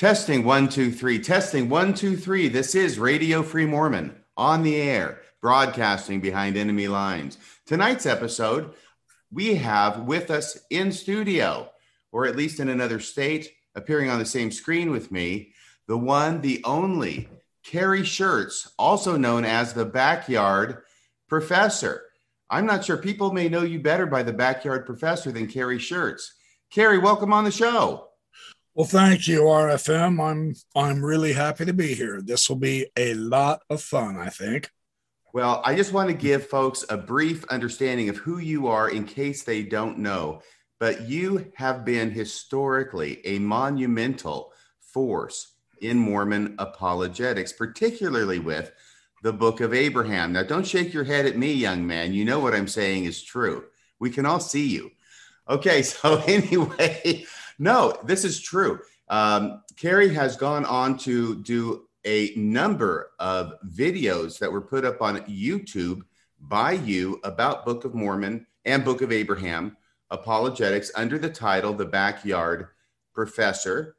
Testing one, two, three. Testing one, two, three. This is Radio Free Mormon on the air, broadcasting behind enemy lines. Tonight's episode, we have with us in studio, or at least in another state, appearing on the same screen with me, the one, the only, Kerry Shirts, also known as the Backyard Professor. I'm not sure people may know you better by the Backyard Professor than Kerry Shirts. Kerry, welcome on the show. Well, thank you, RFM. I'm I'm really happy to be here. This will be a lot of fun, I think. Well, I just want to give folks a brief understanding of who you are in case they don't know. But you have been historically a monumental force in Mormon apologetics, particularly with the Book of Abraham. Now, don't shake your head at me, young man. You know what I'm saying is true. We can all see you. Okay, so anyway, no, this is true. Um, Kerry has gone on to do a number of videos that were put up on YouTube by you about Book of Mormon and Book of Abraham apologetics under the title The Backyard Professor.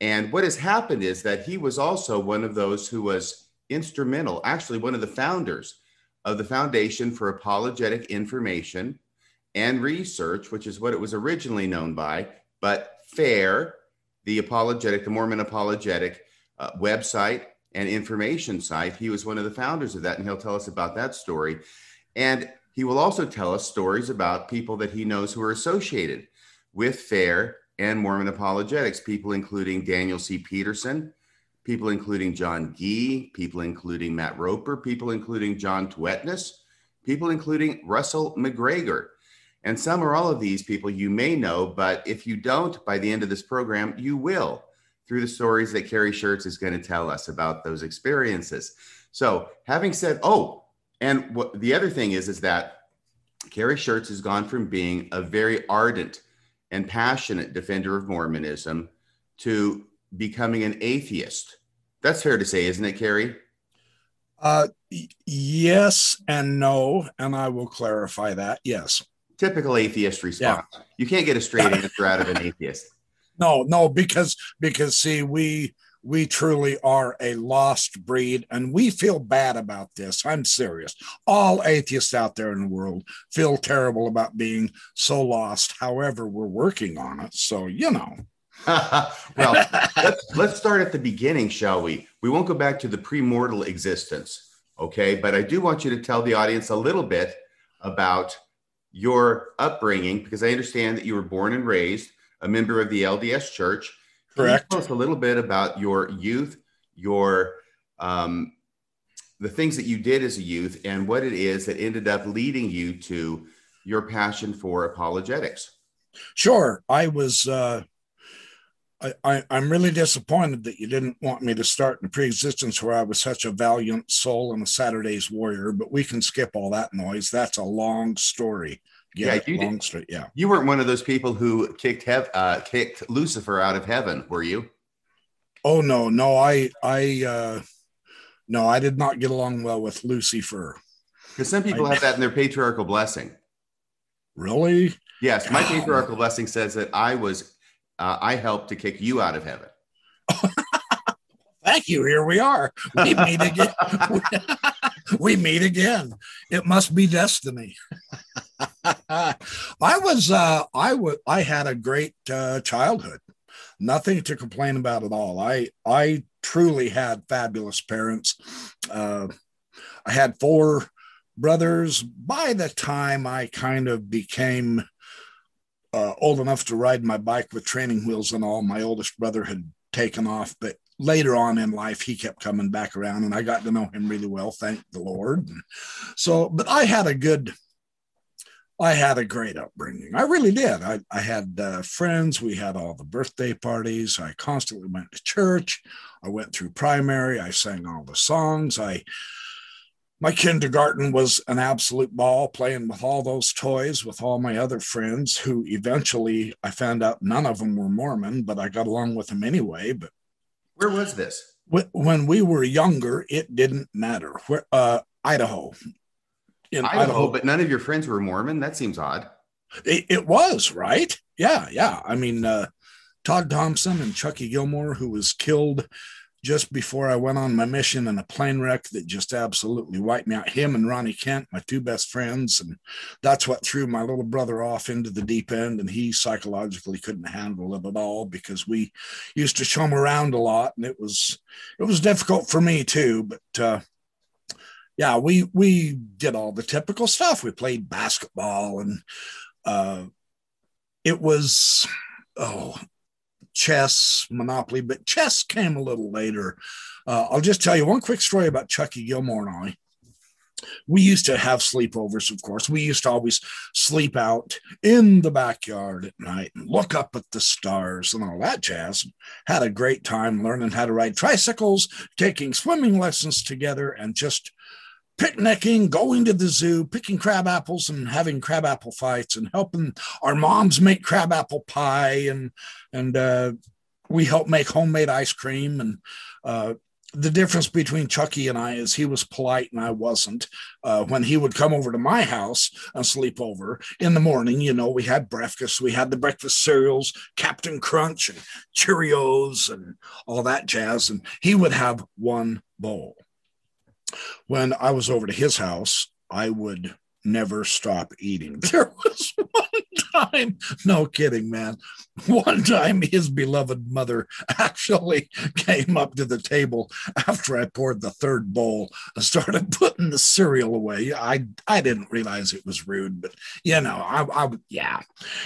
And what has happened is that he was also one of those who was instrumental, actually, one of the founders of the Foundation for Apologetic Information and Research, which is what it was originally known by, but FAIR, the apologetic, the Mormon apologetic uh, website and information site. He was one of the founders of that, and he'll tell us about that story. And he will also tell us stories about people that he knows who are associated with FAIR and Mormon apologetics, people including Daniel C. Peterson, people including John Gee, people including Matt Roper, people including John Tvedtnes, people including Russell McGregor. And some or all of these people you may know, but if you don't, by the end of this program, you will through the stories that Kerry Shirts is going to tell us about those experiences. So, having said, oh, and what the other thing is, is that Kerry Shirts has gone from being a very ardent and passionate defender of Mormonism to becoming an atheist. That's fair to say, isn't it, Kerry? Uh, yes and no, and I will clarify that. Yes typical atheist response. Yeah. You can't get a straight answer out of an atheist. No, no, because because see, we we truly are a lost breed and we feel bad about this. I'm serious. All atheists out there in the world feel terrible about being so lost. However, we're working on it. So, you know. well, let's, let's start at the beginning, shall we? We won't go back to the premortal existence, okay? But I do want you to tell the audience a little bit about your upbringing, because I understand that you were born and raised a member of the LDS Church. Correct. tell us a little bit about your youth, your um, the things that you did as a youth, and what it is that ended up leading you to your passion for apologetics. Sure, I was. Uh, I, I, am really disappointed that you didn't want me to start in pre-existence where I was such a valiant soul and a Saturday's warrior, but we can skip all that noise. That's a long story. Yeah, you long did. story. Yeah, you weren't one of those people who kicked hev- uh, kicked Lucifer out of heaven, were you? Oh no, no, I I uh, no, I did not get along well with Lucifer. Because some people I, have that in their patriarchal blessing. Really? Yes, my patriarchal blessing says that I was uh, I helped to kick you out of heaven. Thank you. Here we are. We meet again. we meet again. It must be destiny. I was, uh, I would, I had a great uh, childhood. Nothing to complain about at all. I, I truly had fabulous parents. Uh, I had four brothers. By the time I kind of became uh, old enough to ride my bike with training wheels and all. My oldest brother had taken off, but later on in life, he kept coming back around and I got to know him really well, thank the Lord. And so, but I had a good, I had a great upbringing. I really did. I, I had uh, friends. We had all the birthday parties. I constantly went to church. I went through primary. I sang all the songs. I my kindergarten was an absolute ball playing with all those toys with all my other friends who eventually I found out none of them were Mormon, but I got along with them anyway. But where was this? When we were younger, it didn't matter. Where, uh, Idaho. In Idaho, Idaho, but none of your friends were Mormon. That seems odd. It, it was right. Yeah, yeah. I mean, uh, Todd Thompson and Chucky Gilmore, who was killed just before I went on my mission in a plane wreck that just absolutely wiped me out. Him and Ronnie Kent, my two best friends. And that's what threw my little brother off into the deep end. And he psychologically couldn't handle it at all because we used to show him around a lot. And it was, it was difficult for me too. But, uh, yeah, we we did all the typical stuff. We played basketball and uh, it was oh chess, Monopoly, but chess came a little later. Uh, I'll just tell you one quick story about Chucky Gilmore and I. We used to have sleepovers, of course. We used to always sleep out in the backyard at night and look up at the stars and all that jazz. Had a great time learning how to ride tricycles, taking swimming lessons together, and just picnicking, going to the zoo, picking crab apples and having crab apple fights and helping our moms make crab apple pie and and uh, we helped make homemade ice cream and uh, the difference between Chucky and I is he was polite and I wasn't. Uh, when he would come over to my house and sleep over in the morning, you know, we had breakfast. We had the breakfast cereals, Captain Crunch and Cheerios and all that jazz. And he would have one bowl when I was over to his house, I would never stop eating. There was one time, no kidding, man. One time his beloved mother actually came up to the table after I poured the third bowl and started putting the cereal away. I I didn't realize it was rude, but you know, I, I yeah.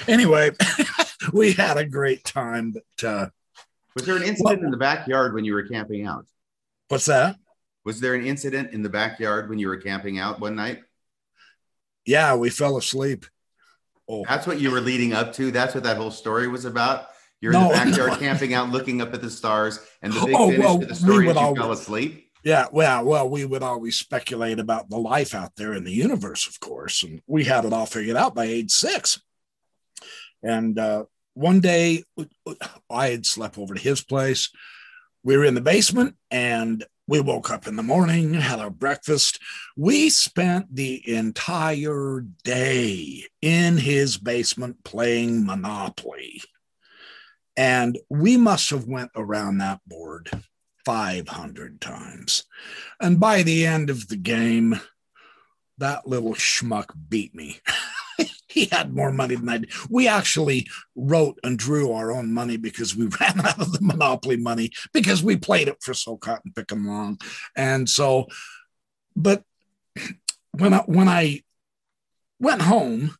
Anyway, we had a great time. But uh, was there an incident well, in the backyard when you were camping out? What's that? Was there an incident in the backyard when you were camping out one night? Yeah, we fell asleep. Oh. That's what you were leading up to. That's what that whole story was about. You're no, in the backyard no. camping out, looking up at the stars, and the big oh, finish well, to the story is you always, fell asleep. Yeah, well, well, we would always speculate about the life out there in the universe, of course, and we had it all figured out by age six. And uh, one day, I had slept over to his place. We were in the basement, and we woke up in the morning, had our breakfast. We spent the entire day in his basement playing Monopoly. And we must have went around that board 500 times. And by the end of the game, that little schmuck beat me. he had more money than I did. We actually wrote and drew our own money because we ran out of the monopoly money because we played it for so cotton picking long. And so, but when I, when I went home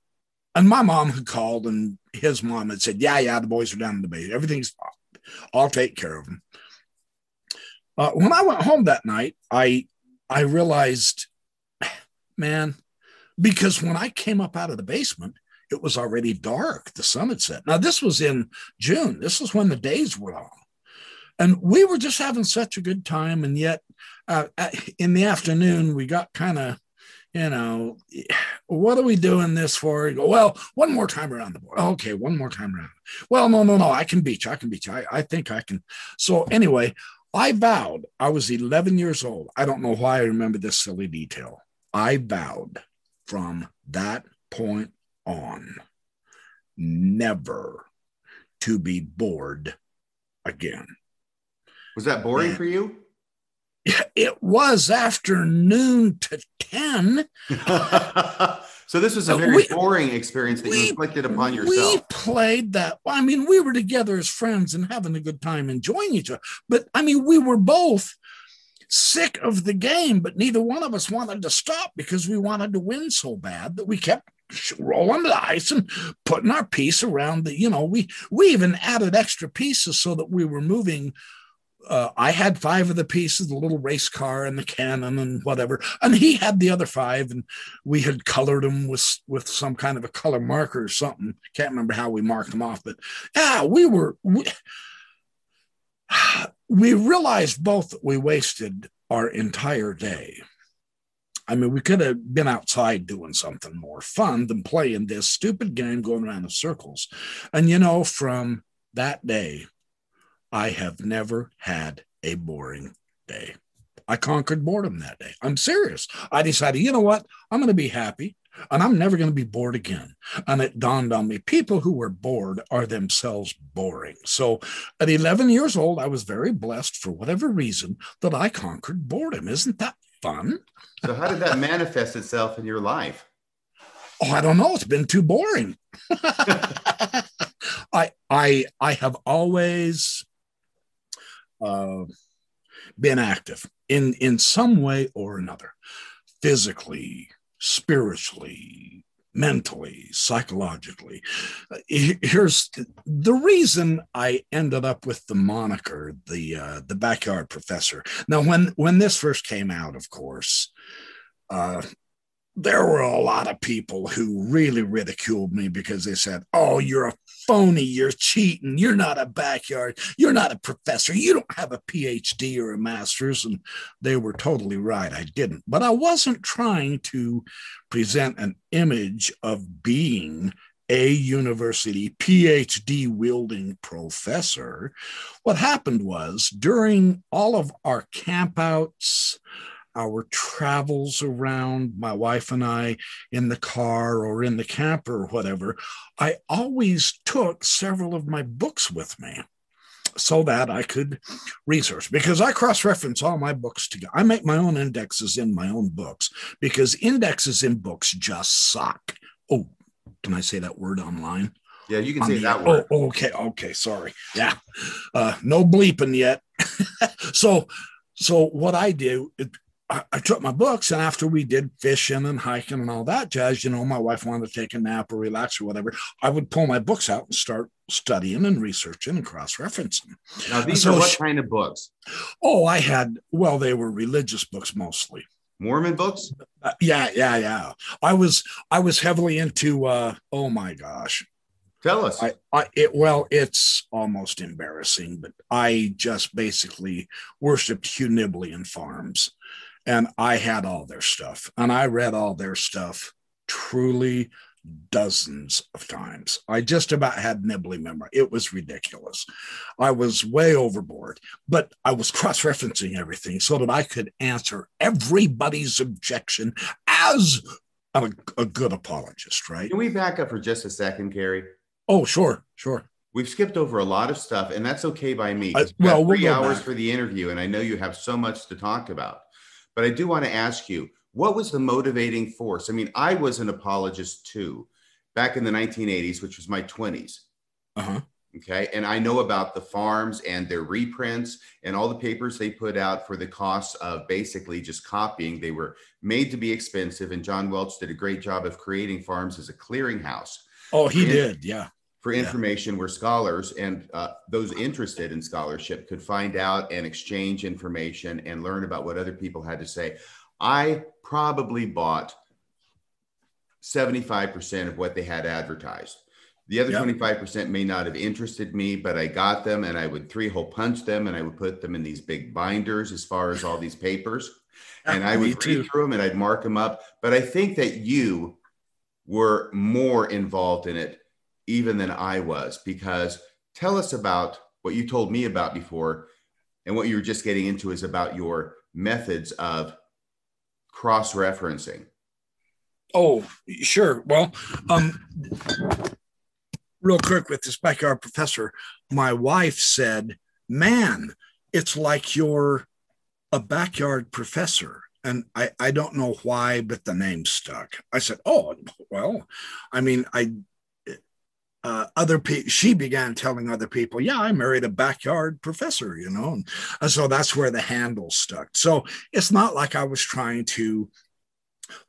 and my mom had called and his mom had said, yeah, yeah, the boys are down in the bay. Everything's fine. I'll take care of them. Uh, when I went home that night, I, I realized, man, because when I came up out of the basement, it was already dark. The sun had set. Now, this was in June. This was when the days were long. And we were just having such a good time. And yet, uh, in the afternoon, we got kind of, you know, what are we doing this for? Go, well, one more time around the board. Okay, one more time around. Well, no, no, no. I can you. I can you. I, I think I can. So, anyway, I vowed, I was 11 years old. I don't know why I remember this silly detail. I vowed from that point on never to be bored again. Was that boring and for you? It was afternoon to 10. so this was a very we, boring experience that we, you inflicted upon yourself. We played that. I mean, we were together as friends and having a good time enjoying each other. But I mean, we were both sick of the game, but neither one of us wanted to stop because we wanted to win so bad that we kept rolling the ice and putting our piece around the, you know, we we even added extra pieces so that we were moving. Uh, I had five of the pieces, the little race car and the cannon and whatever, and he had the other five, and we had colored them with with some kind of a color marker or something. Can't remember how we marked them off, but yeah, we were. We, we realized both we wasted our entire day. I mean, we could have been outside doing something more fun than playing this stupid game going around in circles. And you know, from that day, I have never had a boring day. I conquered boredom that day. I'm serious. I decided, you know what? I'm going to be happy. And I'm never going to be bored again. And it dawned on me people who were bored are themselves boring. So at 11 years old, I was very blessed for whatever reason that I conquered boredom. Isn't that fun? So, how did that manifest itself in your life? Oh, I don't know. It's been too boring. I I I have always uh, been active in in some way or another, physically, spiritually, mentally, psychologically. Here's the reason I ended up with the moniker, the uh, the backyard professor. Now, when when this first came out, of course, uh, there were a lot of people who really ridiculed me because they said, Oh, you're a phony, you're cheating, you're not a backyard, you're not a professor, you don't have a PhD or a master's. And they were totally right. I didn't. But I wasn't trying to present an image of being a university PhD wielding professor. What happened was during all of our campouts, our travels around, my wife and I in the car or in the camper or whatever, I always took several of my books with me so that I could research because I cross reference all my books together. I make my own indexes in my own books because indexes in books just suck. Oh, can I say that word online? Yeah, you can say the, that word. Oh, okay, okay, sorry. Yeah, uh, no bleeping yet. so, so what I do, I, I, took my books, and after we did fishing and hiking and all that jazz, you know, my wife wanted to take a nap or relax or whatever. I would pull my books out and start studying and researching and cross referencing. Now, these so, are what kind of books? Oh, I had, well, they were religious books mostly. Mormon books? Uh, yeah, yeah, yeah. I was I was heavily into uh oh my gosh. Tell us. I, I it well, it's almost embarrassing, but I just basically worshiped Hugh Nibley and FARMS and I had all their stuff and I read all their stuff truly dozens of times. I just about had Nibley memory. It was ridiculous. I was way overboard, but I was cross referencing everything so that I could answer everybody's objection as a, a, good apologist, right? Can we back up for just a second, Kerry? Oh, sure, sure. We've skipped over a lot of stuff, and that's okay by me. Well, 3 we'll hours back. for the interview, and I know you have so much to talk about. But I do want to ask you, what was the motivating force? I mean, I was an apologist too back in the 1980s, which was my 20s. Uh-huh. Okay. And I know about the FARMS and their reprints and all the papers they put out for the costs of basically just copying. They were made to be expensive. And John Welch did a great job of creating FARMS as a clearinghouse. Oh, he did. Yeah. For information yeah. where scholars and uh, those interested in scholarship could find out and exchange information and learn about what other people had to say. I probably bought 75% of what they had advertised. The other yep. 25% may not have interested me, but I got them and I would three hole punch them and I would put them in these big binders as far as all these papers. and I would read through them and I'd mark them up. But I think that you were more involved in it even than I was because tell us about what you told me about before and what you were just getting into is about your methods of cross referencing. Oh, sure. Well, um, real quick with this backyard professor, my wife said, Man, it's like you're a backyard professor. And I, I don't know why, but the name stuck. I said, Oh, well, I mean, I, uh, other people, she began telling other people, Yeah, I married a backyard professor, you know. And, and so that's where the handle stuck. So it's not like I was trying to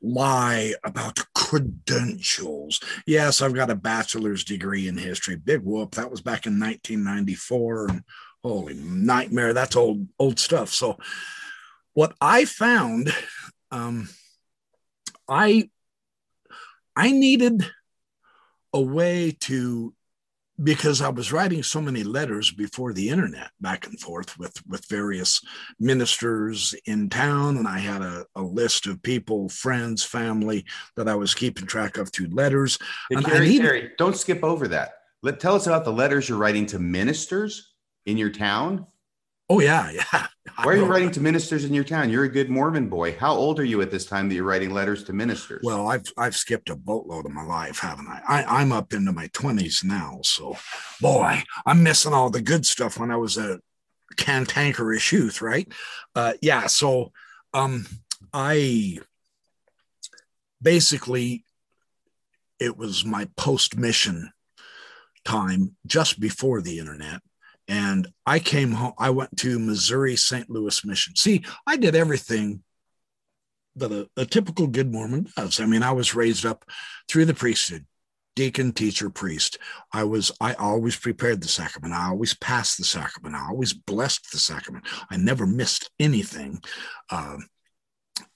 lie about credentials. Yes, I've got a bachelor's degree in history. Big whoop. That was back in 1994. And holy nightmare. That's old, old stuff. So what I found, um, I I needed a way to because I was writing so many letters before the internet back and forth with, with various ministers in town. And I had a, a list of people, friends, family that I was keeping track of through letters. Hey, and Kerry, needed- Kerry, don't skip over that. Let tell us about the letters you're writing to ministers in your town. Oh yeah, yeah. Why are you writing to ministers in your town? You're a good Mormon boy. How old are you at this time that you're writing letters to ministers? Well, I've I've skipped a boatload of my life, haven't I? I I'm up into my twenties now, so boy, I'm missing all the good stuff when I was a cantankerous youth, right? Uh, yeah. So, um, I basically it was my post mission time just before the internet and I came home, I went to Missouri St. Louis Mission. See, I did everything that a, a, typical good Mormon does. I mean, I was raised up through the priesthood, deacon, teacher, priest. I was, I always prepared the sacrament. I always passed the sacrament. I always blessed the sacrament. I never missed anything. Um,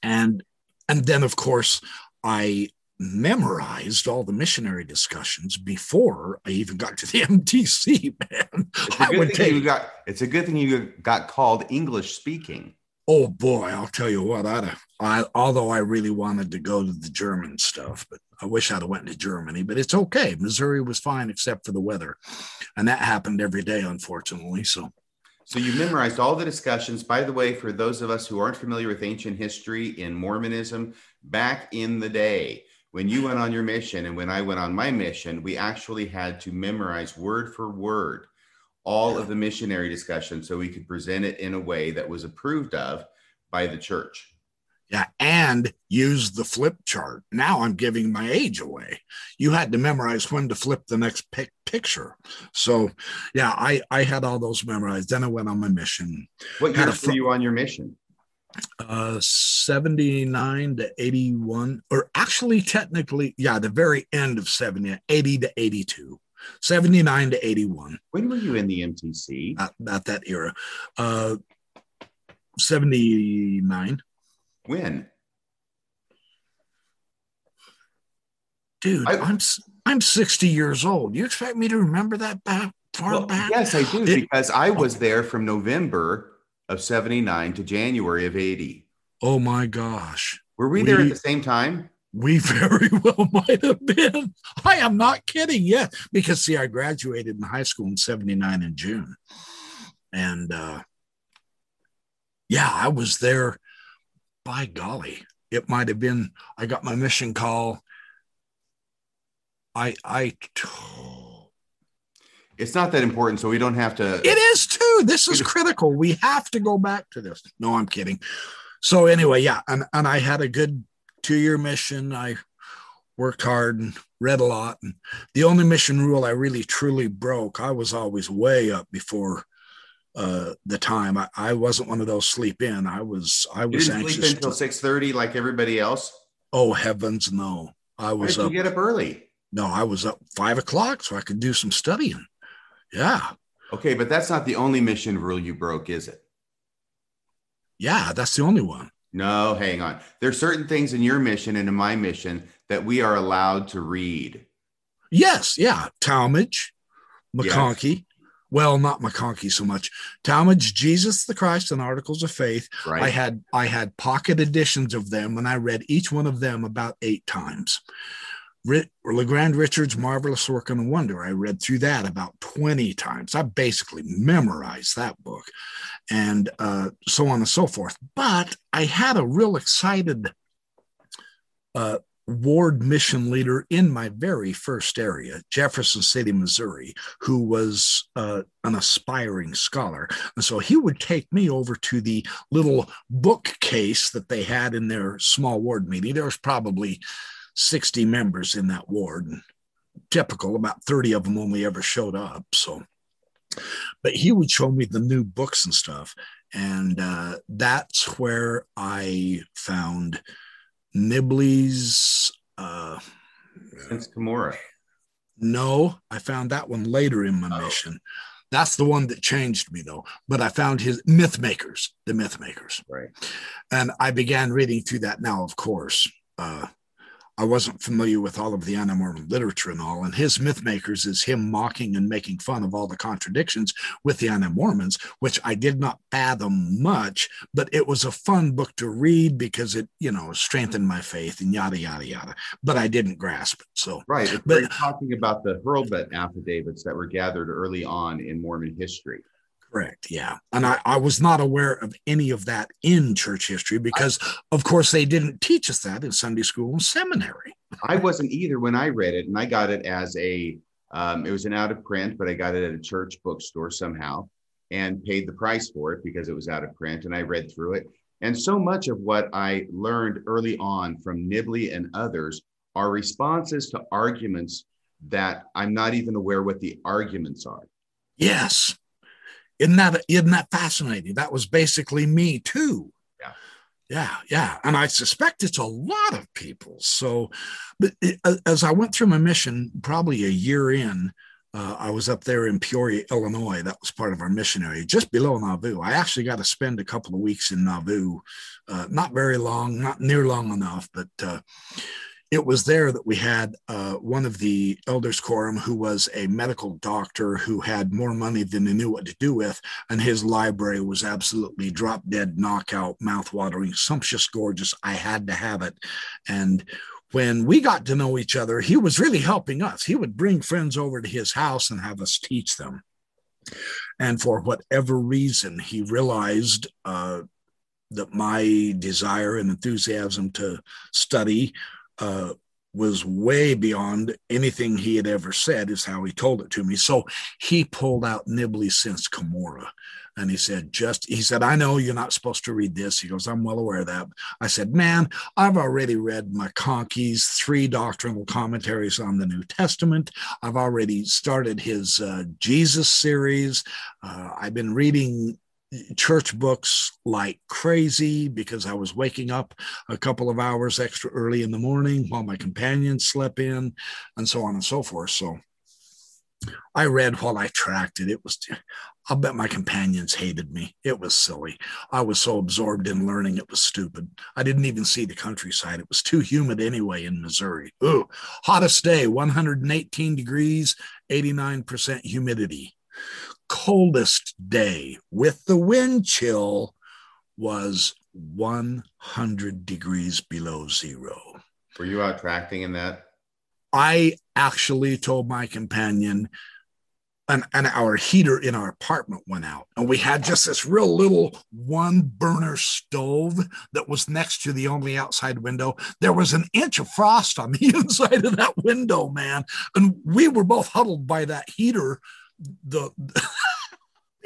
and, and then of course, I memorized all the missionary discussions before I even got to the MTC, man. It's I would take, you got, it's a good thing you got called English speaking. Oh boy, I'll tell you what, I'd have, I, although I really wanted to go to the German stuff, but I wish I'd have went to Germany, but it's okay. Missouri was fine except for the weather. And that happened every day, unfortunately. So so you memorized all the discussions. By the way, for those of us who aren't familiar with ancient history in Mormonism, back in the day, when you went on your mission and when I went on my mission, we actually had to memorize word for word all of the missionary discussion so we could present it in a way that was approved of by the church. Yeah, and use the flip chart. Now I'm giving my age away. You had to memorize when to flip the next pic- picture. So, yeah, I I had all those memorized. Then I went on my mission. What year fr- were you on your mission? Uh 79 to 81 or actually technically yeah the very end of 70 80 to 82 79 to 81 when were you in the mtc at, at that era. Uh 79 when? Dude I, i'm i'm 60 years old. You expect me to remember that back far well, back? yes i do it, because i was there from november of 79 to January of 80. Oh my gosh. Were we, we there at the same time? We very well might have been. I am not kidding. Yeah. Because see, I graduated in high school in 79 in June. And uh yeah, I was there by golly. It might have been I got my mission call. I I it's not that important, so we don't have to. It is too. This is critical. We have to go back to this. No, I'm kidding. So anyway, yeah, and and I had a good two year mission. I worked hard and read a lot. And the only mission rule I really truly broke, I was always way up before uh, the time. I, I wasn't one of those sleep in. I was I was anxious sleep until six thirty like everybody else. Oh heavens, no! I was. Why did up, you get up early? No, I was up five o'clock so I could do some studying. Yeah. Okay, but that's not the only mission rule you broke, is it? Yeah, that's the only one. No, hang on. There's certain things in your mission and in my mission that we are allowed to read. Yes, yeah. Talmage, McConkie. Yes. Well, not McConkie so much. Talmage, Jesus the Christ, and Articles of Faith. Right. I had I had pocket editions of them, and I read each one of them about eight times. LeGrand Richards' Marvelous Work and Wonder. I read through that about 20 times. I basically memorized that book and uh, so on and so forth. But I had a real excited uh, ward mission leader in my very first area, Jefferson City, Missouri, who was uh, an aspiring scholar. And so he would take me over to the little bookcase that they had in their small ward meeting. There was probably 60 members in that ward. And typical, about 30 of them only ever showed up. So, but he would show me the new books and stuff. And uh, that's where I found Nibley's. Uh, Since Cumorah. No, I found that one later in my oh. mission. That's the one that changed me, though. But I found his Myth Makers, the Myth Makers. Right. And I began reading through that now, of course. Uh, I wasn't familiar with all of the Anti-Mormon literature and all. And his myth makers is him mocking and making fun of all the contradictions with the Anti-Mormons, which I did not fathom much, but it was a fun book to read because it, you know, strengthened my faith and yada yada yada. But I didn't grasp it. So right, but talking about the Hurlbut affidavits that were gathered early on in Mormon history. Correct. Yeah. And I, I was not aware of any of that in church history because, of course, they didn't teach us that in Sunday school and seminary. I wasn't either when I read it, and I got it as a, um, it was an out of print, but I got it at a church bookstore somehow and paid the price for it because it was out of print. And I read through it. And so much of what I learned early on from Nibley and others are responses to arguments that I'm not even aware what the arguments are. Yes. Isn't that isn't that fascinating? That was basically me too. Yeah. Yeah, yeah. And I suspect it's a lot of people. So, but it, as I went through my mission, probably a year in, uh, I was up there in Peoria, Illinois. That was part of our missionary, just below Nauvoo. I actually got to spend a couple of weeks in Nauvoo, uh, not very long, not near long enough, but uh, it was there that we had uh, one of the elders quorum who was a medical doctor who had more money than he knew what to do with and his library was absolutely drop dead knockout mouth-watering sumptuous gorgeous. I had to have it. And when we got to know each other he was really helping us. He would bring friends over to his house and have us teach them. And for whatever reason he realized uh, that my desire and enthusiasm to study uh, was way beyond anything he had ever said, is how he told it to me. So he pulled out Nibley since Cumorah. And he said, just, he said, I know you're not supposed to read this. He goes, I'm well aware of that. I said, man, I've already read McConkie's three doctrinal commentaries on the New Testament. I've already started his uh, Jesus series. Uh, I've been reading church books like crazy because I was waking up a couple of hours extra early in the morning while my companions slept in, and so on and so forth. So I read while I tracked it. It was, I'll bet my companions hated me. It was silly. I was so absorbed in learning, it was stupid. I didn't even see the countryside. It was too humid anyway in Missouri. Ooh, hottest day, 118 degrees, 89% humidity coldest day with the wind chill was 100 degrees below zero. Were you out tracting in that? I actually told my companion, and, and our heater in our apartment went out, and we had just this real little one burner stove that was next to the only outside window. There was an inch of frost on the inside of that window, man. And we were both huddled by that heater the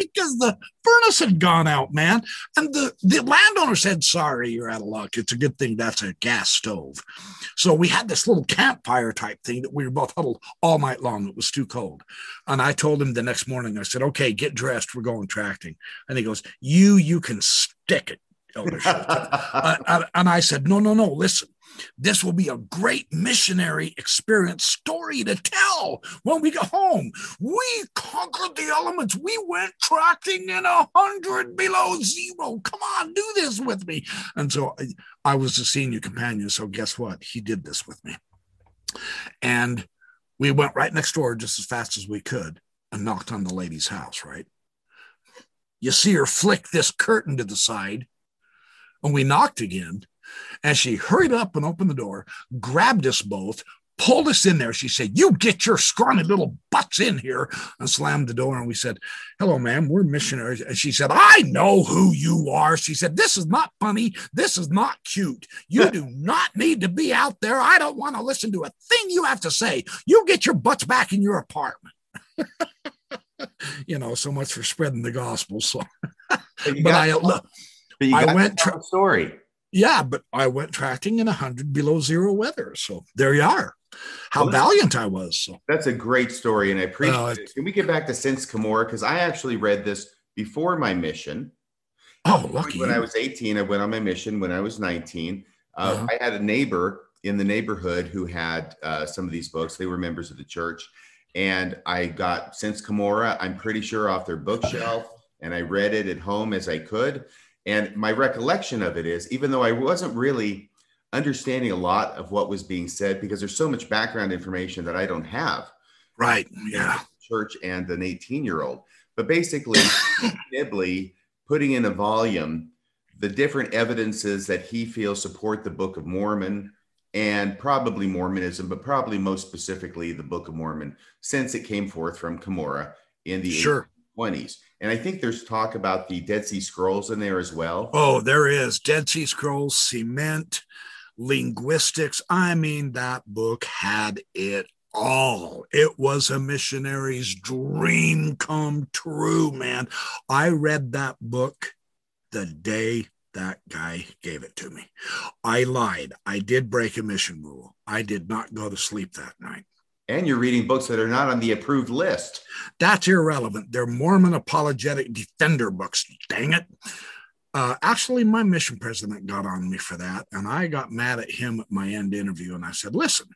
because the furnace had gone out, man. And the, the landowner said, Sorry, you're out of luck. It's a good thing that's a gas stove. So we had this little campfire type thing that we were both huddled all night long. It was too cold. And I told him the next morning, I said, Okay, get dressed. We're going tracting. And he goes, You, you can stick it. Elder uh, and I said, No, no, no, listen. This will be a great missionary experience story to tell when we get home. We conquered the elements. We went tracking in a hundred below zero. Come on, do this with me. And so I, I was the senior companion. So guess what? He did this with me. And we went right next door just as fast as we could and knocked on the lady's house, right? You see her flick this curtain to the side, and we knocked again. And she hurried up and opened the door, grabbed us both, pulled us in there. She said, You get your scrawny little butts in here, and slammed the door. And we said, Hello, ma'am, we're missionaries. And she said, I know who you are. She said, This is not funny. This is not cute. You do not need to be out there. I don't want to listen to a thing you have to say. You get your butts back in your apartment. you know, so much for spreading the gospel. So, but, but I, I went. Tra- story. Yeah, but I went tracking in 100 below zero weather. So there you are. How well, valiant I was. So. That's a great story. And I appreciate uh, it. Can we get back to Since Cumorah? Because I actually read this before my mission. Oh, lucky. When I was 18, I went on my mission. When I was 19, uh, uh-huh. I had a neighbor in the neighborhood who had uh, some of these books. They were members of the church. And I got Since Cumorah, I'm pretty sure, off their bookshelf. And I read it at home as I could. And my recollection of it is, even though I wasn't really understanding a lot of what was being said, because there's so much background information that I don't have. Right. Yeah. Church and an 18 year old. But basically, Nibley putting in a volume the different evidences that he feels support the Book of Mormon and probably Mormonism, but probably most specifically the Book of Mormon, since it came forth from Cumorah in the sure. 20s. And I think there's talk about the Dead Sea Scrolls in there as well. Oh, there is Dead Sea Scrolls, cement, linguistics. I mean, that book had it all. It was a missionary's dream come true, man. I read that book the day that guy gave it to me. I lied. I did break a mission rule. I did not go to sleep that night. And you're reading books that are not on the approved list. That's irrelevant. They're Mormon apologetic defender books. Dang it. Uh, actually, my mission president got on me for that. And I got mad at him at my end interview. And I said, listen,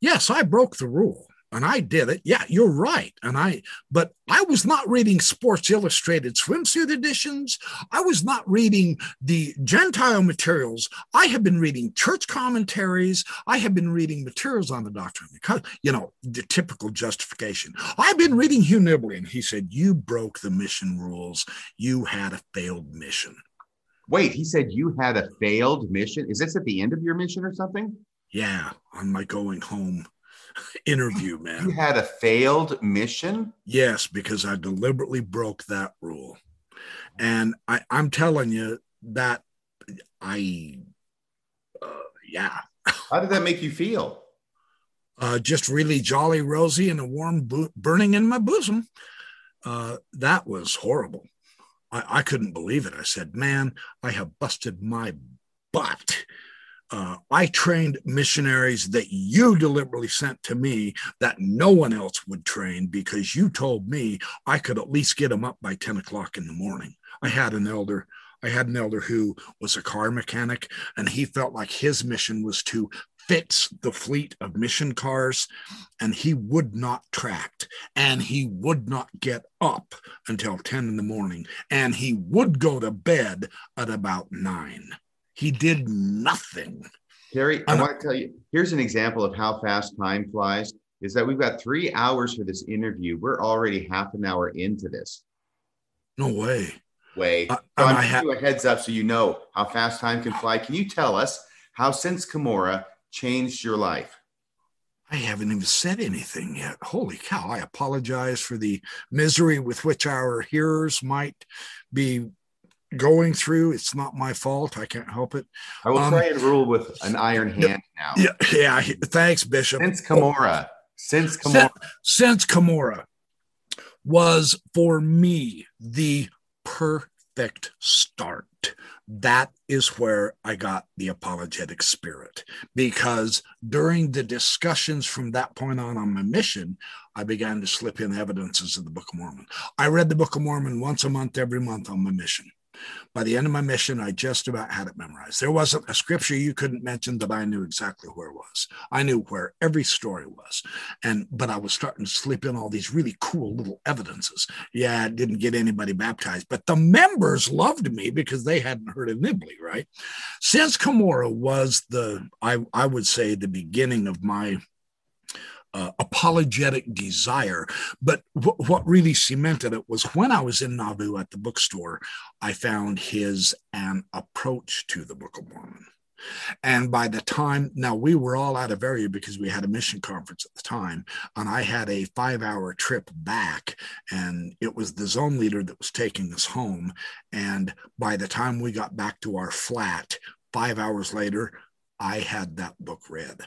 yes, I broke the rule and I did it. Yeah, you're right. And I, but I was not reading Sports Illustrated swimsuit editions. I was not reading the Gentile materials. I have been reading church commentaries. I have been reading materials on the doctrine, you know, the typical justification. I've been reading Hugh Nibley, and he said, You broke the mission rules. You had a failed mission. Wait, he said you had a failed mission? Is this at the end of your mission or something? Yeah, on my going home interview, man. You had a failed mission? Yes, because I deliberately broke that rule. And I, I'm telling you that I, uh, yeah. How did that make you feel? Uh, just really jolly, rosy, and a warm bo- burning in my bosom. Uh, that was horrible. I, I couldn't believe it. I said, man, I have busted my butt uh, I trained missionaries that you deliberately sent to me that no one else would train because you told me I could at least get them up by 10 o'clock in the morning. I had an elder. I had an elder who was a car mechanic, and he felt like his mission was to fix the fleet of mission cars, and he would not tract, and he would not get up until 10 in the morning, and he would go to bed at about nine. He did nothing. Terry, I want to tell you here's an example of how fast time flies is that we've got three hours for this interview. We're already half an hour into this. No way. Way. Uh, so I'm giving you a heads up so you know how fast time can fly. Can you tell us how since Cumorah changed your life? I haven't even said anything yet. Holy cow. I apologize for the misery with which our hearers might be going through. It's not my fault. I can't help it. I will um, try and rule with an iron hand now. Yeah, yeah. Thanks, Bishop. Since Cumorah, since Cumorah, since, since was for me the perfect start. That is where I got the apologetic spirit because during the discussions from that point on on my mission, I began to slip in evidences of the Book of Mormon. I read the Book of Mormon once a month, every month on my mission. By the end of my mission, I just about had it memorized. There wasn't a scripture you couldn't mention that I knew exactly where it was. I knew where every story was. And but I was starting to slip in all these really cool little evidences. Yeah, I didn't get anybody baptized, but the members loved me because they hadn't heard of Nibley, right? Since Cumorah was the, I, I would say, the beginning of my uh, apologetic desire. But w- what really cemented it was when I was in Nauvoo at the bookstore, I found his An Approach to the Book of Mormon. And by the time, now we were all out of area because we had a mission conference at the time, and I had a five hour trip back, and it was the zone leader that was taking us home. And by the time we got back to our flat, five hours later, I had that book read.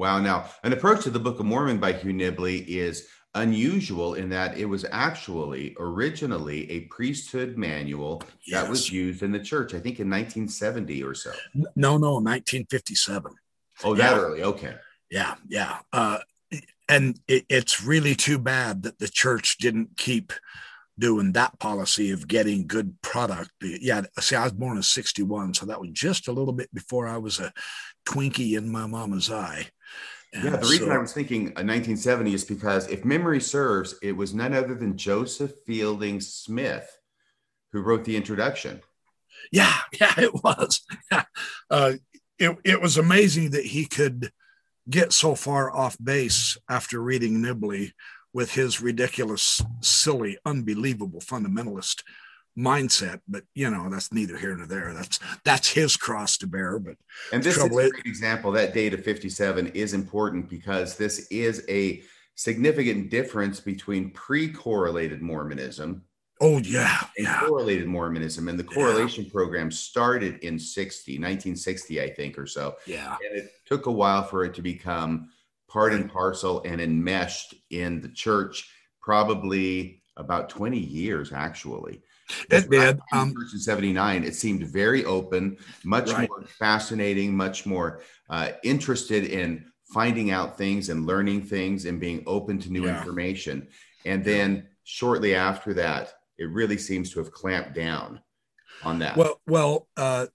Wow. Now, an approach to the Book of Mormon by Hugh Nibley is unusual in that it was actually originally a priesthood manual yes. that was used in the church, I think in 1970 or so. No, no, 1957. Oh, that yeah. early. Okay. Yeah. Yeah. Uh, and it, it's really too bad that the church didn't keep doing that policy of getting good product. Yeah, see, I was born in 61, so that was just a little bit before I was a Twinkie in my mama's eye. Yeah, the reason so, I was thinking 1970 is because if memory serves, it was none other than Joseph Fielding Smith who wrote the introduction. Yeah, yeah, it was. Yeah. Uh, it, it was amazing that he could get so far off base after reading Nibley with his ridiculous, silly, unbelievable fundamentalist mindset but you know that's neither here nor there that's that's his cross to bear but and this is a great example that date of 57 is important because this is a significant difference between pre-correlated Mormonism Oh yeah, and yeah. correlated Mormonism. And the Yeah. correlation program started in 60, 1960, I think, or so. Yeah. And it took a while for it to become part and parcel and enmeshed in the church, probably about 20 years, actually. It did. Um, in 79, it seemed very open, much Right. more fascinating, much more uh, interested in finding out things and learning things and being open to new Yeah. information. And then shortly after that, it really seems to have clamped down on that. well, well, uh,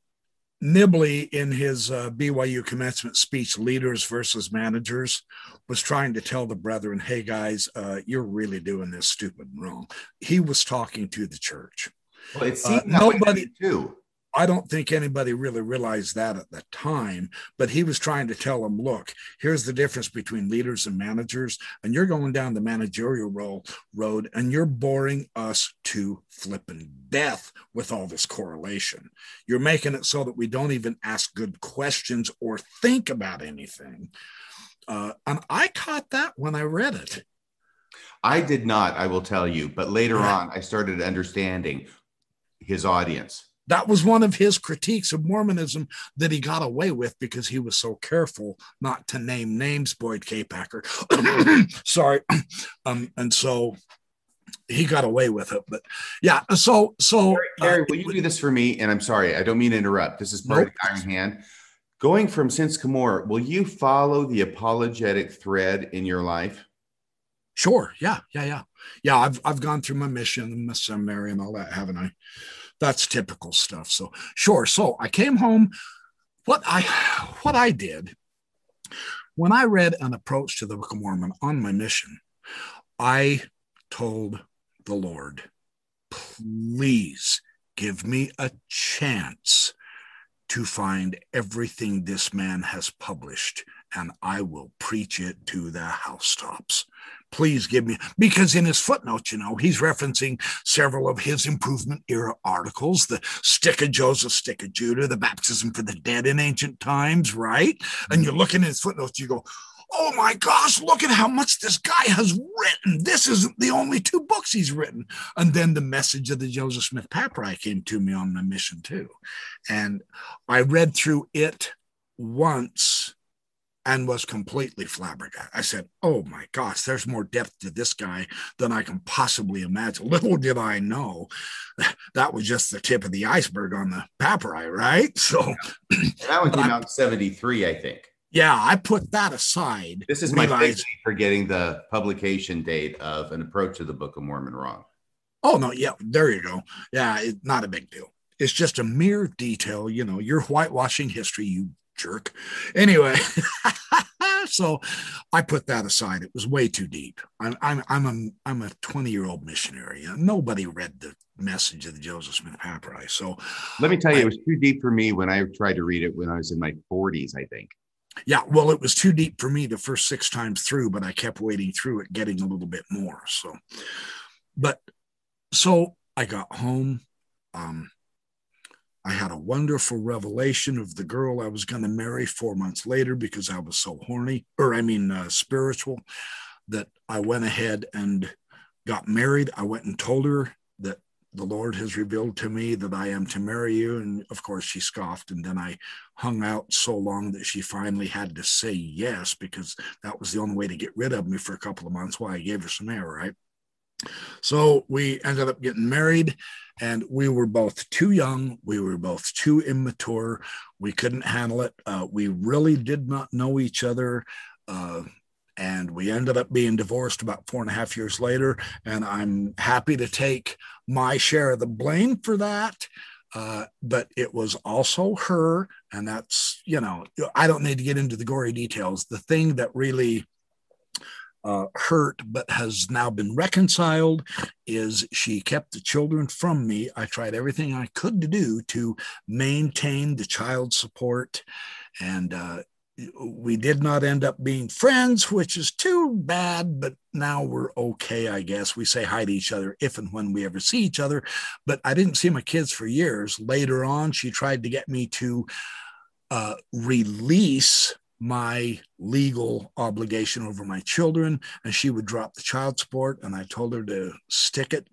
Nibley in his uh, BYU commencement speech, "Leaders versus Managers," was trying to tell the brethren, "Hey guys, uh, you're really doing this stupid and wrong." He was talking to the church. Well, it uh, seemed to nobody- too. I don't think anybody really realized that at the time, but he was trying to tell them, look, here's the difference between leaders and managers. And you're going down the managerial role, road and you're boring us to flipping death with all this correlation. You're making it so that we don't even ask good questions or think about anything. Uh, and I caught that when I read it. I did not, I will tell you, but later on, I started understanding his audience. That was one of his critiques of Mormonism that he got away with because he was so careful not to name names, Boyd K. Packer. Sorry. Um, and so he got away with it. But yeah, so so Kerry, uh, will you do this for me? And I'm sorry, I don't mean to interrupt. This is part Nope. of the Iron Hand. Going from Since Cumorah, will you follow the apologetic thread in your life? Sure. Yeah. Yeah. Yeah. Yeah. I've I've gone through my mission my seminary and all that, haven't I? That's typical stuff. So sure. So I came home. What I what I did when I read an approach to the Book of Mormon on my mission, I told the Lord, please give me a chance to find everything this man has published, and I will preach it to the housetops please give me because in his footnote you know he's referencing several of his improvement era articles the stick of joseph stick of judah the baptism for the dead in ancient times right? And you're mm-hmm. looking at his footnotes you go oh my gosh look at how much this guy has written. This isn't the only two books he's written. And then the message of the joseph smith papyri came to me on my mission too. And i read through it once and was completely flabbergasted. I said, Oh my gosh, there's more depth to this guy than I can possibly imagine. Little did I know that was just the tip of the iceberg on the papyri, right? So, And that one came out in 73, I think. yeah, I put that aside. This is my realized- for getting the publication date of an approach to the Book of Mormon wrong. Oh, no, yeah, there you go. Yeah, it, not a big deal. It's just a mere detail. You know, you're whitewashing history, you jerk. Anyway, so I put that aside. It was way too deep. I'm I'm I'm a I'm a 20 year old missionary. Nobody read the message of the Joseph Smith Papyri. So Let me tell you, it was too deep for me when I tried to read it when I was in my 40s, I think. yeah, well, it was too deep for me the first six times through, but I kept wading through it, getting a little bit more. So, but so I got home. Um, I had a wonderful revelation of the girl I was going to marry four months later because I was so horny, or I mean, uh, spiritual, that I went ahead and got married. I went and told her that the Lord has revealed to me that I am to marry you. And of course, she scoffed. And then I hung out so long that she finally had to say yes because that was the only way to get rid of me for a couple of months while I gave her some air, right? So we ended up getting married, and we were both too young. We were both too immature. We couldn't handle it. Uh, we really did not know each other. Uh, and we ended up being divorced about four and a half years later. And I'm happy to take my share of the blame for that. Uh, but it was also her. And that's, you know, I don't need to get into the gory details. The thing that really uh, hurt but has now been reconciled is she kept the children from me. I tried everything I could to do to maintain the child support. And uh, we did not end up being friends, which is too bad, but now we're okay, I guess. We say hi to each other if and when we ever see each other. But I didn't see my kids for years. Later on, she tried to get me to uh, release my legal obligation over my children, and she would drop the child support. And I told her to stick it.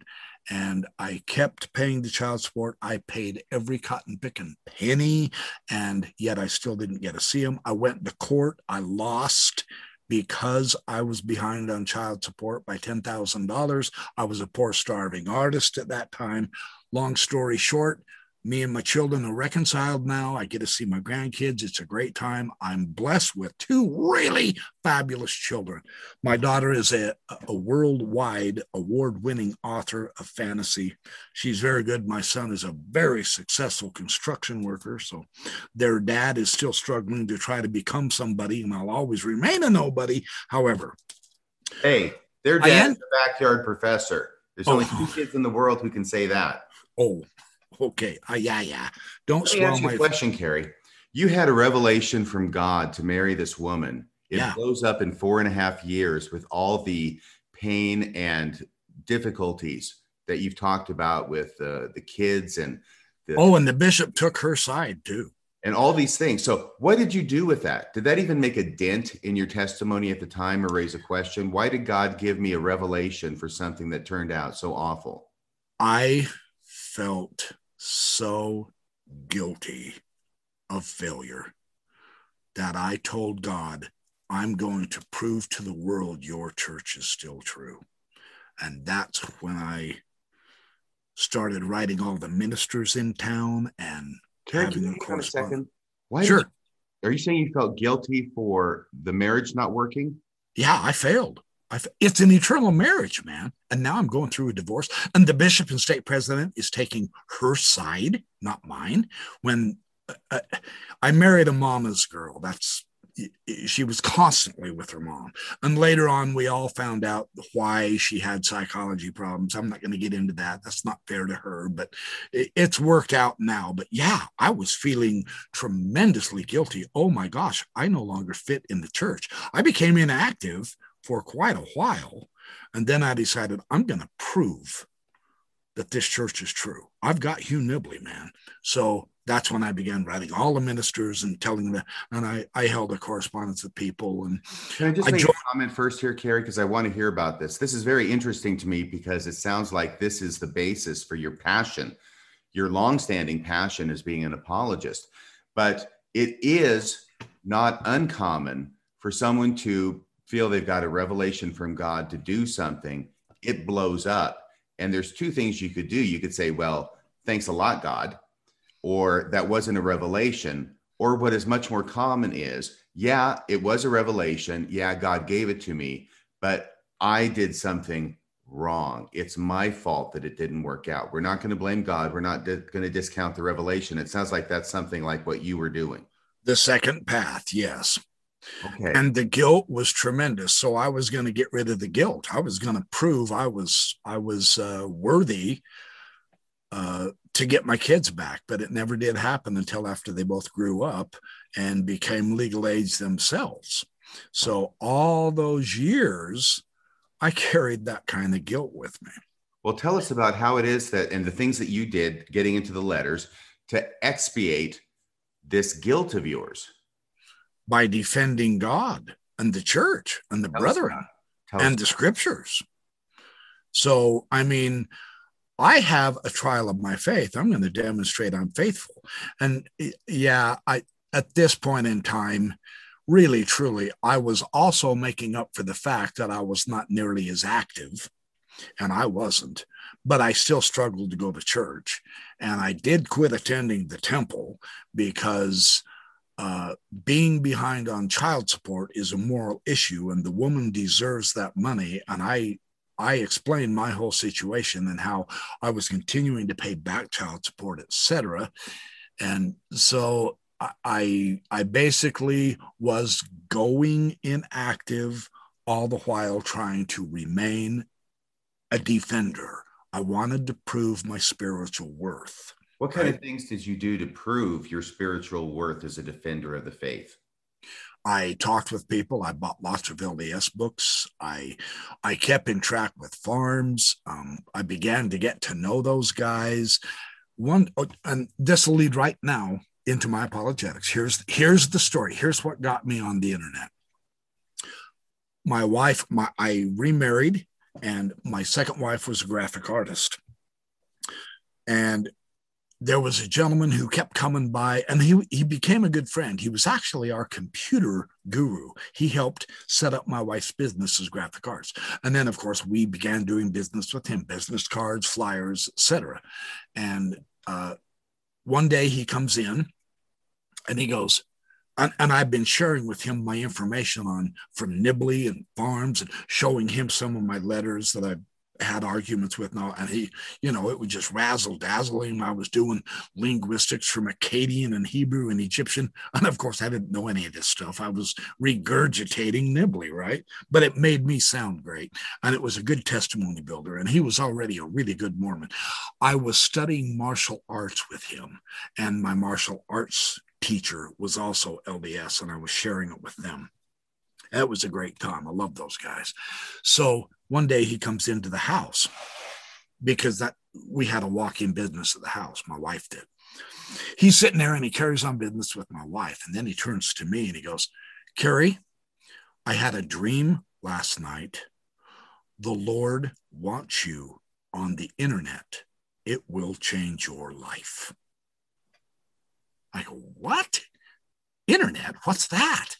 And I kept paying the child support. I paid every cotton picking penny, and yet I still didn't get to see him. I went to court. I lost because I was behind on child support by $10,000. I was a poor, starving artist at that time. Long story short, me and my children are reconciled now. I get to see my grandkids. It's a great time. I'm blessed with two really fabulous children. My daughter is a, a worldwide award winning author of fantasy. She's very good. My son is a very successful construction worker. So their dad is still struggling to try to become somebody, and I'll always remain a nobody. However, hey, their dad's a backyard professor. There's oh. only oh. two kids in the world who can say that. Oh, okay. Uh, yeah, yeah. Don't Let me ask you a question, Kerry. You had a revelation from God to marry this woman. It yeah. blows up in four and a half years with all the pain and difficulties that you've talked about with uh, the kids and the, oh, and the bishop took her side too, and all these things. So, what did you do with that? Did that even make a dent in your testimony at the time, or raise a question? Why did God give me a revelation for something that turned out so awful? I felt so guilty of failure that I told God, I'm going to prove to the world your church is still true. And that's when I started writing all the ministers in town and Can having them correspond. Why sure. are you saying you felt guilty for the marriage not working? Yeah, I failed. It's an eternal marriage, man. And now I'm going through a divorce, and the bishop and state president is taking her side, not mine. When uh, uh I married a mama's girl, that's she was constantly with her mom. And later on, we all found out why she had psychology problems. I'm not going to get into that. That's not fair to her, but it's worked out now. But yeah, I was feeling tremendously guilty. Oh my gosh, I no longer fit in the church. I became inactive for quite a while. And then I decided I'm going to prove that this church is true. I've got Hugh Nibley, man. So that's when I began writing all the ministers and telling them. And I, I held a correspondence with people. And can I just I make joined- a comment first here, Kerry, because I want to hear about this. This is very interesting to me because it sounds like this is the basis for your passion, your longstanding passion as being an apologist. But it is not uncommon for someone to feel they've got a revelation from God to do something, it blows up. And there's two things you could do. You could say, well, thanks a lot, God, or that wasn't a revelation. Or what is much more common is, yeah, it was a revelation. Yeah, God gave it to me, but I did something wrong. It's my fault that it didn't work out. We're not going to blame God. We're not di- going to discount the revelation. It sounds like that's something like what you were doing. The second path, yes. Okay. And the guilt was tremendous. So I was going to get rid of the guilt. I was going to prove I was I was uh, worthy uh, to get my kids back, but it never did happen until after they both grew up and became legal age themselves. So all those years, I carried that kind of guilt with me. Well, tell us about how it is that and the things that you did getting into the letters to expiate this guilt of yours by defending God and the church and the Tell brethren and the scriptures. So, I mean, I have a trial of my faith. I'm going to demonstrate I'm faithful. And yeah, I at this point in time, really truly, I was also making up for the fact that I was not nearly as active, and I wasn't, but I still struggled to go to church. And I did quit attending the temple because uh, being behind on child support is a moral issue and the woman deserves that money. And i i explained my whole situation and how i was continuing to pay back child support etc and so i i basically was going inactive all the while trying to remain a defender. I wanted to prove my spiritual worth what kind right? of things did you do to prove your spiritual worth as a defender of the faith? I talked with people. I bought lots of LDS books. I I kept in track with FARMS. Um, I began to get to know those guys. One and this will lead right now into my apologetics. Here's here's the story. Here's what got me on the internet. My wife, my I remarried, and my second wife was a graphic artist. And there was a gentleman who kept coming by and he, he became a good friend. He was actually our computer guru. He helped set up my wife's business as graphic arts. And then, of course, we began doing business with him, business cards, flyers, etc. And uh, one day he comes in and he goes, and, and, I've been sharing with him my information on from Nibley and FARMS and showing him some of my letters that I've had arguments with now. And he, you know, it would just razzle dazzle him. I was doing linguistics from Akkadian and Hebrew and Egyptian. And of course, I didn't know any of this stuff. I was regurgitating Nibley, right? But it made me sound great. And it was a good testimony builder. And he was already a really good Mormon. I was studying martial arts with him, and my martial arts teacher was also LDS, and I was sharing it with them. That was a great time. I love those guys. So one day he comes into the house because that we had a walk-in business at the house. My wife did. He's sitting there and he carries on business with my wife. And then he turns to me and he goes, Kerry, I had a dream last night. The Lord wants you on the internet. It will change your life. I go, What? Internet? What's that?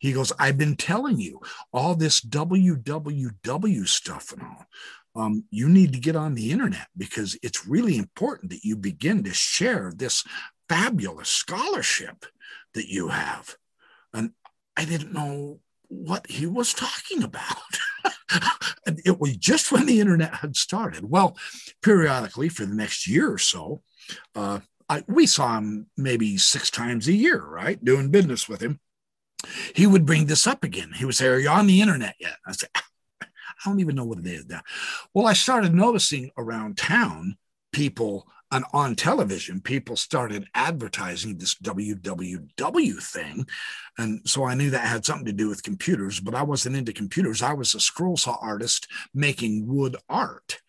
He goes, I've been telling you all this www stuff and all. Um, you need to get on the internet because it's really important that you begin to share this fabulous scholarship that you have. And I didn't know what he was talking about. and it was just when the internet had started. Well, periodically for the next year or so, uh, I, we saw him maybe six times a year, right? Doing business with him he would bring this up again. He would say, Are you on the internet yet? I said, I don't even know what it is now. Well, I started noticing around town people and on television, people started advertising this www thing. And so I knew that had something to do with computers, but I wasn't into computers. I was a scroll saw artist making wood art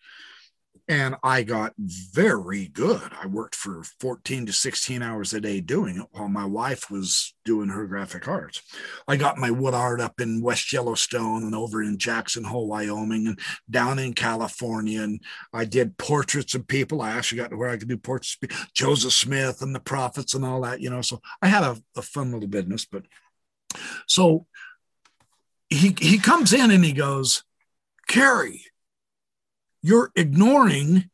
and I got very good. I worked for 14 to 16 hours a day doing it while my wife was doing her graphic arts. I got my wood art up in West Yellowstone and over in Jackson Hole, Wyoming, and down in California. And I did portraits of people. I actually got to where I could do portraits of Joseph Smith and the prophets and all that, you know. So I had a, a fun little business. But so he he comes in and he goes, Kerry, you're ignoring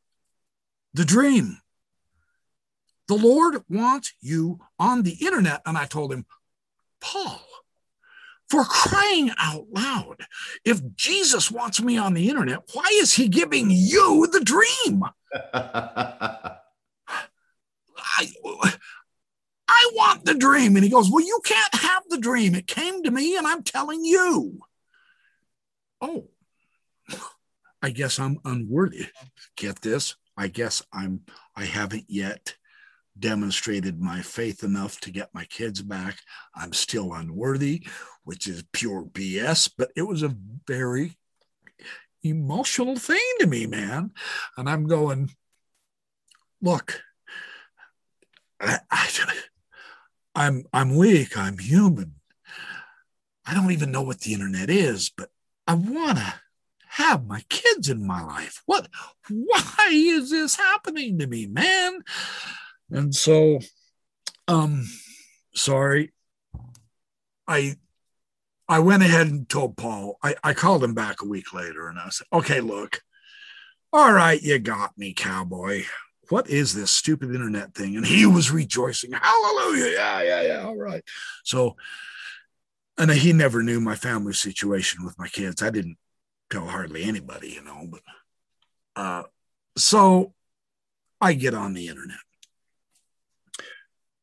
the dream. The Lord wants you on the internet. And I told him, Paul, for crying out loud, if Jesus wants me on the internet, why is he giving you the dream? I, I want the dream. And he goes, Well, you can't have the dream. It came to me, and I'm telling you. Oh, I guess I'm unworthy. Get this? I guess I'm I haven't yet demonstrated my faith enough to get my kids back. I'm still unworthy, which is pure BS, but it was a very emotional thing to me, man. And I'm going, look, I, I, I'm I'm weak, I'm human. I don't even know what the internet is, but I wanna have my kids in my life. What? Why is this happening to me, man? And so, um, sorry, I I went ahead and told Paul. I, I called him back a week later and I said, okay, look, all right, you got me, cowboy. What is this stupid internet thing? And he was rejoicing. Hallelujah. Yeah, yeah, yeah. All right. So, and he never knew my family situation with my kids. I didn't tell hardly anybody, you know. But uh, so I get on the internet.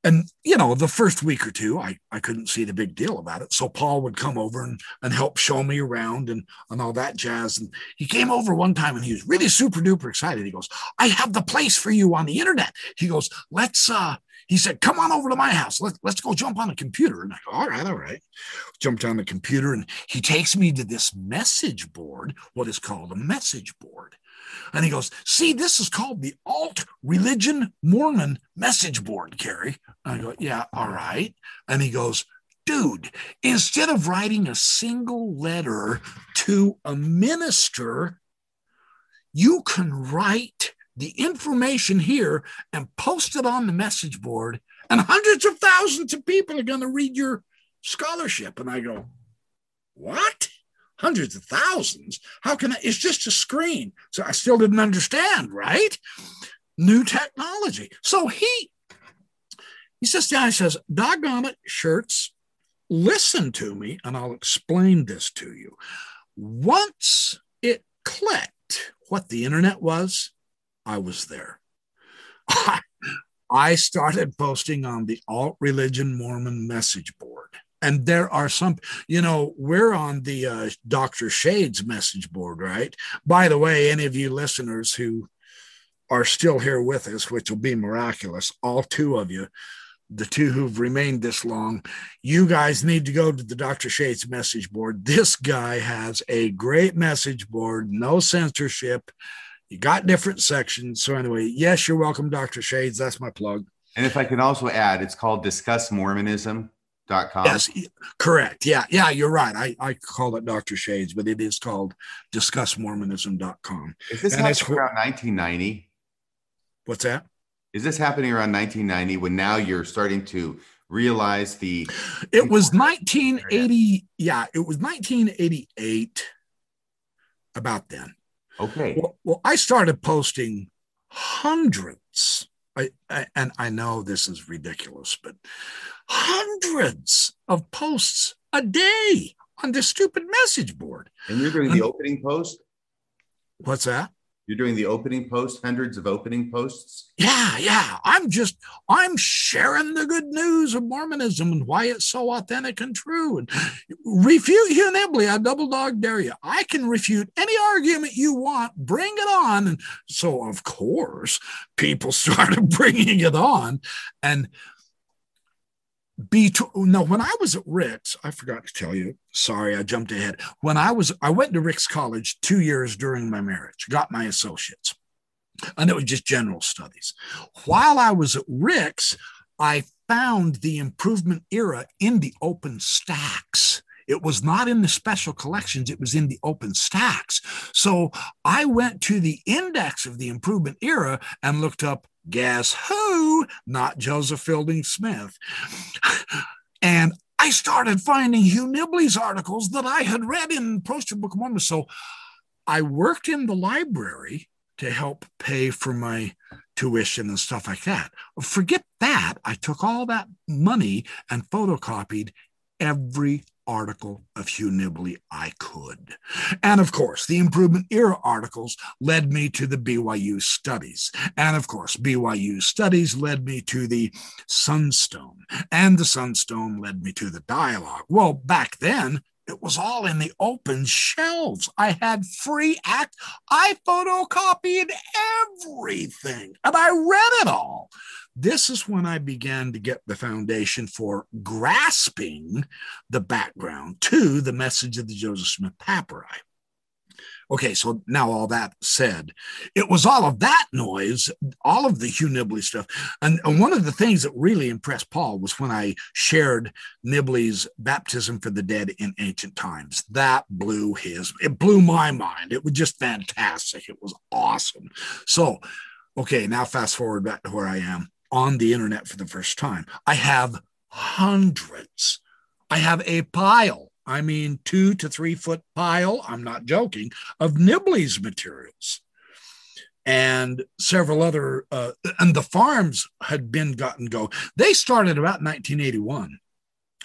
And, you know, the first week or two, I, I couldn't see the big deal about it. So Paul would come over and, and help show me around and, and all that jazz. And he came over one time and he was really super duper excited. He goes, I have the place for you on the internet. He goes, let's, uh, he said, come on over to my house. Let, let's go jump on the computer. And I go, all right, all right. Jumped on the computer and he takes me to this message board, what is called a message board. And he goes, See, this is called the Alt Religion Mormon Message Board, Kerry. I go, Yeah, all right. And he goes, Dude, instead of writing a single letter to a minister, you can write the information here and post it on the message board, and hundreds of thousands of people are going to read your scholarship. And I go, What? hundreds of thousands. How can I? It's just a screen. So I still didn't understand, right? New technology. So he he says down, he says, doggone it, Shirts, listen to me, and I'll explain this to you. Once it clicked what the internet was, I was there. I started posting on the alt religion Mormon message board. And there are some you know we're on the uh, dr shades message board right? By the way any of you listeners who are still here with us which will be miraculous all two of you the two who've remained this long you guys need to go to the dr shades message board. This guy has a great message board no censorship you got different sections so anyway yes you're welcome dr shades that's my plug and if i can also add it's called discuss mormonism Dot com. Yes, correct. Yeah, yeah, you're right. I, I call it Dr. Shades, but it is called discussmormonism.com. Is this and happening around 1990? What's that? Is this happening around 1990 when now you're starting to realize the It was 1980. Yeah, it was 1988 about then. Okay. Well, well I started posting hundreds I, I, and I know this is ridiculous, but hundreds of posts a day on this stupid message board. And you're doing the opening post? What's that? You're doing the opening post, hundreds of opening posts. Yeah, yeah. I'm just I'm sharing the good news of Mormonism and why it's so authentic and true. And refute Hugh Nibley. I double dog dare you. I can refute any argument you want. Bring it on. And so, of course, people started bringing it on, and be no when i was at Ricks i forgot to tell you. Sorry i jumped ahead. When i was i went to Ricks college two years during my marriage got my associates. And it was just general studies. While i was at Ricks i found the improvement era in the open stacks. It was not in the special collections, it was in the open stacks. So I went to the index of the improvement era and looked up Guess who? Not Joseph Fielding Smith. and I started finding Hugh Nibley's articles that I had read in Poster Book of Mormon. So I worked in the library to help pay for my tuition and stuff like that. Forget that. I took all that money and photocopied every article of Hugh Nibley I could. And of course, the Improvement Era articles led me to the BYU studies. And of course, BYU studies led me to the Sunstone. And the Sunstone led me to the dialogue. Well, back then, it was all in the open shelves. I had free act. I photocopied everything and I read it all. This is when I began to get the foundation for grasping the background to the message of the Joseph Smith Papyri. Okay, so now all that said, it was all of that noise, all of the Hugh Nibley stuff. And, and, one of the things that really impressed Paul was when I shared Nibley's Baptism for the Dead in Ancient Times. That blew his, it blew my mind. It was just fantastic. It was awesome. So, okay, now fast forward back to where I am on the internet for the first time. I have hundreds. I have a pile I mean, two to three foot pile, I'm not joking, of Nibley's materials. And several other, uh, and the FARMS had been gotten go. They started about 1981.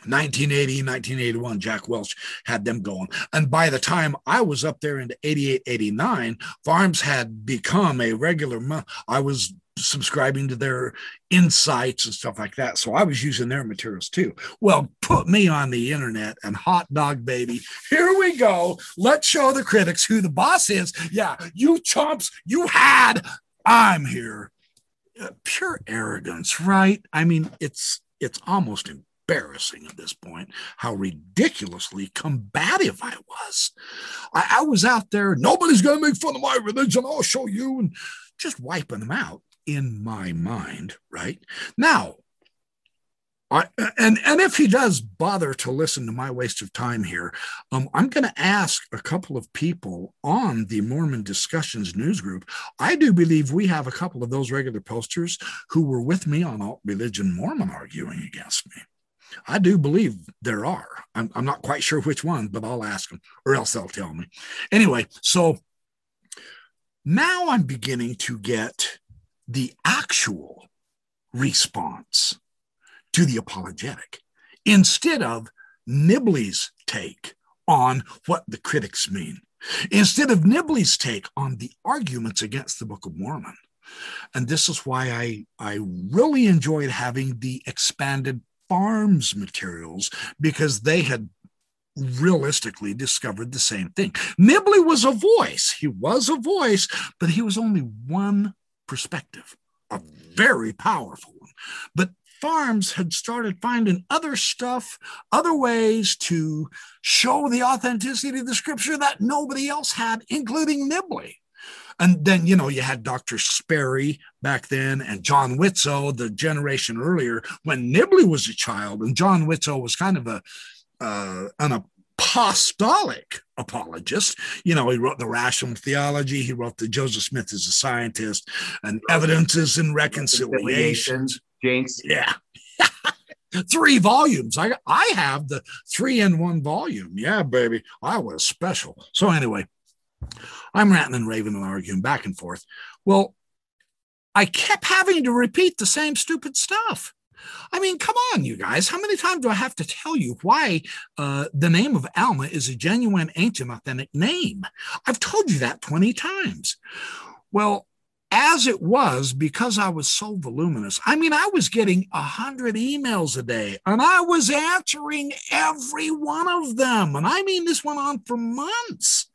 1980, 1981, Jack Welch had them going. And by the time I was up there into 88, 89, FARMS had become a regular month. I was subscribing to their insights and stuff like that. So I was using their materials too. Well, put me on the internet and hot dog baby. Here we go. Let's show the critics who the boss is. Yeah, you chumps, you had. I'm here. Uh, pure arrogance, right? I mean, it's it's almost embarrassing at this point how ridiculously combative I was. I, I was out there, nobody's to make fun of my religion. I'll show you, and just wiping them out in my mind, right? Now, I, and and if he does bother to listen to my waste of time here, um, I'm going to ask a couple of people on the Mormon Discussions news group. I do believe we have a couple of those regular posters who were with me on Alt Religion Mormon arguing against me. I do believe there are. I'm, I'm not quite sure which one, but I'll ask them, or else they'll tell me. Anyway, so now I'm beginning to get the actual response to the apologetic instead of Nibley's take on what the critics mean, instead of Nibley's take on the arguments against the Book of Mormon. And this is why I, I really enjoyed having the expanded FARMS materials because they had realistically discovered the same thing. Nibley was a voice. He was a voice, but he was only one perspective, a very powerful one. But FARMS had started finding other stuff, other ways to show the authenticity of the scripture that nobody else had, including Nibley. And then, you know, you had Dr. Sperry back then and John Widtsoe, the generation earlier, when Nibley was a child. And John Widtsoe was kind of a, uh, an apostolic apologist. You know, he wrote the Rational Theology, he wrote the Joseph Smith as a Scientist, and Evidences and Reconciliations. Jinx. Yeah. three volumes. I I have the three in one volume. Yeah, baby. I was special. So anyway, I'm ranting and raving and arguing back and forth. Well, I kept having to repeat the same stupid stuff. I mean, come on, you guys. How many times do I have to tell you why uh, the name of Alma is a genuine, ancient, authentic name? I've told you that 20 times. Well, as it was, because I was so voluminous, I mean, I was getting a hundred emails a day and I was answering every one of them. And I mean, this went on for months.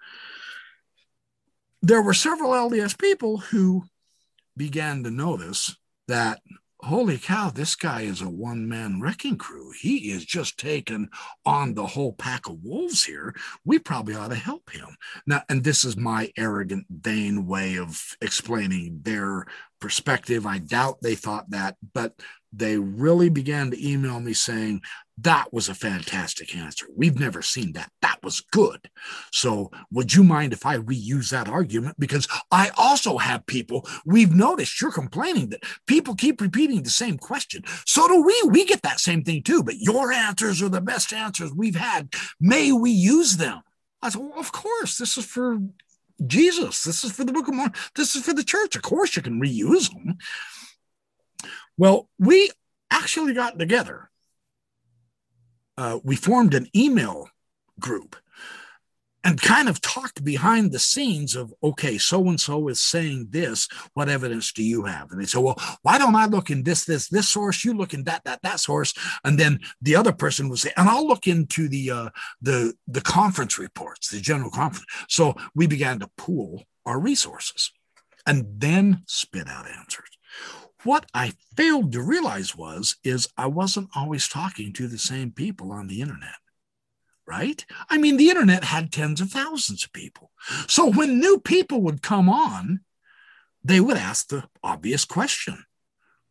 There were several LDS people who began to notice that holy cow, this guy is a one man wrecking crew. He is just taking on the whole pack of wolves here. We probably ought to help him. Now, and this is my arrogant, vain way of explaining their perspective. I doubt they thought that, but they really began to email me saying, that was a fantastic answer. We've never seen that. That was good. So, would you mind if I reuse that argument? Because I also have people, we've noticed you're complaining that people keep repeating the same question. So do we. We get that same thing too. But your answers are the best answers we've had. May we use them? I said, well, of course. This is for Jesus. This is for the Book of Mormon. This is for the church. Of course, you can reuse them. Well, we actually got together uh, we formed an email group and kind of talked behind the scenes of okay so and so is saying this what evidence do you have? And they say well why don't i look in this this this source you look in that that that source. And then the other person would say and i'll look into the uh, the the conference reports the general conference. So we began to pool our resources and then spit out answers. What I failed to realize was is I wasn't always talking to the same people on the internet. Right? I mean, the internet had tens of thousands of people. So when new people would come on, they would ask the obvious question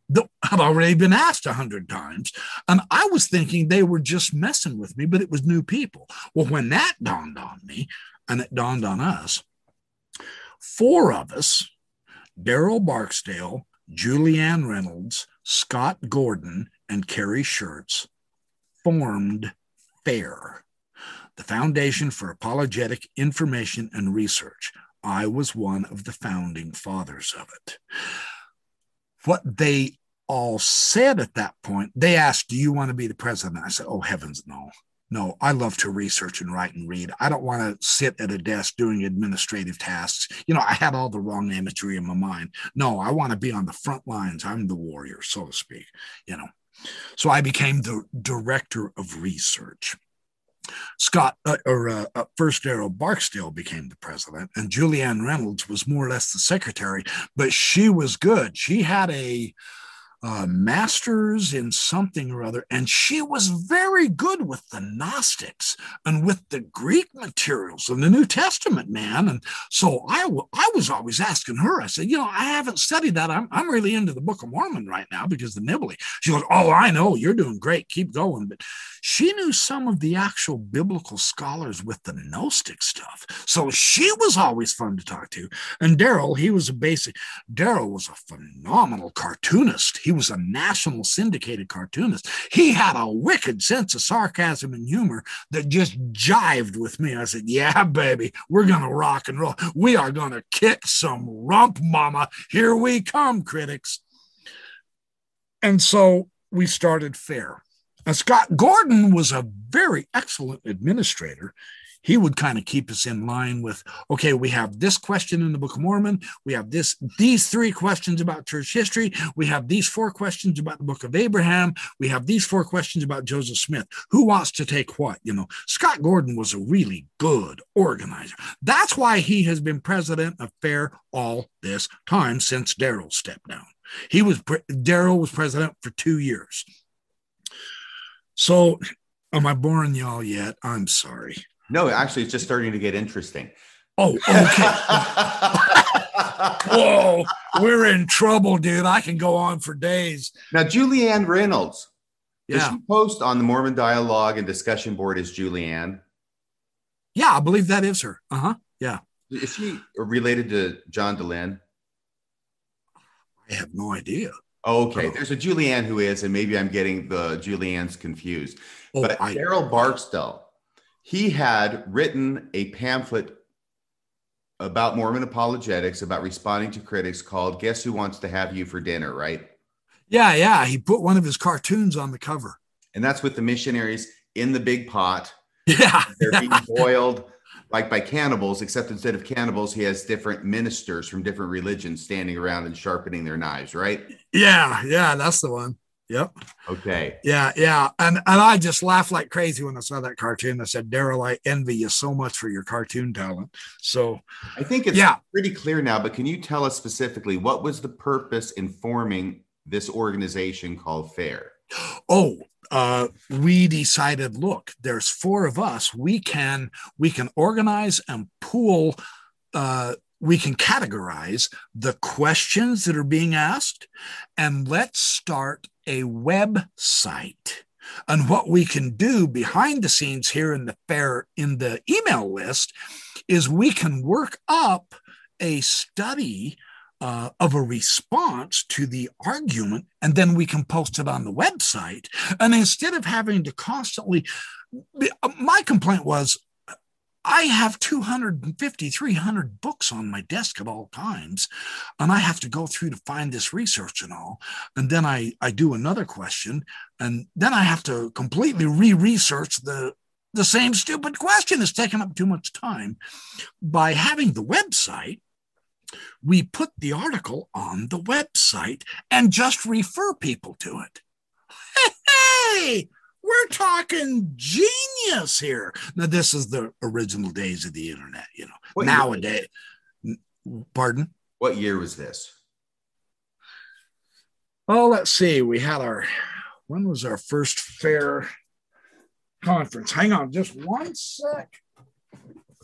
that had already been asked a hundred times. And I was thinking they were just messing with me, but it was new people. Well, when that dawned on me, and it dawned on us, four of us, Daryl Barksdale, Julianne Reynolds, Scott Gordon, and Kerry Shirts formed FAIR, the Foundation for Apologetic Information and Research. I was one of the founding fathers of it. What they all said at that point, they asked, Do you want to be the president? I said, Oh, heavens, no. No, I love to research and write and read. I don't want to sit at a desk doing administrative tasks. You know, I had all the wrong imagery in my mind. No, I want to be on the front lines. I'm the warrior, so to speak, you know. So I became the director of research. Scott, uh, or uh, uh, first Daryl Barksdale became the president, and Julianne Reynolds was more or less the secretary, but she was good. She had a uh, master's in something or other, and she was very good with the Gnostics and with the Greek materials and the New Testament, man. And so I, w- I was always asking her, I said, you know, I haven't studied that. I'm, I'm really into the Book of Mormon right now because the Nibley. She goes, oh, I know, you're doing great. Keep going. But she knew some of the actual biblical scholars with the Gnostic stuff. So she was always fun to talk to. And Daryl, he was a basic, Daryl was a phenomenal cartoonist. He was a national syndicated cartoonist. He had a wicked sense of sarcasm and humor that just jived with me. I said, Yeah, baby, we're going to rock and roll. We are going to kick some rump, mama. Here we come, critics. And so we started fair. And Scott Gordon was a very excellent administrator he would kind of keep us in line with okay we have this question in the book of mormon we have this these three questions about church history we have these four questions about the book of abraham we have these four questions about joseph smith. Who wants to take what you know? Scott gordon was a really good organizer. That's why he has been president of fair all this time since daryl stepped down. He was daryl was president for two years. So am i boring y'all yet? I'm sorry no, actually, it's just starting to get interesting. Oh, okay. Whoa, we're in trouble, dude. I can go on for days. Now, Julianne Reynolds. Yeah. Does she post on the Mormon Dialogue and discussion board as Julianne? Yeah, I believe that is her. Uh huh. Yeah. Is she related to John Dehlin? I have no idea. okay. Oh. There's a Julianne who is, and maybe I'm getting the Juliannes confused. Oh, but I- Daryl Barksdale he had written a pamphlet about Mormon apologetics, about responding to critics called Guess Who Wants to Have You for Dinner, right? Yeah, yeah. He put one of his cartoons on the cover. And that's with the missionaries in the big pot. Yeah. They're yeah. being boiled like by cannibals, except instead of cannibals, he has different ministers from different religions standing around and sharpening their knives, right? Yeah, yeah, that's the one. Yep. Okay. Yeah, yeah. And and I just laughed like crazy when I saw that cartoon. I said, Daryl, I envy you so much for your cartoon talent. So I think it's Yeah. pretty clear now, but can you tell us specifically what was the purpose in forming this organization called FAIR? oh uh, we decided look there's four of us we can we can organize and pool uh, we can categorize the questions that are being asked and let's start a website and what we can do behind the scenes here in the fair in the email list is we can work up a study uh, of a response to the argument, and then we can post it on the website. And instead of having to constantly, my complaint was I have 250, 300 books on my desk at all times, and I have to go through to find this research and all. And then I, I do another question, and then I have to completely re research the, the same stupid question. It's taking up too much time. By having the website, we put the article on the website and just refer people to it. Hey, we're talking genius here. Now, this is the original days of the internet, you know. What? Nowadays, pardon? What year was this? Oh, let's see. We had our, when was our first fair conference? Hang on just one sec.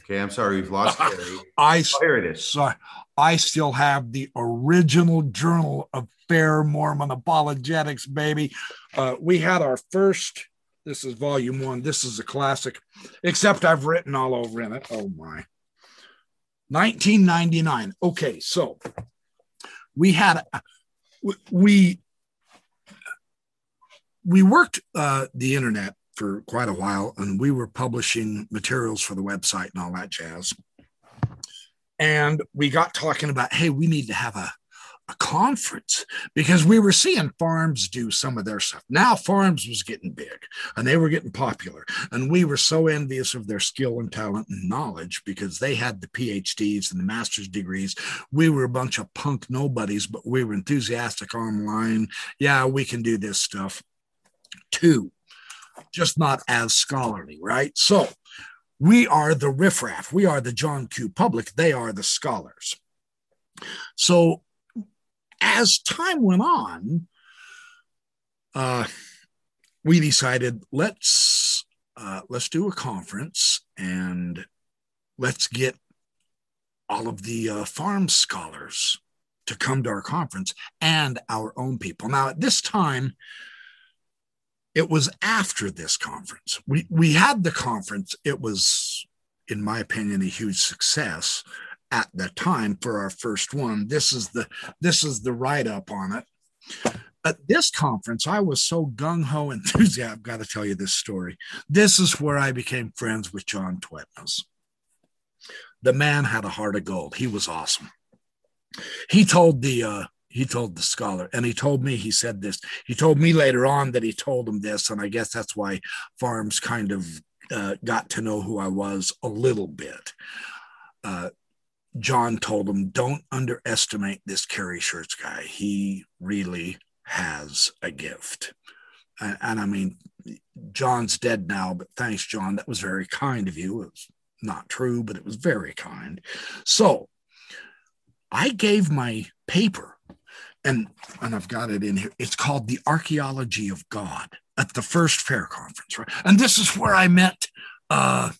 Okay, I'm sorry, we've lost Kerry. I Oh, here it is. So I still have the original Journal of Fair Mormon Apologetics, baby. Uh, we had our first, this is volume one. This is a classic, except I've written all over in it. Oh my. 1999. Okay, so we had, we, we worked uh, the internet for quite a while and we were publishing materials for the website and all that jazz and we got talking about hey we need to have a, a conference because we were seeing FARMS do some of their stuff now FARMS was getting big and they were getting popular and we were so envious of their skill and talent and knowledge because they had the phds and the master's degrees we were a bunch of punk nobodies but we were enthusiastic online yeah we can do this stuff too, just not as scholarly right so we are the riffraff. We are the John Q. Public. They are the scholars. So as time went on, uh, we decided let's uh, let's do a conference and let's get all of the uh, farm scholars to come to our conference and our own people. Now, at this time, it was after this conference. We we had the conference. It was, in my opinion, a huge success at the time for our first one. This is the this is the write up on it. At this conference, I was so gung ho enthusiastic. I've got to tell you this story. This is where I became friends with John Tvedtnes. The man had a heart of gold. He was awesome. He told the uh, he told the scholar, and he told me he said this. He told me later on that he told him this, and I guess that's why FARMS kind of uh, got to know who I was a little bit. Uh, John told him, "Don't underestimate this Kerry Shirts guy. He really has a gift." And, and I mean, John's dead now, but thanks, John. That was very kind of you. It was not true, but it was very kind. So I gave my paper and and I've got it in here. It's called the Archaeology of God at the first fair conference, right? And this is where I met. Uh,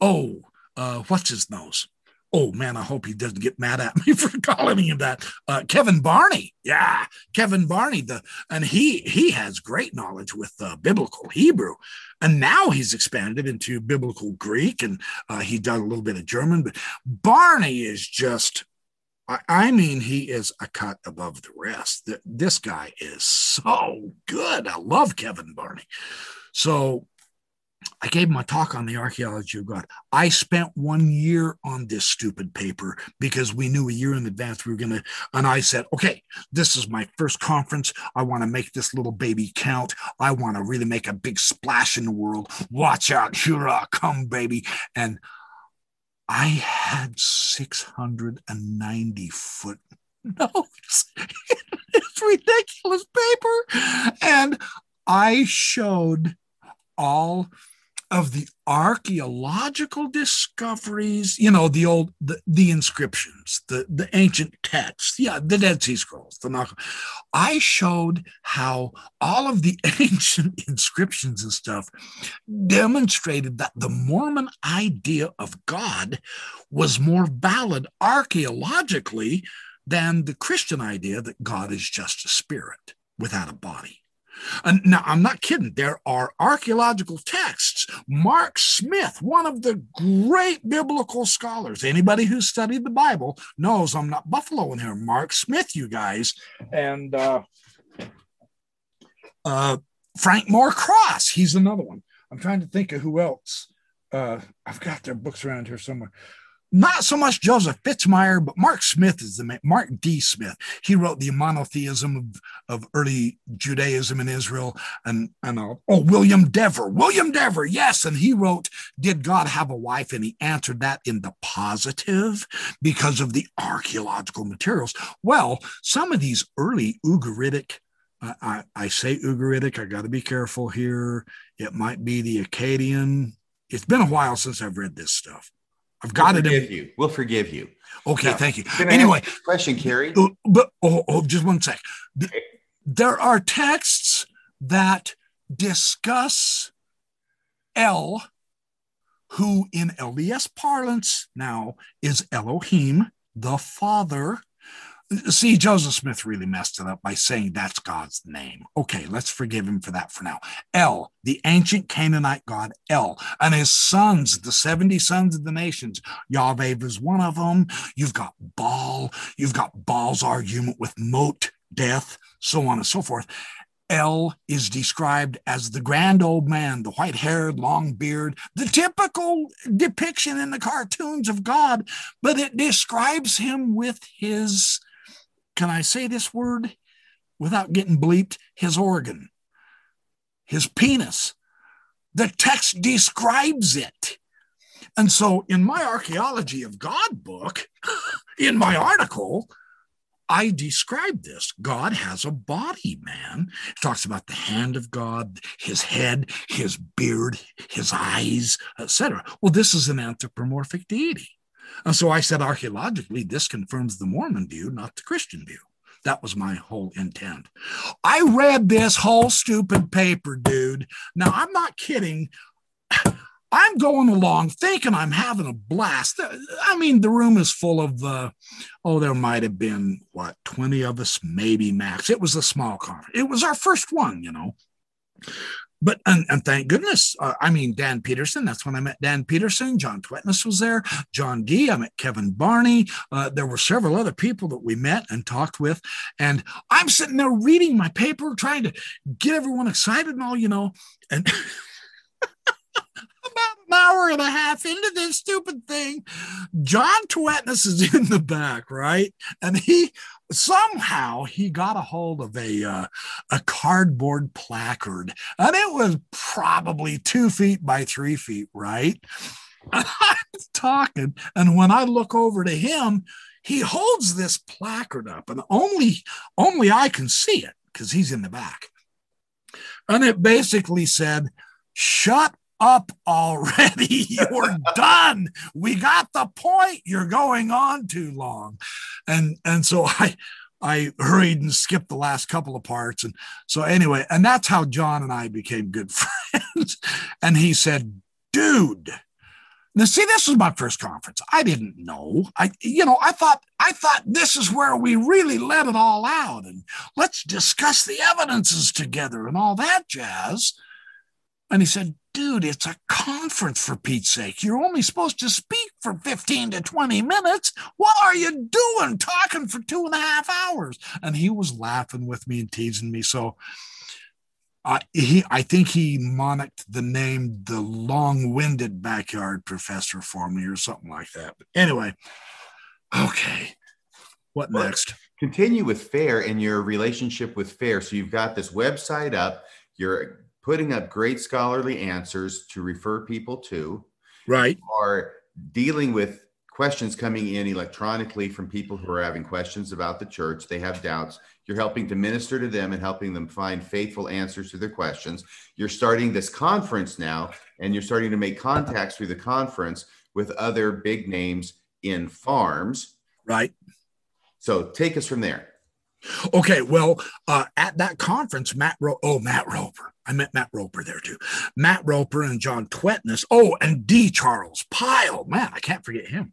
oh, uh, what's his nose? Oh man, I hope he doesn't get mad at me for calling him that. Uh, Kevin Barney, yeah, Kevin Barney. The and he he has great knowledge with uh, biblical Hebrew, and now he's expanded into biblical Greek, and uh, he done a little bit of German. But Barney is just I mean, he is a cut above the rest. This guy is so good. I love Kevin Barney. So I gave a talk on the archaeology of God. I spent one year on this stupid paper because we knew a year in advance we were going to. And I said, okay, this is my first conference. I want to make this little baby count. I want to really make a big splash in the world. Watch out. Here I come, baby. And I had 690 foot notes. it's ridiculous paper. And I showed all of the archaeological discoveries, you know, the old the, the inscriptions, the the ancient texts, yeah, the Dead Sea Scrolls, the Nag- I showed how all of the ancient inscriptions and stuff demonstrated that the Mormon idea of God was more valid archaeologically than the Christian idea that God is just a spirit without a body. And now, I'm not kidding. There are archaeological texts. Mark Smith, one of the great biblical scholars, anybody who's studied the Bible knows I'm not buffaloing here. Mark Smith, you guys. And uh, uh, Frank Moore Cross, he's another one. I'm trying to think of who else. Uh, I've got their books around here somewhere not so much Joseph Fitzmyer, but Mark Smith is the man, Mark D. Smith. He wrote the monotheism of, of early Judaism in Israel, and and uh, oh William Dever, William Dever, yes, and he wrote, "Did God have a wife?" And he answered that in the positive because of the archaeological materials. Well, some of these early Ugaritic. I, I say Ugaritic. I got to be careful here. It might be the Akkadian. It's been a while since I've read this stuff I've got we'll it. Forgive in... you. We'll forgive you. Okay, now, thank you. Anyway, question. Uh, but oh, oh, just one sec. There are texts that discuss El, who in LDS parlance now is Elohim, the Father, See, Joseph Smith really messed it up by saying that's God's name. Okay, let's forgive him for that for now. El, the ancient Canaanite god El, and his sons, the 70 sons of the nations. Yahweh is one of them. You've got Baal. You've got Baal's argument with Mot, death, so on and so forth. El is described as the grand old man, the white haired, long beard, the typical depiction in the cartoons of God, but it describes him with his can I say this word without getting bleeped? His organ, his penis. The text describes it. And so, in my Archaeology of God book, in my article, I describe this. God has a body, man. It talks about the hand of God, his head, his beard, his eyes, etc. Well, this is an anthropomorphic deity. And so I said, archaeologically, this confirms the Mormon view, not the Christian view. That was my whole intent. I read this whole stupid paper, dude. Now, I'm not kidding. I'm going along thinking I'm having a blast. I mean, the room is full of, uh, oh, there might have been, what, 20 of us, maybe max. It was a small conference. It was our first one, you know. But, and, and thank goodness, uh, I mean, Dan Peterson, that's when I met Dan Peterson. John Tvedtnes was there. John Gee, I met Kevin Barney. Uh, there were several other people that we met and talked with. And I'm sitting there reading my paper, trying to get everyone excited and all, you know. And about an hour and a half into this stupid thing, John Tvedtnes is in the back, right? And he somehow he got a hold of a uh, a cardboard placard, and it was probably two feet by three feet, right? And I was talking, and when I look over to him, he holds this placard up, and only only I can see it because he's in the back. And it basically said, Shut up already. You're done. We got the point. You're going on too long. And and so I I hurried and skipped the last couple of parts. And so anyway, and that's how John and I became good friends. and he said, dude. Now see, this was my first conference. I didn't know. I, you know, I thought I thought this is where we really let it all out and let's discuss the evidences together and all that jazz. And he said, dude, it's a conference for Pete's sake. You're only supposed to speak for 15 to 20 minutes. What are you doing talking for two and a half hours? And he was laughing with me and teasing me. So uh, he, I think he moniked the name the long winded backyard professor for me or something like that. But anyway, okay. What well, next? Continue with FAIR and your relationship with FAIR. So you've got this website up. You're putting up great scholarly answers to refer people to. Right. Are dealing with questions coming in electronically from people who are having questions about the church. They have doubts. You're helping to minister to them and helping them find faithful answers to their questions. You're starting this conference now, and you're starting to make contacts through the conference with other big names in farms. Right. So take us from there. Okay, well, uh, at that conference, Matt Ro- oh Matt Roper, I met Matt Roper there too. Matt Roper and John Tvedtnes. Oh, and D. Charles Pyle. Man, I can't forget him.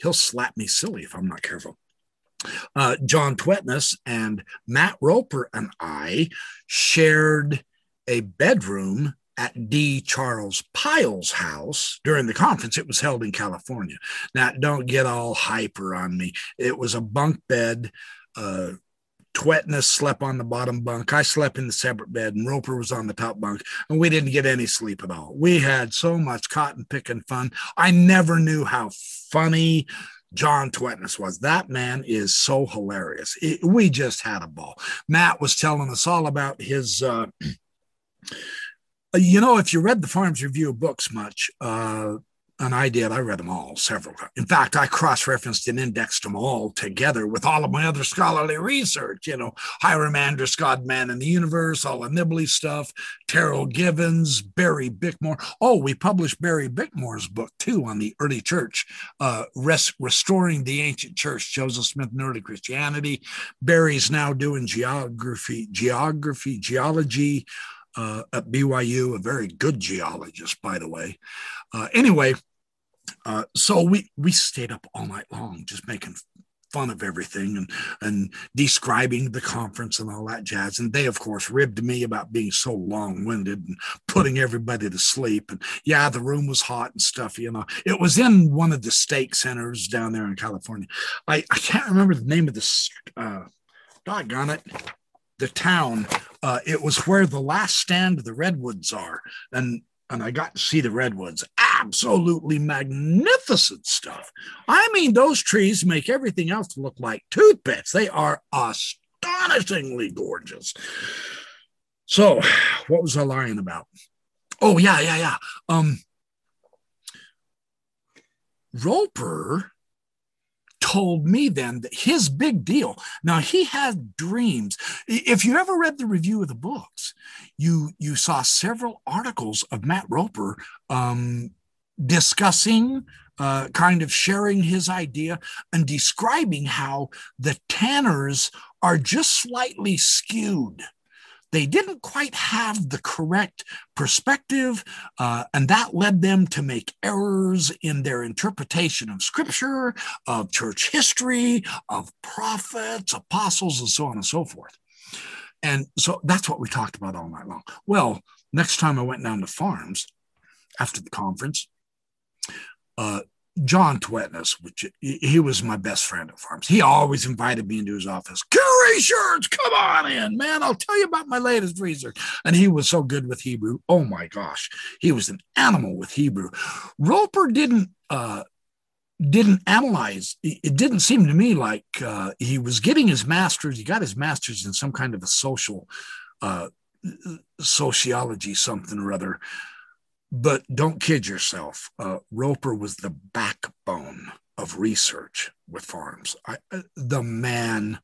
He'll slap me silly if I'm not careful. Uh, John Tvedtnes and Matt Roper and I shared a bedroom at D. Charles Pyle's house during the conference. It was held in California. Now, don't get all hyper on me. It was a bunk bed. Uh, Tvedtnes slept on the bottom bunk. I slept in the separate bed, and Roper was on the top bunk, and we didn't get any sleep at all. We had so much cotton picking fun. I never knew how funny John Tvedtnes was. That man is so hilarious. It, we just had a ball. Matt was telling us all about his. Uh, you know, if you read the Farms Review Books much, uh, and I did. I read them all several times. In fact, I cross referenced and indexed them all together with all of my other scholarly research, you know, Hyrum Andrus, God, Man, and the Universe, all the Nibley stuff, Terryl Givens, Barry Bickmore. Oh, we published Barry Bickmore's book too on the early church, uh, Res- Restoring the Ancient Church, Joseph Smith and Early Christianity. Barry's now doing geography, geography, geology uh, at BYU, a very good geologist, by the way. Uh, anyway, uh, so we we stayed up all night long just making fun of everything and and describing the conference and all that jazz. And they, of course, ribbed me about being so long-winded and putting everybody to sleep. And yeah, the room was hot and stuff. You know, it was in one of the stake centers down there in California. I I can't remember the name of this. Uh, doggone it the town. Uh, it was where the last stand of the redwoods are, and and I got to see the redwoods. Absolutely magnificent stuff. I mean, those trees make everything else look like toothpicks. They are astonishingly gorgeous. So, what was I lying about? Oh yeah, yeah, yeah. Um, Roper told me then that his big deal now he had dreams if you ever read the review of the books you you saw several articles of matt roper um, discussing uh, kind of sharing his idea and describing how the tanners are just slightly skewed they didn't quite have the correct perspective, uh, and that led them to make errors in their interpretation of scripture, of church history, of prophets, apostles, and so on and so forth. And so that's what we talked about all night long. Well, next time I went down to farms after the conference, uh, John Tvedtnes, which he was my best friend at Farms. He always invited me into his office. Kerry Shirts, come on in, man. I'll tell you about my latest research. And he was so good with Hebrew. Oh my gosh, he was an animal with Hebrew. Roper didn't uh, didn't analyze. It didn't seem to me like uh, he was getting his master's. He got his master's in some kind of a social uh, sociology, something or other but don't kid yourself. Uh, Roper was the backbone of research with farms. I, uh, the man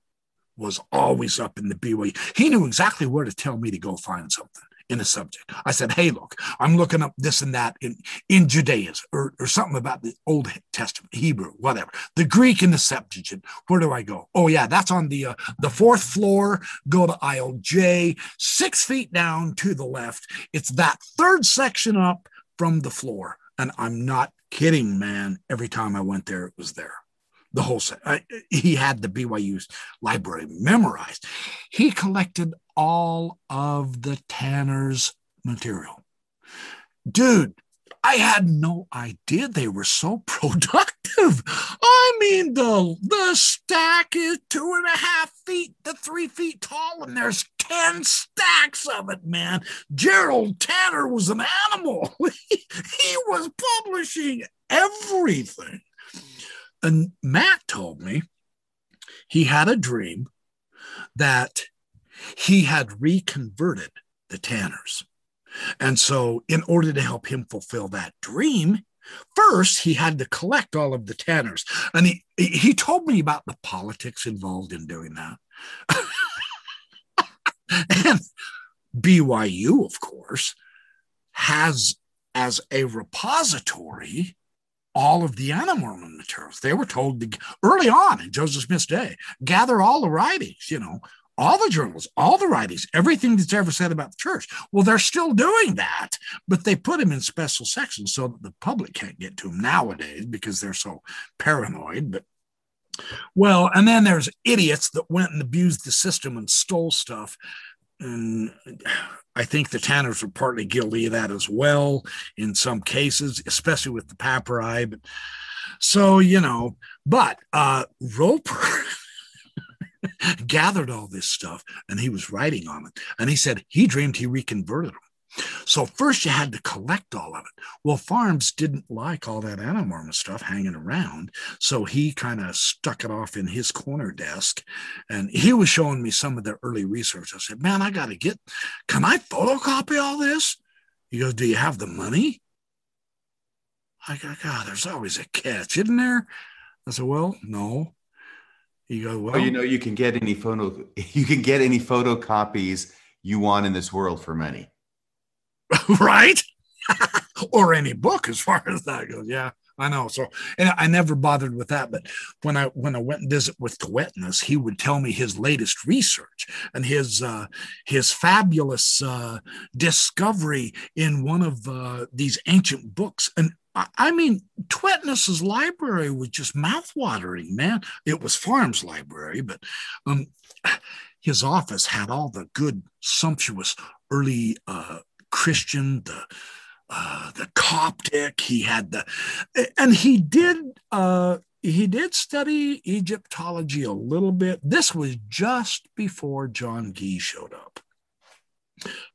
was always up in the BYU. He knew exactly where to tell me to go find something in a subject. I said, hey, look, I'm looking up this and that in, in Judaism or, or something about the Old Testament, Hebrew, whatever. The Greek and the Septuagint. Where do I go? Oh, yeah, that's on the uh, the fourth floor. Go to aisle J, six feet down to the left. It's that third section up from the floor. And I'm not kidding, man. Every time I went there, it was there the whole set. He had the BYU's library memorized. He collected all of the Tanner's material. Dude, I had no idea they were so productive. I mean, the, the stack is two and a half feet to three feet tall, and there's 10 stacks of it, man. Gerald Tanner was an animal. he was publishing everything. And Matt told me he had a dream that he had reconverted the Tanners. And so, in order to help him fulfill that dream, first he had to collect all of the Tanners. And he, he told me about the politics involved in doing that. and BYU, of course, has as a repository all of the Mormon materials. They were told to, early on in Joseph Smith's day, gather all the writings, you know, all the journals, all the writings, everything that's ever said about the church. Well, they're still doing that, but they put them in special sections so that the public can't get to them nowadays because they're so paranoid. But well, and then there's idiots that went and abused the system and stole stuff. And I think the Tanners were partly guilty of that as well in some cases, especially with the papyri. But so, you know, but uh, Roper gathered all this stuff and he was writing on it. And he said he dreamed he reconverted them. So first you had to collect all of it. Well, Farms didn't like all that Anna Mormon stuff hanging around. So he kind of stuck it off in his corner desk. And he was showing me some of the early research. I said, man, I got to get, can I photocopy all this? He goes, do you have the money? I go, God, there's always a catch, isn't there? I said, well, no. Oh, you go, well, well, you know, you can get any photo, you can get any photocopies you want in this world for money. right? or any book as far as that goes. Yeah. I know. So, and I never bothered with that. But when I when I went and visit with Tvedtnes, he would tell me his latest research and his uh, his fabulous uh, discovery in one of uh, these ancient books. And I, I mean, Tvedtnes's library was just mouthwatering, man. It was Farm's library, but um, his office had all the good, sumptuous early uh, Christian, the uh, the Coptic. He had the, and he did uh, he did study Egyptology a little bit. This was just before John Gee showed up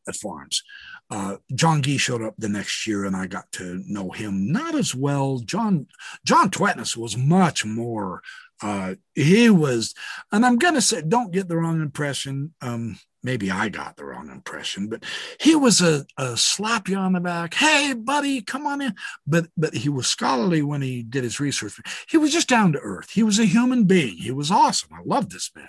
at Farms. Uh, John Gee showed up the next year, and I got to know him not as well. John John Tvedtnes was much more. Uh, he was, and I'm gonna say, don't get the wrong impression. Um, maybe I got the wrong impression, but he was a, a slap you on the back. Hey, buddy, come on in. But but he was scholarly when he did his research. He was just down to earth. He was a human being. He was awesome. I love this man.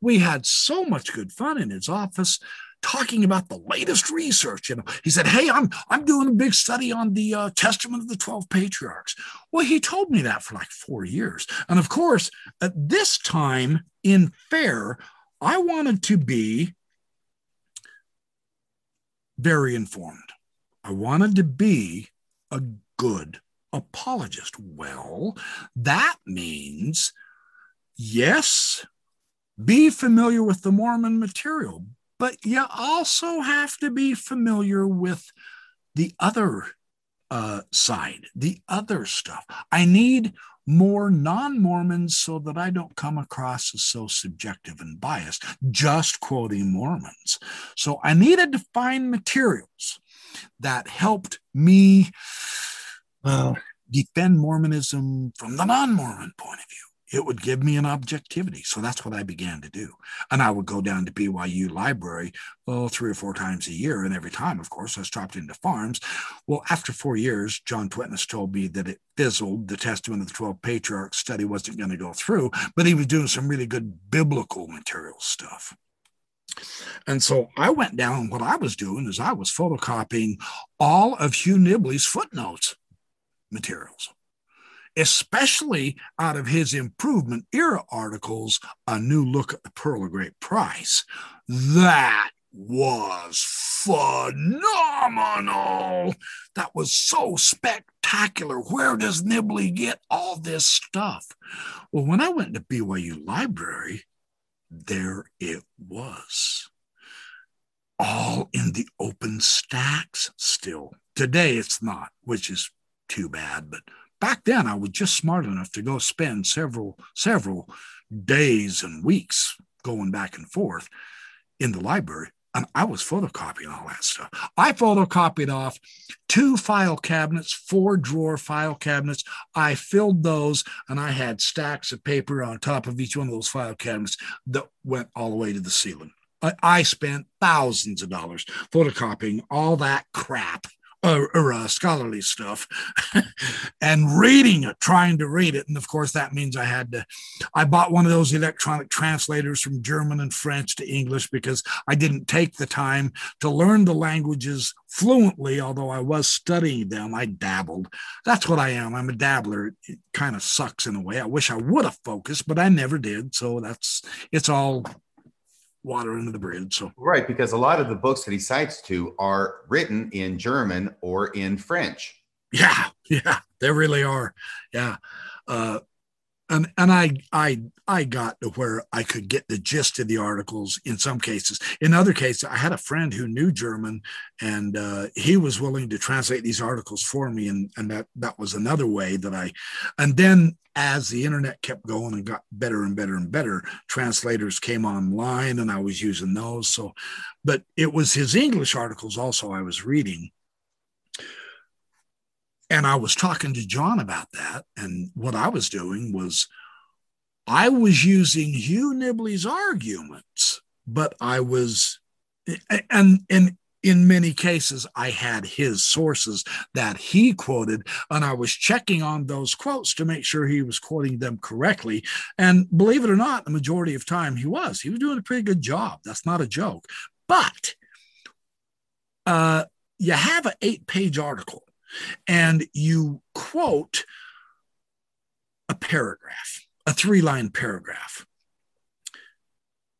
We had so much good fun in his office. Talking about the latest research. You know, he said, "Hey, I'm I'm doing a big study on the uh, Testament of the Twelve Patriarchs." Well, he told me that for like four years, and of course, at this time in fair, I wanted to be very informed. I wanted to be a good apologist. Well, that means yes, be familiar with the Mormon material, but you also have to be familiar with the other uh, side, the other stuff. I need more non Mormons so that I don't come across as so subjective and biased, just quoting Mormons. So I needed to find materials that helped me uh, defend Mormonism from the non Mormon point of view it would give me an objectivity. So that's what I began to do. And I would go down to BYU library, oh, three or four times a year. And every time, of course, I stopped into farms. Well, after four years, John Tvedtnes told me that it fizzled. The Testament of the 12 Patriarchs study wasn't going to go through, but he was doing some really good biblical material stuff. And so I went down. What I was doing is I was photocopying all of Hugh Nibley's footnotes materials especially out of his improvement era articles, A New Look at the Pearl of Great Price. That was phenomenal. That was so spectacular. Where does Nibley get all this stuff? Well, when I went to BYU Library, there it was. All in the open stacks still. Today it's not, which is too bad, but back then I was just smart enough to go spend several several days and weeks going back and forth in the library and I was photocopying all that stuff. I photocopied off two file cabinets, four drawer file cabinets. I filled those and I had stacks of paper on top of each one of those file cabinets that went all the way to the ceiling. I, I spent thousands of dollars photocopying all that crap or, or uh, scholarly stuff and reading it, trying to read it. And of course, that means I had to, I bought one of those electronic translators from German and French to English because I didn't take the time to learn the languages fluently, although I was studying them. I dabbled. That's what I am. I'm a dabbler. It kind of sucks in a way. I wish I would have focused, but I never did. So that's, it's all water under the bridge. So right, because a lot of the books that he cites to are written in German or in French. Yeah, yeah, they really are. Yeah. Uh, and and I I I got to where I could get the gist of the articles in some cases. In other cases, I had a friend who knew German, and uh, he was willing to translate these articles for me, and and that that was another way that I. And then as the internet kept going and got better and better and better, translators came online, and I was using those. So, but it was his English articles also I was reading and I was talking to John about that. And what I was doing was I was using Hugh Nibley's arguments, but I was, and, and in many cases, I had his sources that he quoted, and I was checking on those quotes to make sure he was quoting them correctly. And believe it or not, the majority of time he was. He was doing a pretty good job. That's not a joke. But uh, you have an eight page article and you quote a paragraph, a three line paragraph.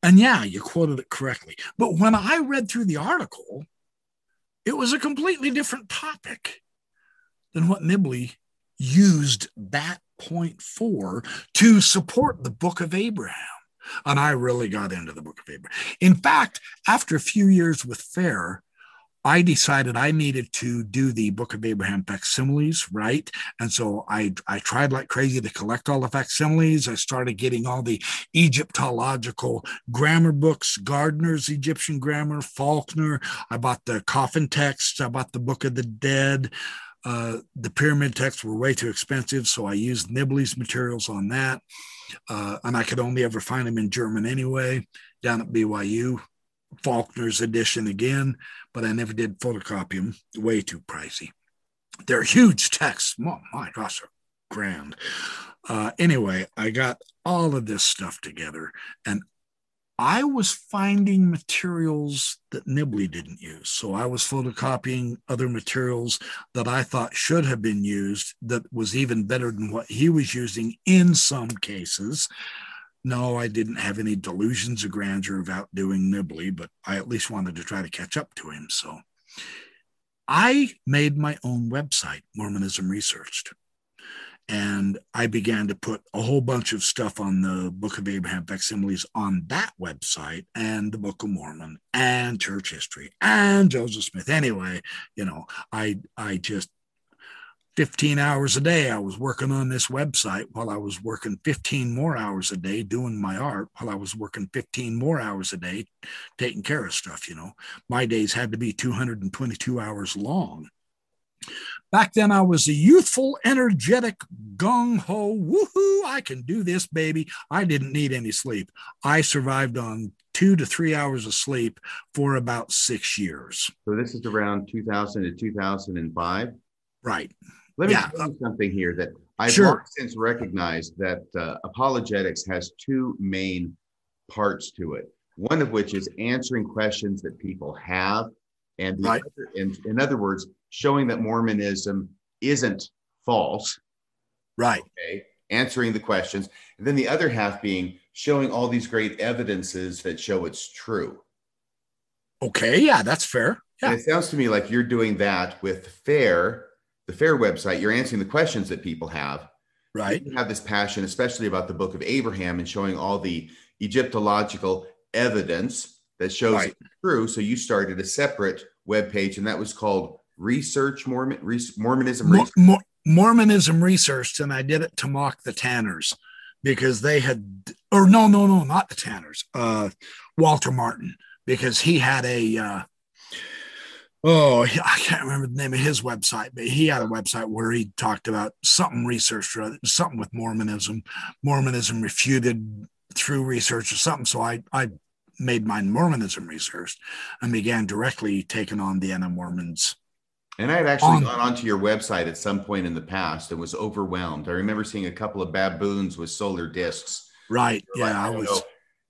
And yeah, you quoted it correctly. But when I read through the article, it was a completely different topic than what Nibley used that point for to support the book of Abraham. And I really got into the book of Abraham. In fact, after a few years with Fair, I decided I needed to do the Book of Abraham facsimiles, right? And so I, I tried like crazy to collect all the facsimiles. I started getting all the Egyptological grammar books, Gardiner's Egyptian Grammar, Faulkner. I bought the coffin texts. I bought the Book of the Dead. Uh, the pyramid texts were way too expensive, so I used Nibley's materials on that. Uh, and I could only ever find them in German anyway, down at BYU. Faulkner's edition again, but I never did photocopy them. Way too pricey. They're huge texts. My gosh, they're grand. Uh, anyway, I got all of this stuff together and I was finding materials that Nibley didn't use. So I was photocopying other materials that I thought should have been used that was even better than what he was using in some cases. No, I didn't have any delusions of grandeur of outdoing Nibley, but I at least wanted to try to catch up to him. So I made my own website, Mormonism Researched and I began to put a whole bunch of stuff on the Book of Abraham facsimiles on that website and the Book of Mormon and church history and Joseph Smith. Anyway, you know, I I just 15 hours a day I was working on this website while I was working 15 more hours a day doing my art while I was working 15 more hours a day taking care of stuff, you know. My days had to be 222 hours long Back then, I was a youthful, energetic, gung ho, woohoo, I can do this, baby. I didn't need any sleep. I survived on two to three hours of sleep for about six years. So, this is around 2000 to 2005? Right. Let me yeah. tell you something here that I've sure. since recognized that uh, apologetics has two main parts to it. One of which is answering questions that people have, and the right. other, in, in other words, showing that Mormonism isn't false. Right. Okay. Answering the questions. And then the other half being showing all these great evidences that show it's true. Okay. Yeah, that's fair. Yeah. And it sounds to me like you're doing that with FAIR, the FAIR website. You're answering the questions that people have. Right. You have this passion, especially about the book of Abraham and showing all the Egyptological evidence that shows right. it's true. So you started a separate web page, and that was called research Mormon Mormonism research? Mor- Mormonism research, and I did it to mock the Tanners because they had, or no, no, no, not the Tanners, uh, Walter Martin, because he had a, uh, oh, I can't remember the name of his website, but he had a website where he talked about something research, or something with Mormonism, Mormonism refuted through research or something. So I, I made mine Mormonism research and began directly taking on the Anna Mormons and I had actually on, gone onto your website at some point in the past and was overwhelmed. I remember seeing a couple of baboons with solar discs. Right. Yeah, like, I, I was. Know.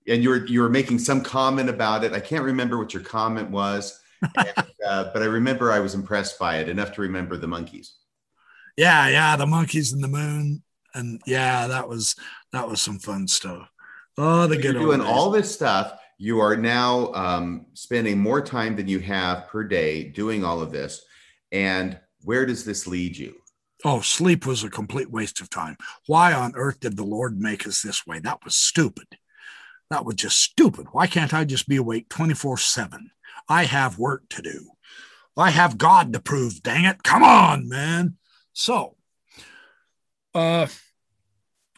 And you were you were making some comment about it. I can't remember what your comment was, and, uh, but I remember I was impressed by it enough to remember the monkeys. Yeah, yeah, the monkeys and the moon, and yeah, that was that was some fun stuff. Oh, the so good. You're doing days. all this stuff. You are now um, spending more time than you have per day doing all of this and where does this lead you? Oh, sleep was a complete waste of time. Why on earth did the Lord make us this way? That was stupid. That was just stupid. Why can't I just be awake 24 7? I have work to do. I have God to prove, dang it. Come on, man. So, uh,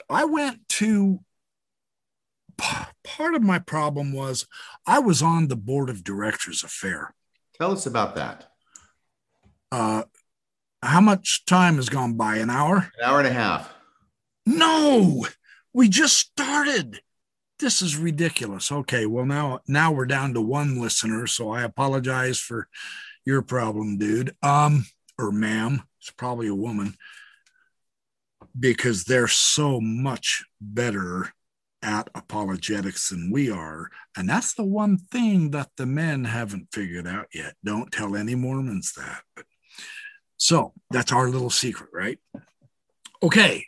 I went to part of my problem was I was on the board of directors of FAIR. Tell us about that. Uh, how much time has gone by? An hour? An hour and a half. No, we just started. This is ridiculous. Okay, well now now we're down to one listener, so I apologize for your problem, dude. Um, or ma'am. It's probably a woman because they're so much better at apologetics than we are. And that's the one thing that the men haven't figured out yet. Don't tell any Mormons that. But so that's our little secret, right? Okay.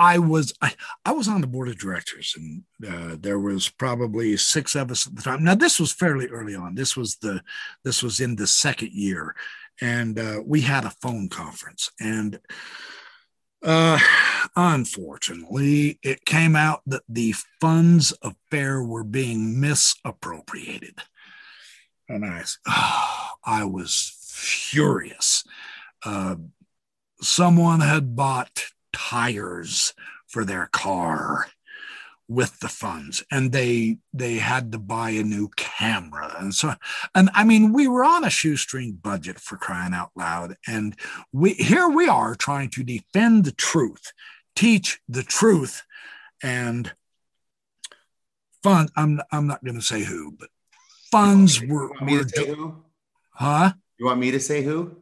I was I, I was on the board of directors, and uh, there was probably six of us at the time. Now this was fairly early on. This was the this was in the second year, and uh, we had a phone conference. And uh, unfortunately, it came out that the funds of FAIR were being misappropriated, and I oh, I was furious uh, someone had bought tires for their car with the funds. And they they had to buy a new camera. And so and i mean we were on a shoestring budget for crying out loud. And we here we are trying to defend the truth teach the truth and fun i'm i'm not going to say who but funds were, were huh? You want me to say who?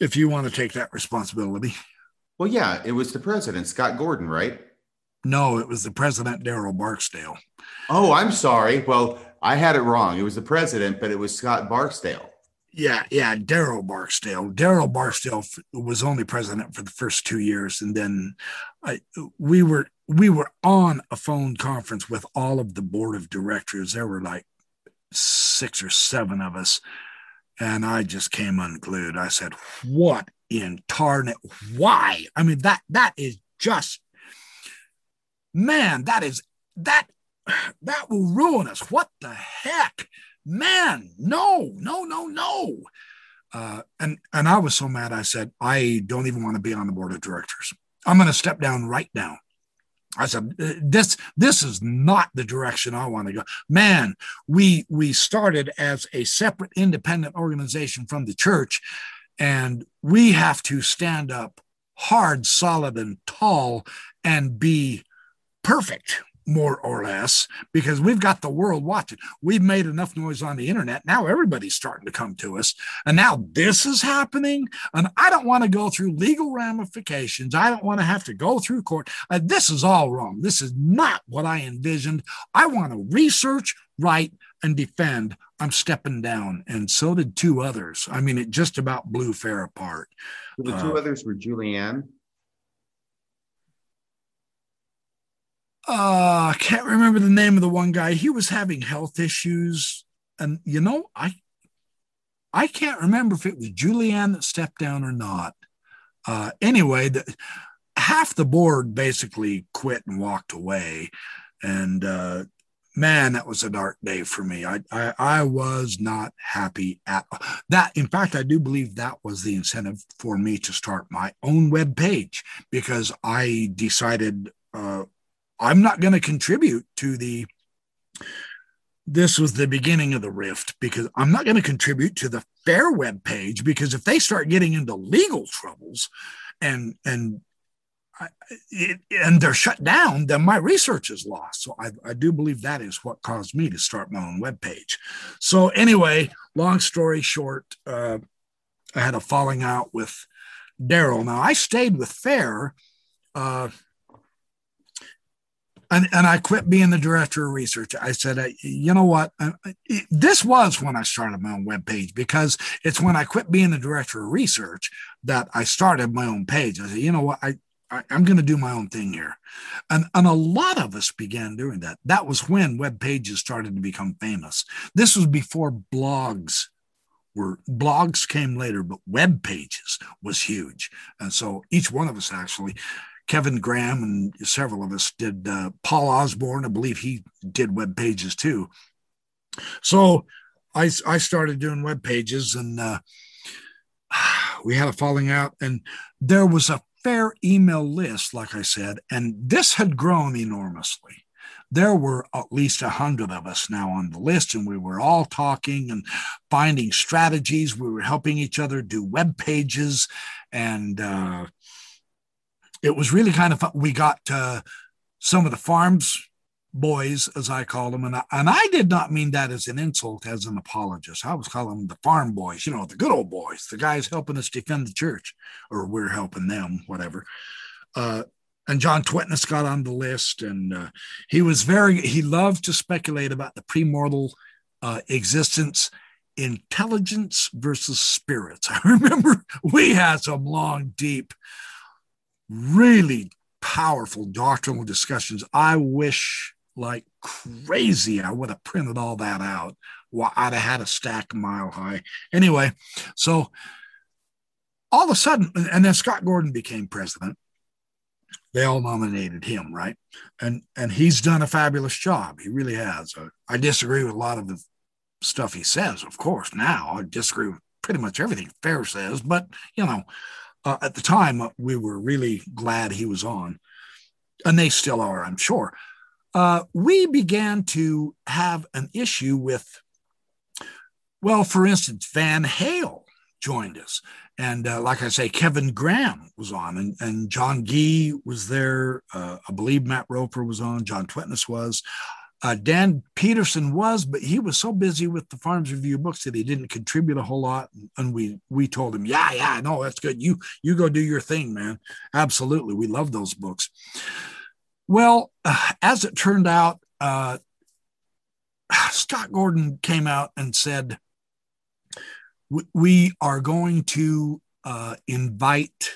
If you want to take that responsibility. Well, yeah, it was the president, Scott Gordon, right? No, it was the president, Daryl Barksdale. Oh, I'm sorry. Well, I had it wrong. It was the president, but it was Scott Barksdale. Yeah, yeah, Daryl Barksdale. Daryl Barksdale was only president for the first two years, and then I, we were we were on a phone conference with all of the board of directors. There were like six or seven of us, and I just came unglued. I said, "What in tarnet? Why? I mean that that is just man. That is that that will ruin us. What the heck?" man, no, no, no, no. Uh, and and I was so mad. I said, I don't even want to be on the board of directors. I'm going to step down right now. I said, uh, this this is not the direction I want to go. Man, we we started as a separate independent organization from the church, and we have to stand up hard, solid, and tall, and be perfect more or less, because we've got the world watching. We've made enough noise on the internet. Now everybody's starting to come to us. And now this is happening. And I don't want to go through legal ramifications. I don't want to have to go through court. Uh, this is all wrong. This is not what I envisioned. I want to research, write, and defend. I'm stepping down. And so did two others. I mean, it just about blew fair apart. the two uh, others were Julianne uh, I can't remember the name of the one guy. He was having health issues, and you know, I I can't remember if it was Julianne that stepped down or not. Uh, anyway, the, half the board basically quit and walked away, and uh, man, that was a dark day for me. I, I, I was not happy at that. In fact, I do believe that was the incentive for me to start my own web page because I decided uh, I'm not going to contribute to the this was the beginning of the rift because I'm not going to contribute to the fair web page because if they start getting into legal troubles and and it, and they're shut down, then my research is lost. So I, I do believe that is what caused me to start my own web page. So anyway, long story short, uh, I had a falling out with Daryl. Now I stayed with Fair. Uh, and, and I quit being the director of research. I said, you know what? This was when I started my own web page because it's when I quit being the director of research that I started my own page. I said, you know what? I, I am going to do my own thing here, and and a lot of us began doing that. That was when web pages started to become famous. This was before blogs were blogs came later, but web pages was huge, and so each one of us actually Kevin Graham and several of us did. Uh, Paul Osborne, I believe he did web pages too. So I, I started doing web pages and uh, we had a falling out, and there was a fair email list, like I said, and this had grown enormously. There were at least a hundred of us now on the list, and we were all talking and finding strategies. We were helping each other do web pages, and uh, it was really kind of fun. We got uh, some of the farms boys, as I call them, and I, and I did not mean that as an insult, as an apologist. I was calling them the farm boys, you know, the good old boys, the guys helping us defend the church, or we're helping them, whatever. Uh, and John Tvedtnes got on the list, and uh, he was very, he loved to speculate about the premortal uh, existence, intelligence versus spirits. I remember we had some long, deep really powerful doctrinal discussions. I wish like crazy I would have printed all that out. Well, I'd have had a stack mile high. Anyway, so all of a sudden, and then Scott Gordon became president. They all nominated him, right? And and he's done a fabulous job. He really has. I disagree with a lot of the stuff he says, of course. Now I disagree with pretty much everything Fair says, but you know, uh, at the time, uh, we were really glad he was on, and they still are, I'm sure. Uh, we began to have an issue with, well, for instance, Van Hale joined us. And uh, like I say, Kevin Graham was on, and, and John Gee was there. Uh, I believe Matt Roper was on, John Tvedtnes was. Uh, Dan Peterson was, but he was so busy with the Farms Review books that he didn't contribute a whole lot. And we we told him, yeah, yeah, no, that's good. You you go do your thing, man. Absolutely, we love those books. Well, as it turned out, uh, Scott Gordon came out and said, We are going to uh, invite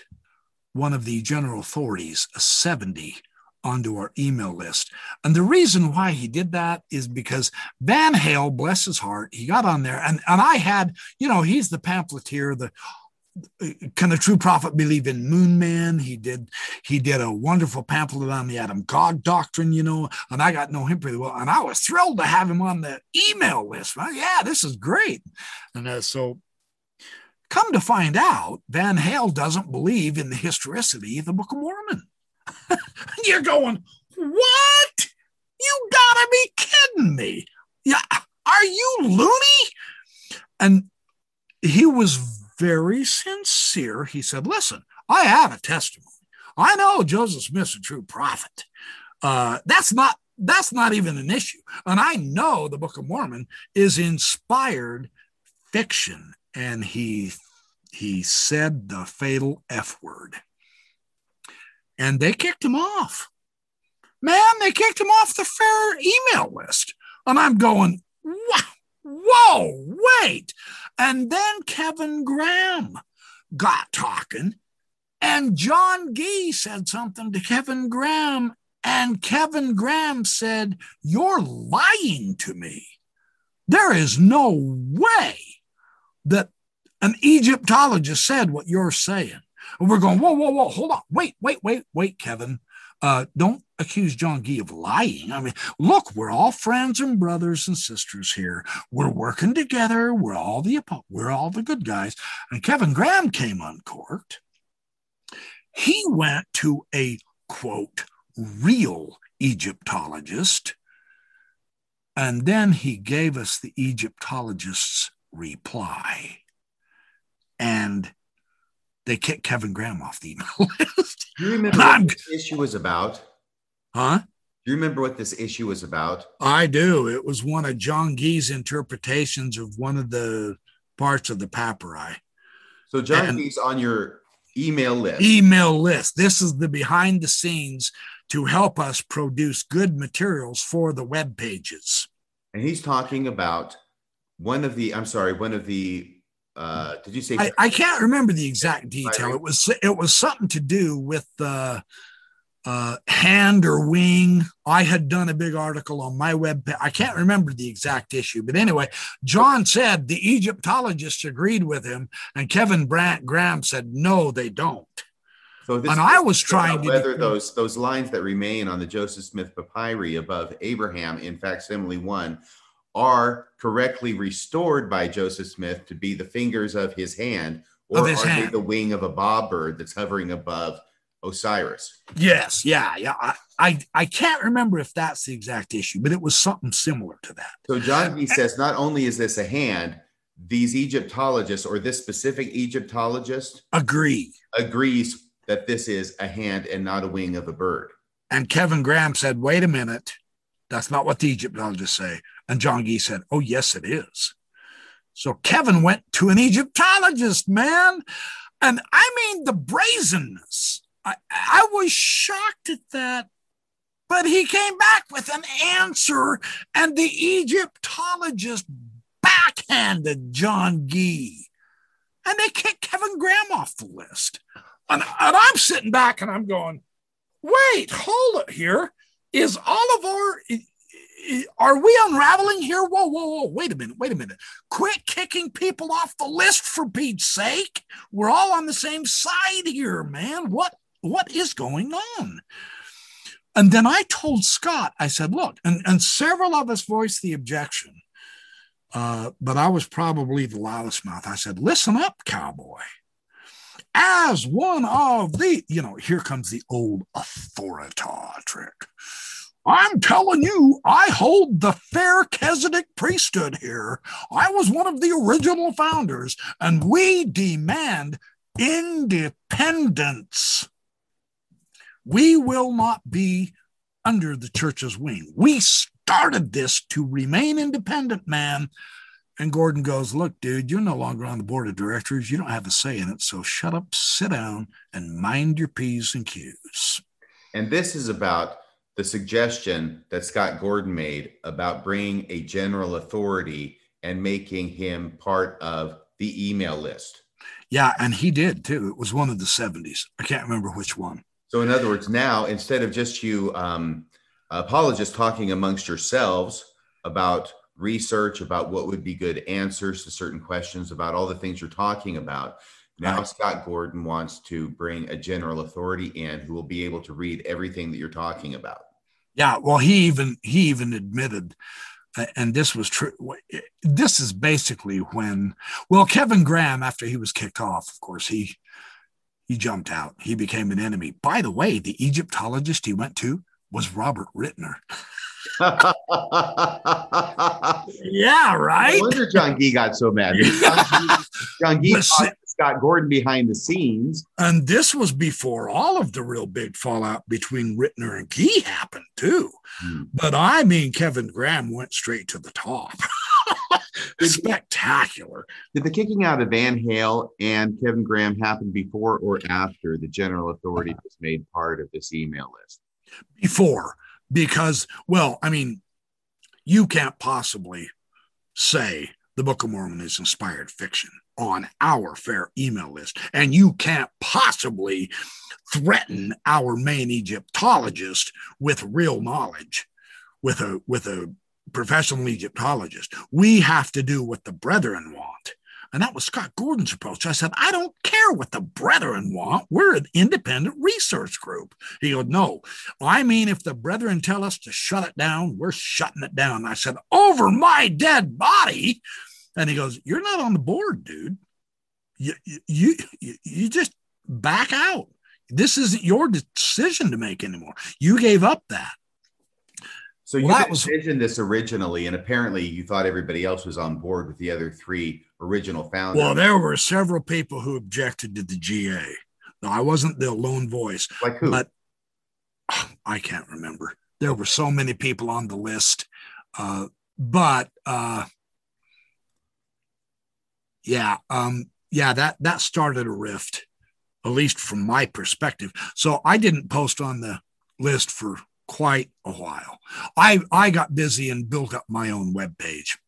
one of the general authorities, a 70, onto our email list. And the reason why he did that is because Van Hale, bless his heart, he got on there and, and I had, you know, he's the pamphleteer, the can a true prophet believe in moon man? He did he did a wonderful pamphlet on the adam god doctrine you know and i got to know him pretty well and i was thrilled to have him on the email list. Well, yeah this is great. And uh, so come to find out van hale doesn't believe in the historicity of the book of mormon. You're going what? You gotta be kidding me. Yeah are you loony? And he was very sincere. He said, Listen, I have a testimony. I know Joseph Smith's a true prophet. Uh, that's not that's not even an issue. And I know the Book of Mormon is inspired fiction. And he he said the fatal F word. And they kicked him off. Man, they kicked him off the fair email list. And I'm going, wow, whoa, wait. And then Kevin Graham got talking, and John Gee said something to Kevin Graham, and Kevin Graham said, You're lying to me. There is no way that an Egyptologist said what you're saying. And we're going, whoa, whoa, whoa, hold on. Wait, wait, wait, wait, Kevin. Uh, don't accuse John Gee of lying. I mean, look, we're all friends and brothers and sisters here. We're working together. We're all the we're all the good guys. And Kevin Graham came uncorked. He went to a quote real Egyptologist, and then he gave us the Egyptologist's reply. And they kicked Kevin Graham off the email list. Do you remember what this issue was about? Huh? Do you remember what this issue was about? I do. It was one of John Gee's interpretations of one of the parts of the papyri. So John and Gee's on your email list. Email list. This is the behind the scenes to help us produce good materials for the web pages. And he's talking about one of the, I'm sorry, one of the uh, did you say? I, I, can't remember the exact detail. It was it was something to do with uh, uh, hand or wing. I had done a big article on my web. I can't remember the exact issue, but anyway, John said the Egyptologists agreed with him, and Kevin Brandt Graham said no, they don't. So this and I was trying to whether those those lines that remain on the Joseph Smith papyri above Abraham in facsimile one are correctly restored by Joseph Smith to be the fingers of his hand, or his are hand. they the wing of a bob bird that's hovering above Osiris? Yes, yeah, yeah. I, I, I can't remember if that's the exact issue, but it was something similar to that. So John B says not only is this a hand, these Egyptologists or this specific Egyptologist agree agrees that this is a hand and not a wing of a bird. And Kevin Graham said, "Wait a minute, that's not what the Egyptologists say." And John Gee said, Oh, yes, it is. So Kevin went to an Egyptologist, man. And I mean, the brazenness. I, I was shocked at that. But he came back with an answer, and the Egyptologist backhanded John Gee. And they kicked Kevin Graham off the list. And, and I'm sitting back and I'm going, wait, hold it here. Is our are we unraveling here? Whoa, whoa, whoa. Wait a minute. Wait a minute. Quit kicking people off the list for Pete's sake. We're all on the same side here, man. What what is going on? And then I told Scott, I said, look, and, and several of us voiced the objection. Uh, but I was probably the loudest mouth. I said, listen up, cowboy. As one of the, you know, here comes the old authorita trick. I'm telling you, I hold the Melchizedek priesthood here. I was one of the original founders, and we demand independence. We will not be under the church's wing. We started this to remain independent, man. And Gordon goes, Look, dude, you're no longer on the board of directors. You don't have a say in it. So shut up, sit down, and mind your P's and Q's. And this is about the suggestion that Scott Gordon made about bringing a general authority and making him part of the email list. Yeah, and he did too. It was one of the 70s. I can't remember which one. So, in other words, now instead of just you um, apologists talking amongst yourselves about research, about what would be good answers to certain questions, about all the things you're talking about, now right. Scott Gordon wants to bring a general authority in who will be able to read everything that you're talking about. Yeah, well, he even he even admitted and this was true. Eh, this is basically when, well, Kevin Graham, after he was kicked off, of course, he he jumped out. He became an enemy. By the way, the Egyptologist he went to was Robert Ritner. yeah, right. No wonder John Gee got so mad. Yeah. John Gee, Scott Gordon behind the scenes. And this was before all of the real big fallout between Ritner and Gee happened, too. Hmm. But I mean, Kevin Graham went straight to the top. Spectacular. Did the kicking out of Van Hale and Kevin Graham happen before or after the general authority was made part of this email list? Before, because, well, I mean, you can't possibly say the Book of Mormon is inspired fiction on our fair email list. And you can't possibly threaten our main Egyptologist with real knowledge, with a with a professional Egyptologist. We have to do what the brethren want. And that was Scott Gordon's approach. I said, I don't care what the brethren want. We're an independent research group. He goes, No, I mean, if the brethren tell us to shut it down, we're shutting it down. I said, Over my dead body. And he goes, You're not on the board, dude. You, you, you, you just back out. This isn't your decision to make anymore. You gave up that. So you well, envisioned this originally, and apparently you thought everybody else was on board with the other three original founders. Well, there were several people who objected to the GA. No, I wasn't the lone voice. Like who? But I can't remember. There were so many people on the list. Uh, but uh, yeah, um, yeah, that that started a rift, at least from my perspective. So I didn't post on the list for quite a while. I I got busy and built up my own web page.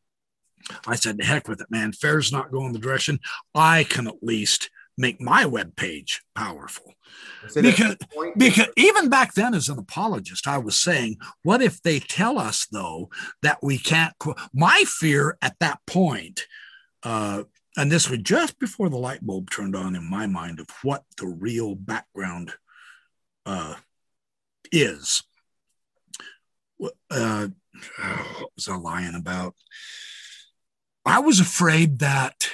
I said, "The heck with it, man. Fair's not going the direction. I can at least make my web page powerful." Because, because even back then, as an apologist, I was saying, what if they tell us though that we can't? My fear at that point uh, and this was just before the light bulb turned on in my mind of what the real background uh, is. Uh, what was I lying about? I was afraid that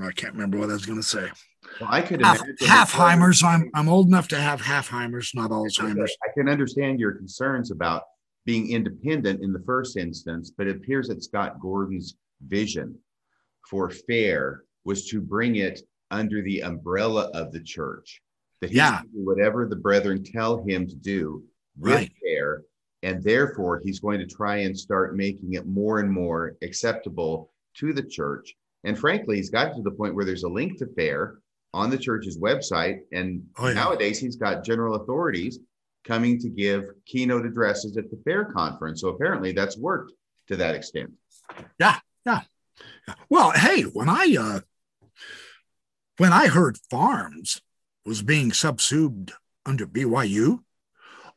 I can't remember what I was going to say. Well, I could half, Halfheimers. I'm I'm old enough to have Halfheimers, not Alzheimer's. I can understand your concerns about being independent in the first instance, but it appears that Scott Gordon's vision for fair was to bring it under the umbrella of the church. That he yeah. whatever the brethren tell him to do with right. fair, and therefore he's going to try and start making it more and more acceptable to the church. And frankly, he's got to the point where there's a link to fair on the church's website. And oh, yeah. nowadays he's got general authorities coming to give keynote addresses at the fair conference. So apparently that's worked to that extent. Yeah, yeah. Well, hey, when I uh, when I heard FARMS was being subsumed under BYU,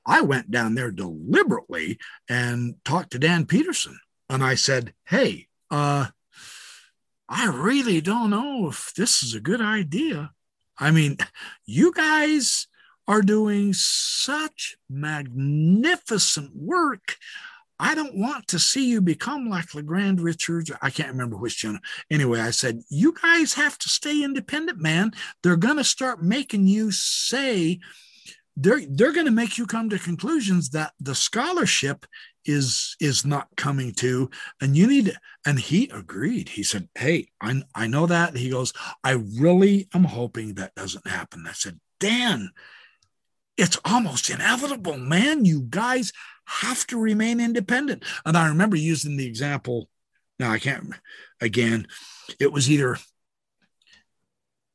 I went down there deliberately and talked to Dan Peterson, and I said, "Hey, uh, I really don't know if this is a good idea. I mean, you guys." Are doing such magnificent work. I don't want to see you become like LeGrand Richards. I can't remember which channel. Anyway, I said, you guys have to stay independent, man. They're going to start making you say, they're, they're going to make you come to conclusions that the scholarship is is not coming to and you need and he agreed he said hey I, I know that he goes i really am hoping that doesn't happen i said dan it's almost inevitable man you guys have to remain independent. And I remember using the example. Now I can't. Again, it was either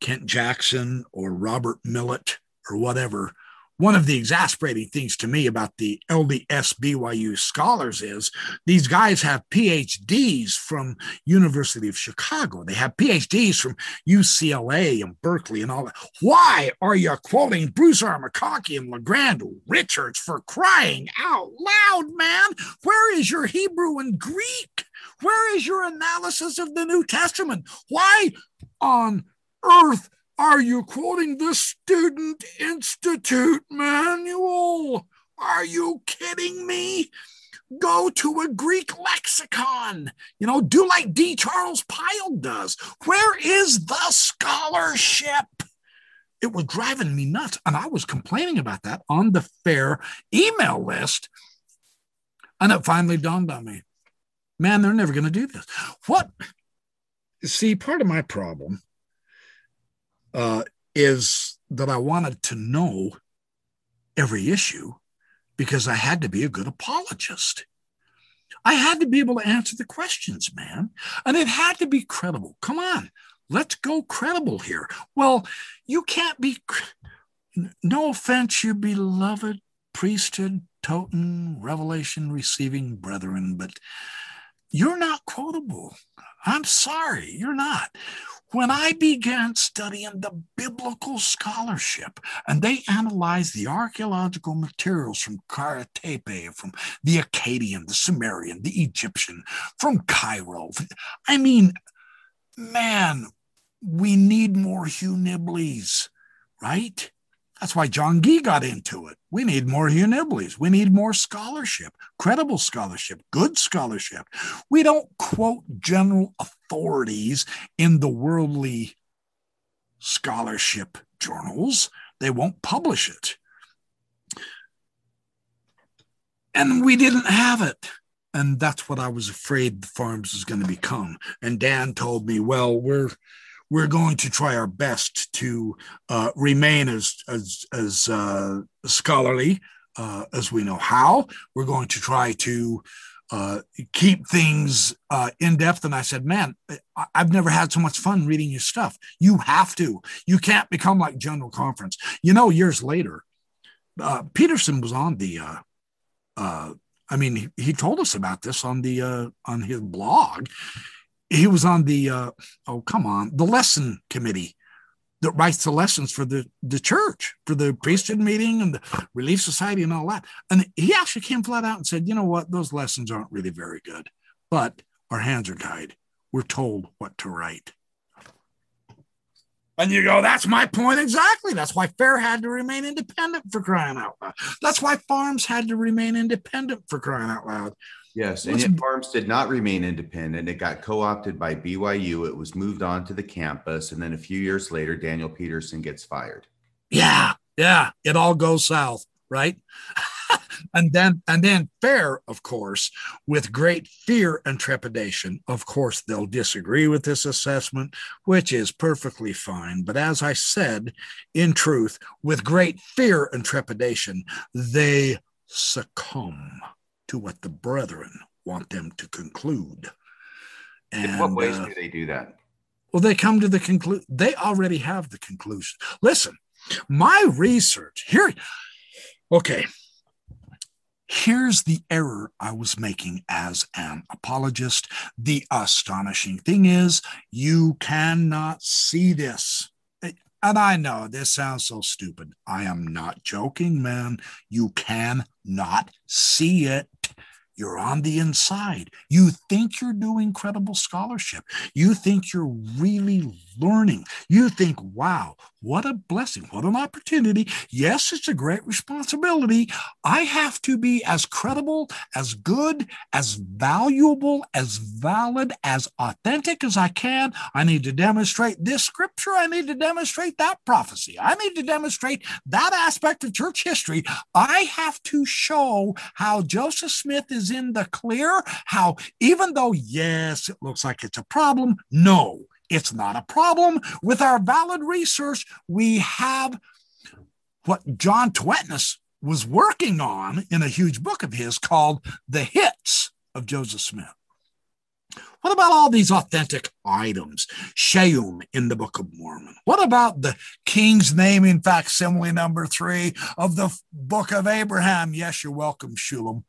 Kent Jackson or Robert Millet or whatever one of the exasperating things to me about the LDS BYU scholars is these guys have PhDs from University of Chicago. They have PhDs from UCLA and Berkeley and all that. Why are you quoting Bruce R. McConkie and LeGrand Richards for crying out loud, man? Where is your Hebrew and Greek? Where is your analysis of the New Testament? Why on earth are you quoting the Student Institute manual? Are you kidding me? Go to a Greek lexicon. You know, do like D. Charles Pyle does. Where is the scholarship? It was driving me nuts. And I was complaining about that on the fair email list. And it finally dawned on me man, they're never going to do this. What? See, part of my problem uh, is that I wanted to know every issue because I had to be a good apologist. I had to be able to answer the questions, man. And it had to be credible. Come on, let's go credible here. Well, you can't be, no offense, you beloved priesthood, totem, revelation receiving brethren, but you're not quotable. I'm sorry, you're not when I began studying the biblical scholarship and they analyzed the archaeological materials from Kara Tepe, from the Akkadian, the Sumerian, the Egyptian, from Cairo, I mean, man, we need more Hugh Nibleys, right? That's why John Gee got into it. We need more Hugh. We need more scholarship, credible scholarship, good scholarship. We don't quote general authorities in the worldly scholarship journals. They won't publish it. And we didn't have it. And that's what I was afraid the FARMS was going to become. And Dan told me, well, we're we're going to try our best to uh, remain as as as uh, scholarly uh, as we know how. We're going to try to uh, keep things uh, in depth. And I said, man, I've never had so much fun reading your stuff. You have to. You can't become like General Conference. You know, years later, uh, Peterson was on the. I mean, he, he told us about this on the on his blog he was on the uh, oh come on the lesson committee that writes the lessons for the the church for the priesthood meeting and the relief society and all that and he actually came flat out and said you know what those lessons aren't really very good but our hands are tied we're told what to write and you go, that's my point exactly. That's why fair had to remain independent for crying out loud. That's why FARMS had to remain independent for crying out loud. Yes, and yet FARMS did not remain independent. It got co-opted by BYU. It was moved on to the campus, and then a few years later, Daniel Peterson gets fired. Yeah, yeah, it all goes south, right? and then and then fair of course with great fear and trepidation of course they'll disagree with this assessment which is perfectly fine but as i said in truth with great fear and trepidation they succumb to what the brethren want them to conclude. And, In what ways uh, do they do that? Well, they come to the conclusion. They already have the conclusion. Listen, my research here. Okay, Here's the error I was making as an apologist. The astonishing thing is, you cannot see this. And I know this sounds so stupid. I am not joking, man. You cannot see it. You're on the inside. You think you're doing credible scholarship. You think you're really learning. You think, wow, what a blessing, what an opportunity. Yes, it's a great responsibility. I have to be as credible, as good, as valuable, as valid, as authentic as I can. I need to demonstrate this scripture. I need to demonstrate that prophecy. I need to demonstrate that aspect of church history. I have to show how Joseph Smith is in the clear, how even though, yes, it looks like it's a problem, no, it's not a problem. With our valid research, we have what John Tvedtnes was working on in a huge book of his called The Hits of Joseph Smith. What about all these authentic items? Sheum in the Book of Mormon. What about the king's name in facsimile number three of the Book of Abraham? Yes, you're welcome, Shulem.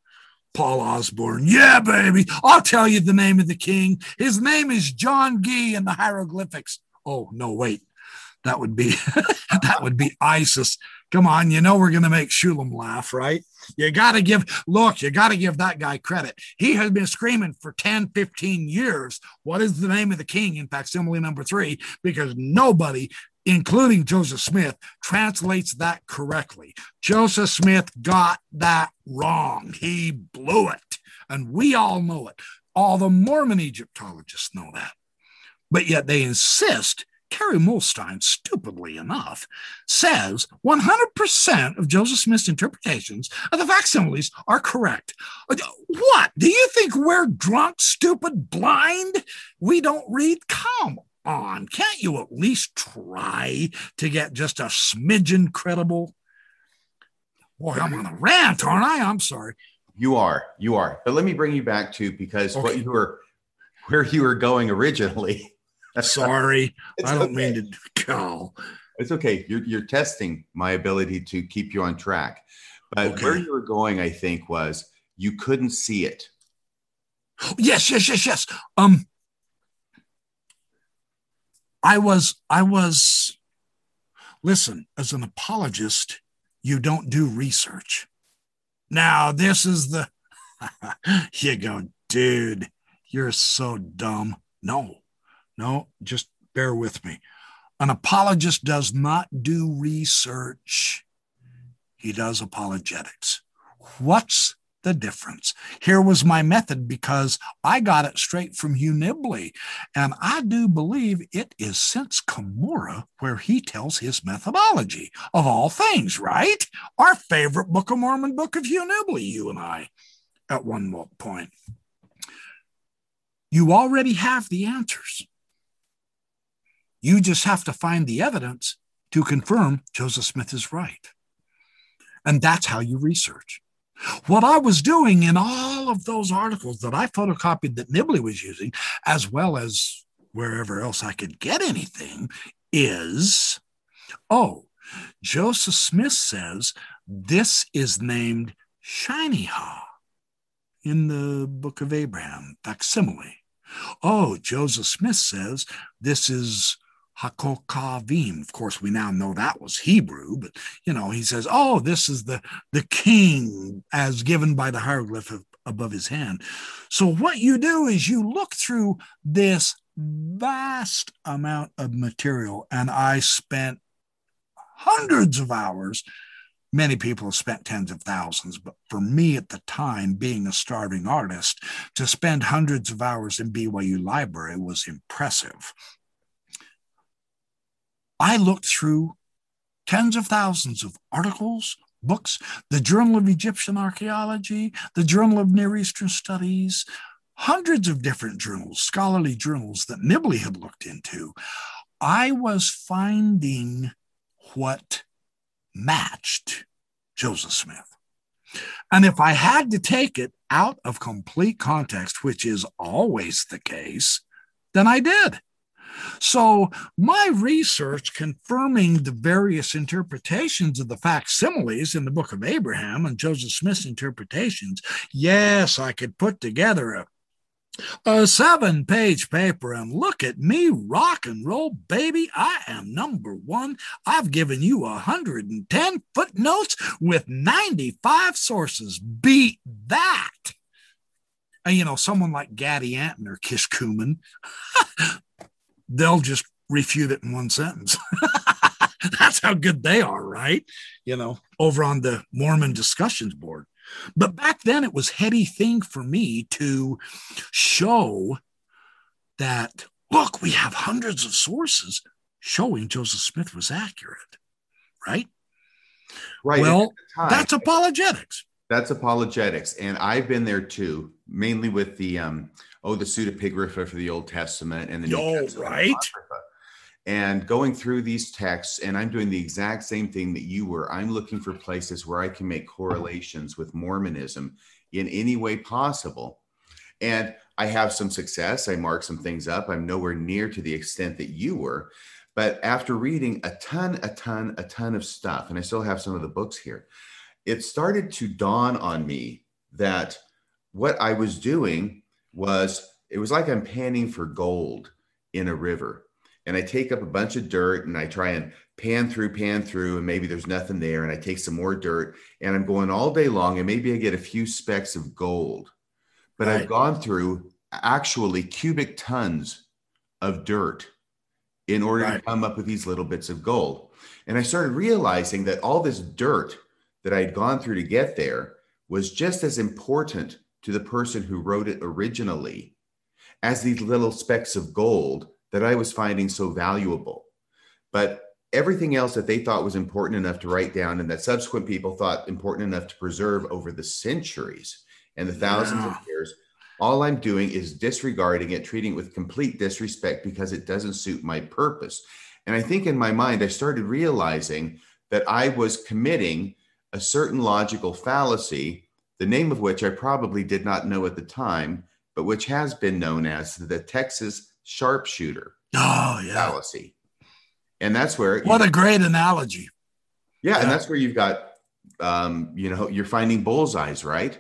Paul Osborne. Yeah, baby. I'll tell you the name of the king. His name is John Gee in the hieroglyphics. Oh, no, wait. That would be that would be ISIS. Come on, you know we're to make Shulem laugh, right? You got to give, look, you got to give that guy credit. He has been screaming for 10, 15 years. What is the name of the king in facsimile number three? Because nobody, including Joseph Smith, translates that correctly. Joseph Smith got that wrong. He blew it. And we all know it. All the Mormon Egyptologists know that. But yet they insist Kerry Muhlestein, stupidly enough, says 100% of Joseph Smith's interpretations of the facsimiles are correct. What? Do you think we're drunk, stupid, blind? We don't read? Come on. Can't you at least try to get just a smidgen credible? Boy, I'm on a rant, aren't I? I'm sorry. You are. You are. But let me bring you back to because okay. what you were where you were going originally Sorry, I don't okay. mean to go. It's okay. You're, you're testing my ability to keep you on track. But okay. where you were going, I think, was you couldn't see it. Yes, yes, yes, yes. Um, I was, I was. Listen, as an apologist, you don't do research. Now, this is the. you go, dude. You're so dumb. No, no, just bear with me. An apologist does not do research, he does apologetics. What's the difference? Here was my method because I got it straight from Hugh Nibley. And I do believe it is Since Cumorah where he tells his methodology of all things, right? Our favorite Book of Mormon book of Hugh Nibley, you and I, at one point. You already have the answers. You just have to find the evidence to confirm Joseph Smith is right. And that's how you research. What I was doing in all of those articles that I photocopied that Nibley was using, as well as wherever else I could get anything, is oh, Joseph Smith says this is named Shinehah in the book of Abraham, facsimile. Oh, Joseph Smith says this is Hakokavim. Of course, we now know that was Hebrew, but you know, he says, "Oh, this is the the king as given by the hieroglyph above his hand." So what you do is you look through this vast amount of material, and I spent hundreds of hours. Many people have spent tens of thousands, but for me at the time, being a starving artist, to spend hundreds of hours in BYU library was impressive. I looked through tens of thousands of articles, books, the Journal of Egyptian Archaeology, the Journal of Near Eastern Studies, hundreds of different journals, scholarly journals that Nibley had looked into. I was finding what matched Joseph Smith. And if I had to take it out of complete context, which is always the case, then I did. So, my research confirming the various interpretations of the facsimiles in the book of Abraham and Joseph Smith's interpretations, yes, I could put together a a seven page paper and look at me rock and roll baby. I am number one. I've given you 110 footnotes with 95 sources. Beat that. You know someone like Gadianton or Kishkumen they'll just refute it in one sentence. That's how good they are, right? You know, over on the Mormon discussions board. But back then it was heady thing for me to show that look, we have hundreds of sources showing Joseph Smith was accurate, right? Right. Well, that's apologetics. That's apologetics. And I've been there too, mainly with the um oh, the pseudepigrapha for the Old Testament and the New oh, right. And going through these texts, and I'm doing the exact same thing that you were. I'm looking for places where I can make correlations with Mormonism in any way possible. And I have some success. I mark some things up. I'm nowhere near to the extent that you were. But after reading a ton, a ton, a ton of stuff, and I still have some of the books here, it started to dawn on me that what I was doing was it was like I'm panning for gold in a river. And I take up a bunch of dirt and I try and pan through, pan through, and maybe there's nothing there. And I take some more dirt and I'm going all day long and maybe I get a few specks of gold. But right. I've gone through actually cubic tons of dirt in order right. to come up with these little bits of gold. And I started realizing that all this dirt that I had gone through to get there was just as important to the person who wrote it originally as these little specks of gold that I was finding so valuable. But everything else that they thought was important enough to write down and that subsequent people thought important enough to preserve over the centuries and the thousands yeah. of years all I'm doing is disregarding it, treating it with complete disrespect because it doesn't suit my purpose. And I think in my mind, I started realizing that I was committing a certain logical fallacy, the name of which I probably did not know at the time, but which has been known as the Texas sharpshooter oh, yeah. fallacy. And that's where what a great analogy. Yeah, yeah, and that's where you've got um, you know, you're finding bullseyes, right?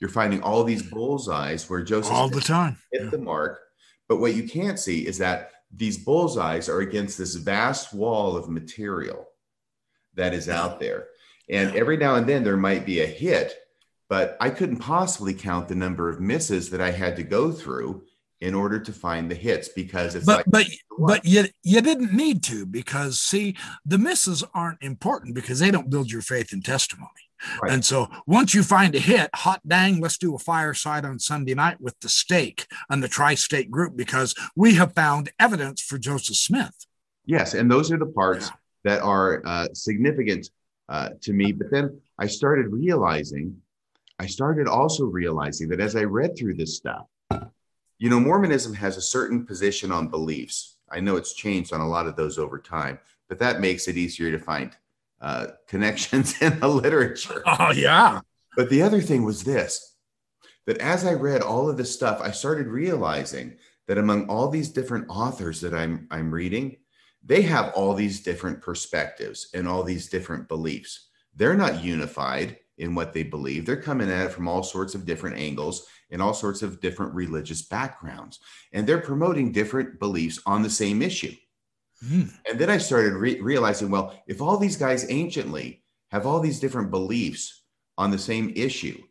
You're finding all these bullseyes where Joseph all the time hit yeah. the mark. But what you can't see is that these bullseyes are against this vast wall of material that is out there. And every now and then there might be a hit, but I couldn't possibly count the number of misses that I had to go through in order to find the hits because it's but like, but but you you didn't need to because see the misses aren't important because they don't build your faith and testimony Right. And so once you find a hit, hot dang, let's do a fireside on Sunday night with the stake and the tri state group because we have found evidence for Joseph Smith. Yes. And those are the parts yeah. that are uh, significant uh, to me. But then I started realizing, I started also realizing that as I read through this stuff, you know, Mormonism has a certain position on beliefs. I know it's changed on a lot of those over time, but that makes it easier to find uh, connections in the literature. Oh, yeah. But the other thing was this that as I read all of this stuff, I started realizing that among all these different authors that I'm, I'm reading, they have all these different perspectives and all these different beliefs. They're not unified in what they believe. They're coming at it from all sorts of different angles and all sorts of different religious backgrounds. And they're promoting different beliefs on the same issue. Mm. And then I started re- realizing, well, if all these guys anciently have all these different beliefs on the same issue,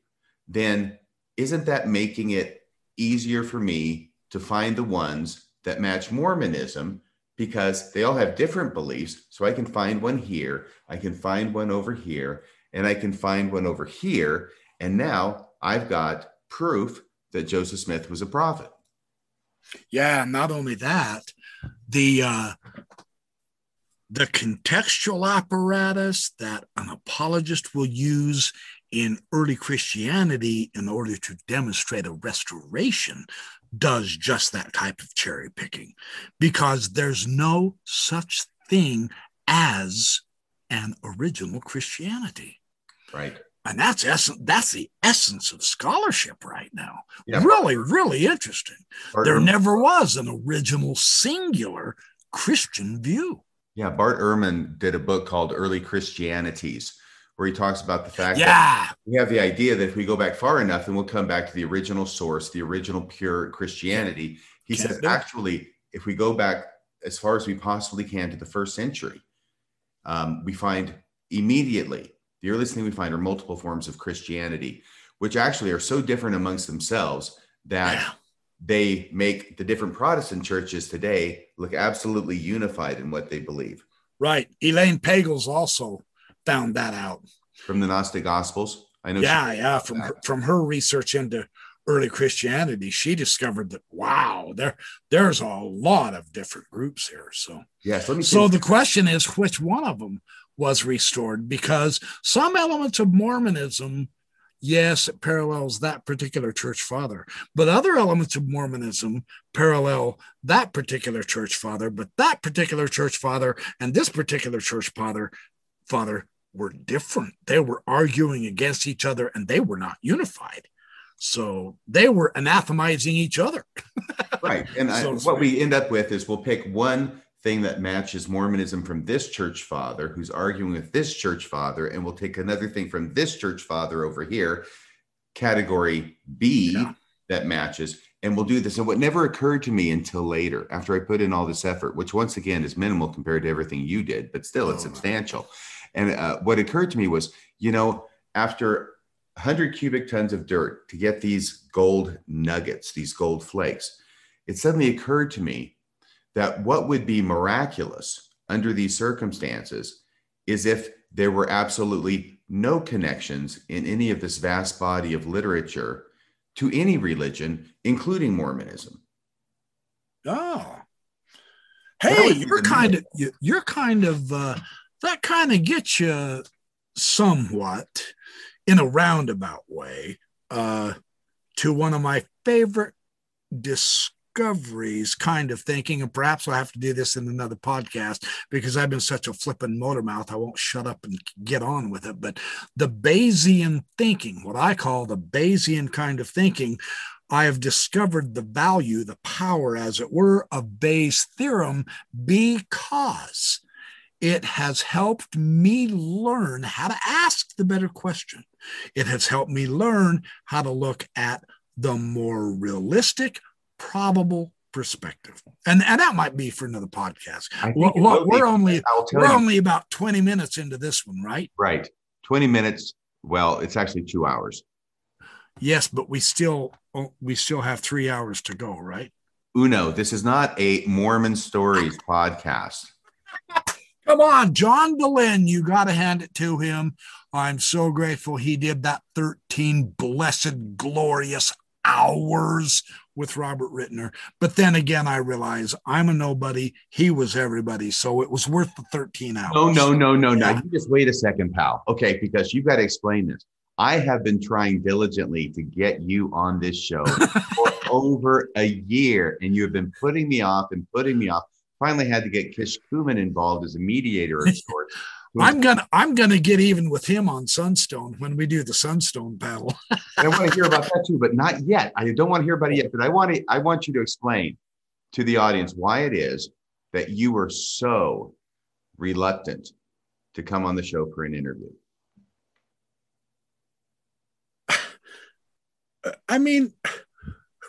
then isn't that making it easier for me to find the ones that match Mormonism because they all have different beliefs. So I can find one here, I can find one over here, and I can find one over here. And now I've got proof that Joseph Smith was a prophet. Yeah, not only that, the uh, the contextual apparatus that an apologist will use in early Christianity in order to demonstrate a restoration does just that type of cherry picking because there's no such thing as an original Christianity. Right. And that's essence, that's the essence of scholarship right now. Yeah. Really, really interesting. there never was an original singular Christian view. Yeah, Bart Ehrman did a book called Early Christianities, where he talks about the fact yeah. that we have the idea that if we go back far enough, then we'll come back to the original source, the original pure Christianity. He Can't says, actually, if we go back as far as we possibly can to the first century, um, we find immediately the earliest thing we find are multiple forms of Christianity, which actually are so different amongst themselves that. They make the different Protestant churches today look absolutely unified in what they believe. Right. Elaine Pagels also found that out from the Gnostic Gospels. I know. Yeah, yeah. From her, from her research into early Christianity, she discovered that wow, there there's a lot of different groups here. So yes, let me. So the question is, which one of them was restored? Because some elements of Mormonism yes, it parallels that particular church father. But other elements of Mormonism parallel that particular church father. But that particular church father and this particular church father, father were different. They were arguing against each other and they were not unified. So they were anathemizing each other. right. And so I, what we end up with is we'll pick one thing that matches Mormonism from this church father who's arguing with this church father, and we'll take another thing from this church father over here, category B, yeah. that matches. And we'll do this. And what never occurred to me until later, after I put in all this effort, which once again is minimal compared to everything you did, but still it's oh, substantial. And uh, what occurred to me was, you know, after 100 cubic tons of dirt to get these gold nuggets, these gold flakes, it suddenly occurred to me that what would be miraculous under these circumstances is if there were absolutely no connections in any of this vast body of literature to any religion, including Mormonism. Oh, hey, you're kind of you're kind of uh, that kind of gets you somewhat in a roundabout way uh, to one of my favorite discoveries kind of thinking, and perhaps I'll have to do this in another podcast because I've been such a flippin' motor mouth. I won't shut up and get on with it. But the Bayesian thinking, what I call the Bayesian kind of thinking, I have discovered the value, the power, as it were, of Bayes' theorem because it has helped me learn how to ask the better question. It has helped me learn how to look at the more realistic, probable perspective. And, and that might be for another podcast. Well, we're only we're you. only about 20 minutes into this one, right? Right. 20 minutes. Well, it's actually two hours. Yes, but we still oh, we still have three hours to go, right? Uno, this is not a Mormon stories podcast. Come on, John Dehlin, you got to hand it to him. I'm so grateful he did that 13 blessed, glorious hours with Robert Ritner. But then again, I realize I'm a nobody. He was everybody. So it was worth the 13 hours. No, no, no, no, yeah. no. You just wait a second, pal. Okay, because you've got to explain this. I have been trying diligently to get you on this show for over a year, and you have been putting me off and putting me off. Finally, had to get Kish Kuman involved as a mediator of sorts. I'm gonna I'm gonna get even with him on Sunstone when we do the Sunstone battle. I want to hear about that too, but not yet. I don't want to hear about it yet. But I want to I want you to explain to the audience why it is that you were so reluctant to come on the show for an interview. I mean,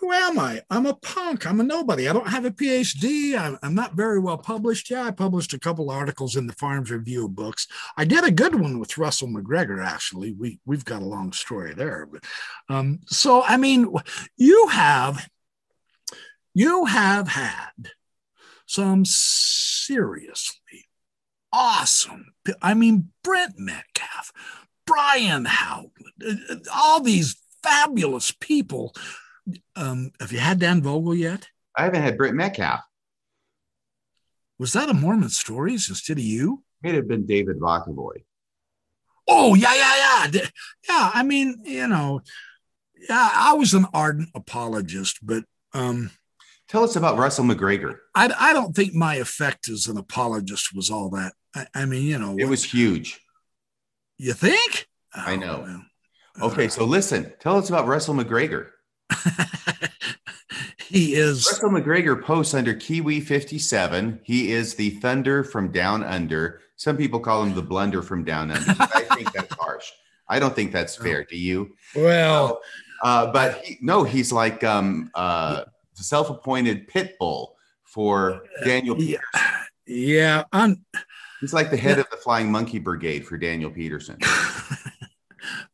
who am I? I'm a punk. I'm a nobody. I don't have a PhD. I'm, I'm, not very well published. Yeah, I published a couple articles in the FARMS Review books. I did a good one with Russell McGregor. Actually, we we've got a long story there. But um, so I mean, you have you have had some seriously awesome. I mean, Brent Metcalf, Brian Hauglid, uh, uh, all these fabulous people um, have you had Dan Vogel yet? I haven't had Brent Metcalf. Was that a Mormon Stories instead of you? It have been David Bokovoy. Oh yeah, yeah, yeah, yeah. I mean, you know, yeah, I was an ardent apologist, but um, tell us about Russell McGregor. I, I don't think my effect as an apologist was all that. I, I mean, you know, it was huge. You think? I know. Oh, okay, so listen, tell us about Russell McGregor. he is Russell McGregor posts under Kiwi 57. He is the thunder from down under. Some people call him the blunder from down under. I think that's harsh. I don't think that's fair. Do you? Well, uh, but he, no, he's like um, uh, the self-appointed pit bull for Daniel Peterson. Yeah, I'm. He's like the head yeah. of the Flying Monkey Brigade for Daniel Peterson.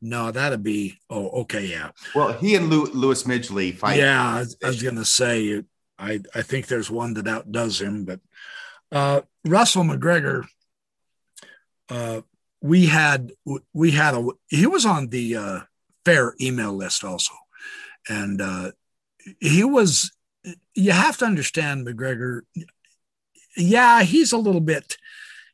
no, that'd be oh okay, yeah. Well, he and Louis Midgley fight. Yeah, I, I was gonna say I I think there's one that outdoes him, but uh, Russell McGregor. Uh, we had we had a he was on the uh, fair email list also, and uh, he was. You have to understand McGregor. Yeah, he's a little bit.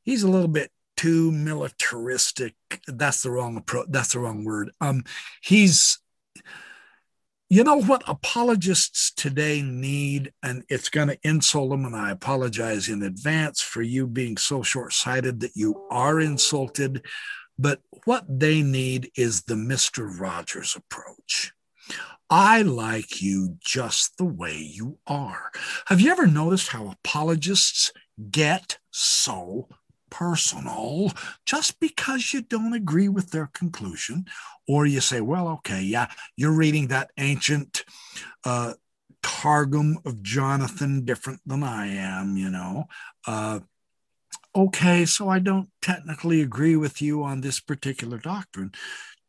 He's a little bit too militaristic. That's the wrong approach. That's the wrong word. Um, he's, you know what apologists today need, and it's going to insult them. And I apologize in advance for you being so short sighted that you are insulted. But what they need is the Mr. Rogers approach. I like you just the way you are. Have you ever noticed how apologists get so personal just because you don't agree with their conclusion? Or you say, well, okay, yeah, you're reading that ancient uh, Targum of Jonathan different than I am, you know. Uh, okay, so I don't technically agree with you on this particular doctrine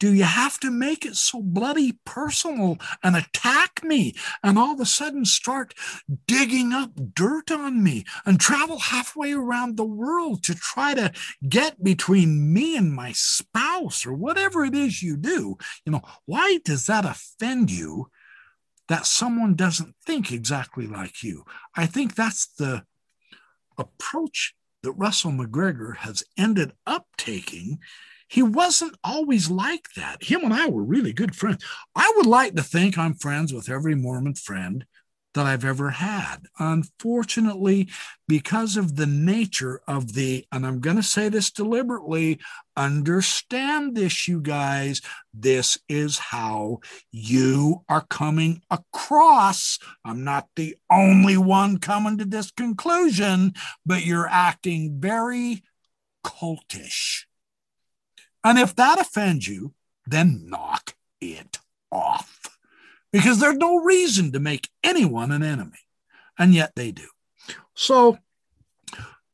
do you have to make it so bloody personal and attack me and all of a sudden start digging up dirt on me and travel halfway around the world to try to get between me and my spouse or whatever it is you do? You know, why does that offend you that someone doesn't think exactly like you? I think that's the approach that Russell McGregor has ended up taking he wasn't always like that. Him and I were really good friends. I would like to think I'm friends with every Mormon friend that I've ever had. Unfortunately, because of the nature of the, and I'm going to say this deliberately, understand this, you guys. This is how you are coming across. I'm not the only one coming to this conclusion, but you're acting very cultish. And if that offends you, then knock it off because there's no reason to make anyone an enemy. And yet they do. So,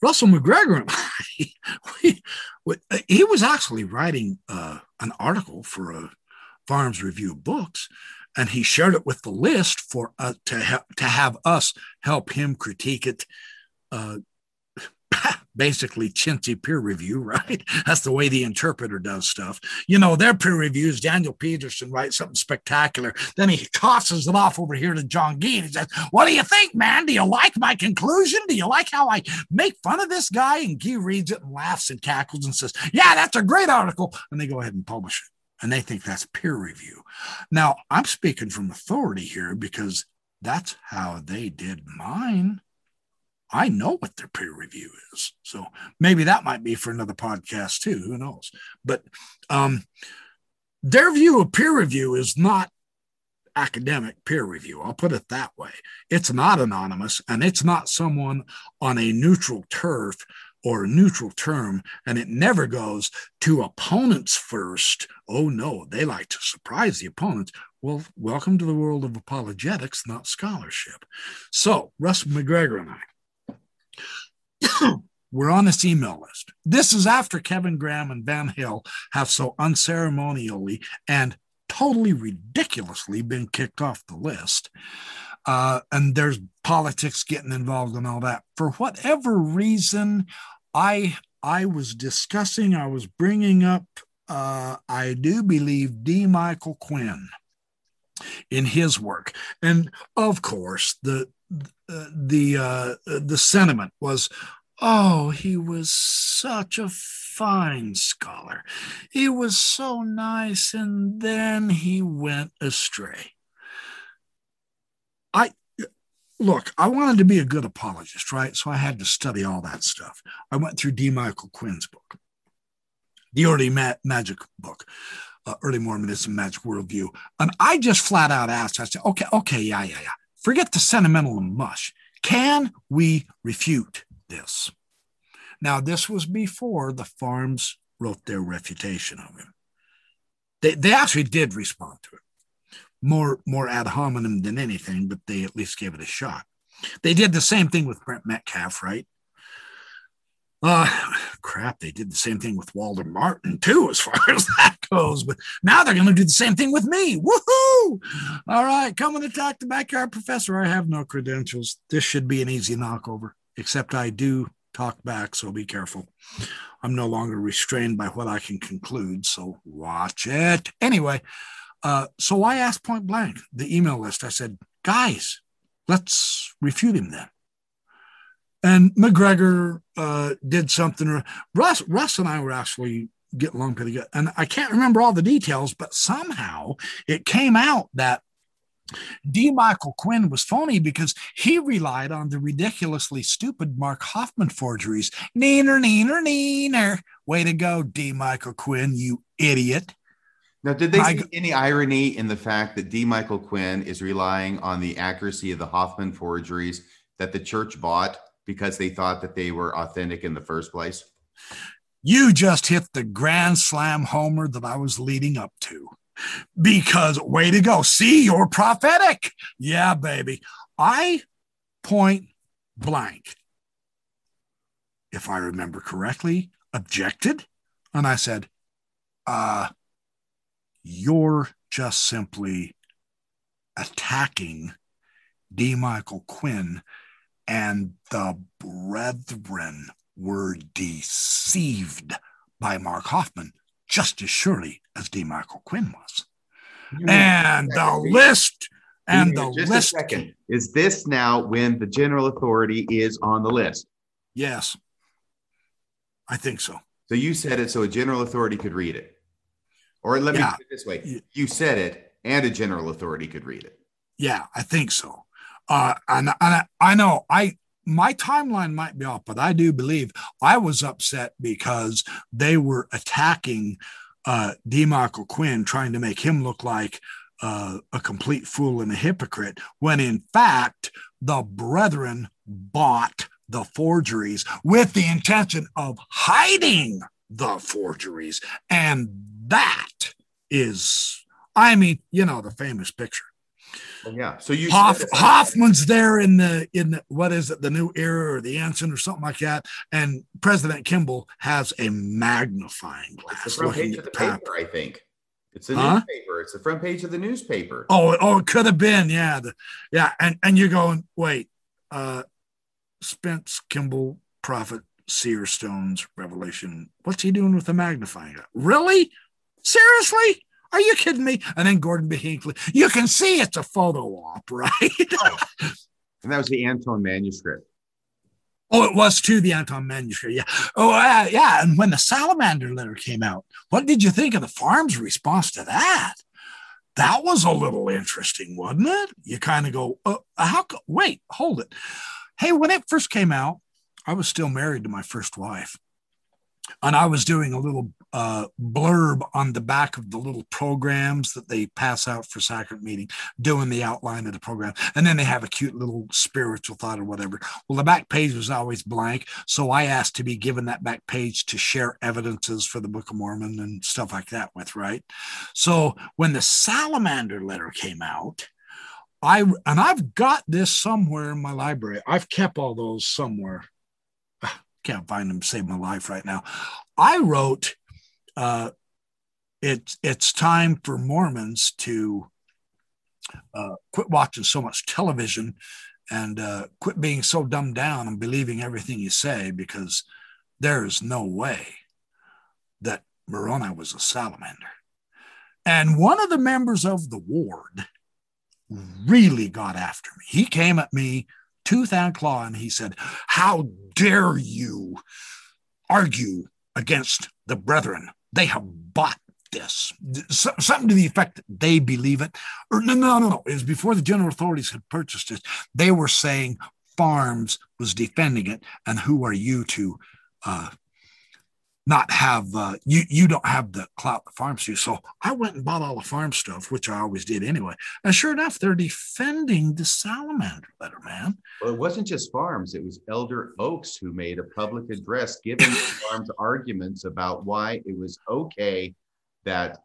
Russell McGregor and I, we, he was actually writing uh, an article for a FARMS Review of Books, and he shared it with the list for uh, to ha- to have us help him critique it uh, basically chintzy peer review, right? That's the way the interpreter does stuff. You know, their peer reviews, Daniel Peterson writes something spectacular. Then he tosses it off over here to John Gee and he says, What do you think, man? Do you like my conclusion? Do you like how I make fun of this guy? And Gee reads it and laughs and cackles and says, Yeah, that's a great article. And they go ahead and publish it. And they think that's peer review. Now, I'm speaking from authority here because that's how they did mine. I know what their peer review is. So maybe that might be for another podcast too. Who knows? But um, their view of peer review is not academic peer review. I'll put it that way. It's not anonymous and it's not someone on a neutral turf or a neutral term, and it never goes to opponents first. Oh no, they like to surprise the opponents. Well, welcome to the world of apologetics, not scholarship. So, Russ McGregor and I, we're on this email list. This is after Kevin Graham and Van Hill have so unceremonially and totally ridiculously been kicked off the list. Uh, and there's politics getting involved and all that. For whatever reason, I I was discussing, I was bringing up, uh, I do believe D. Michael Quinn in his work, and of course the the uh, the sentiment was, "Oh, he was such a fine scholar. He was so nice, and then he went astray." I look. I wanted to be a good apologist, right? So I had to study all that stuff. I went through D. Michael Quinn's book, the early ma- magic book. Uh, early Mormonism, Magic Worldview. And I just flat out asked, I said, okay, okay, yeah, yeah, yeah. Forget the sentimental mush. Can we refute this? Now, this was before the FARMS wrote their refutation of him. They, they actually did respond to it, more, more ad hominem than anything, but they at least gave it a shot. They did the same thing with Brent Metcalf, right? Uh, crap, they did the same thing with Walter Martin too, as far as that goes. But now they're going to do the same thing with me. Woohoo! All right, coming and attack the backyard professor. I have no credentials. This should be an easy knockover, except I do talk back, so be careful. I'm no longer restrained by what I can conclude, so watch it. Anyway, uh, so I asked point blank the email list. I said, guys, let's refute him then and McGregor uh, did something. Russ, Russ and I were actually getting along pretty good, and I can't remember all the details, but somehow it came out that D. Michael Quinn was phony because he relied on the ridiculously stupid Mark Hofmann forgeries. Neener, neener, neener. Way to go, D. Michael Quinn, you idiot. Now, did they I- see any irony in the fact that D. Michael Quinn is relying on the accuracy of the Hofmann forgeries that the church bought because they thought that they were authentic in the first place? You just hit the grand slam homer that I was leading up to. Because way to go. See, you're prophetic. Yeah, baby. I point blank, if I remember correctly, objected. And I said, uh, you're just simply attacking D. Michael Quinn and the brethren were deceived by Mark Hofmann just as surely as D. Michael Quinn was. And the list and the just list. a second. Is this now when the general authority is on the list? Yes, I think so. So you said it so a general authority could read it. Or let me put it this way you said it and a general authority could read it. Yeah, I think so. Uh, and, and I, I know I my timeline might be off, but I do believe I was upset because they were attacking uh, D. Michael Quinn, trying to make him look like uh, a complete fool and a hypocrite, when in fact the brethren bought the forgeries with the intention of hiding the forgeries, and that is, I mean, you know, the famous picture. Yeah. So you Hoff, Hofmann's there in the in the, what is it, the new era or the ensign or something like that, and President Kimball has a magnifying It's glass the front page of the the paper. paper, I think. It's the Huh? newspaper. It's the front page of the newspaper. Oh, oh, it could have been, yeah, the, yeah, and and you're going, wait, uh, Spence Kimball, Prophet, Seer Stones, Revelation. What's he doing with the magnifying glass? Really? Seriously? Are you kidding me? And then Gordon B. Hinckley. You can see it's a photo op, right? And that was the Anthon manuscript. Oh, it was too the Anthon manuscript. Yeah. Oh, uh, yeah. And when the salamander letter came out, what did you think of the farm's response to that? That was a little interesting, wasn't it? You kind of go, uh, how? Co- wait, hold it. Hey, when it first came out, I was still married to my first wife, and I was doing a little uh, blurb on the back of the little programs that they pass out for sacrament meeting, doing the outline of the program, and then they have a cute little spiritual thought or whatever. Well, the back page was always blank. So I asked to be given that back page to share evidences for the Book of Mormon and stuff like that with, right? So when the salamander letter came out, I and I've got this somewhere in my library. I've kept all those somewhere. Can't find them save my life right now. I wrote uh it's it's time for Mormons to uh, quit watching so much television and uh, quit being so dumbed down and believing everything you say because there is no way that Moroni was a salamander. And one of the members of the ward really got after me. He came at me tooth and claw and he said, How dare you argue against the brethren? They have bought this. So- something to the effect that they believe it. Or no, no, no, no. It was before the general authorities had purchased it. They were saying FARMS was defending it, and who are you to uh, not have uh, you? You don't have the clout the FARMS do. So I went and bought all the farm stuff, which I always did anyway. And sure enough, they're defending the salamander letter, man. Well, it wasn't just FARMS, it was Elder Oaks who made a public address giving the FARMS arguments about why it was okay that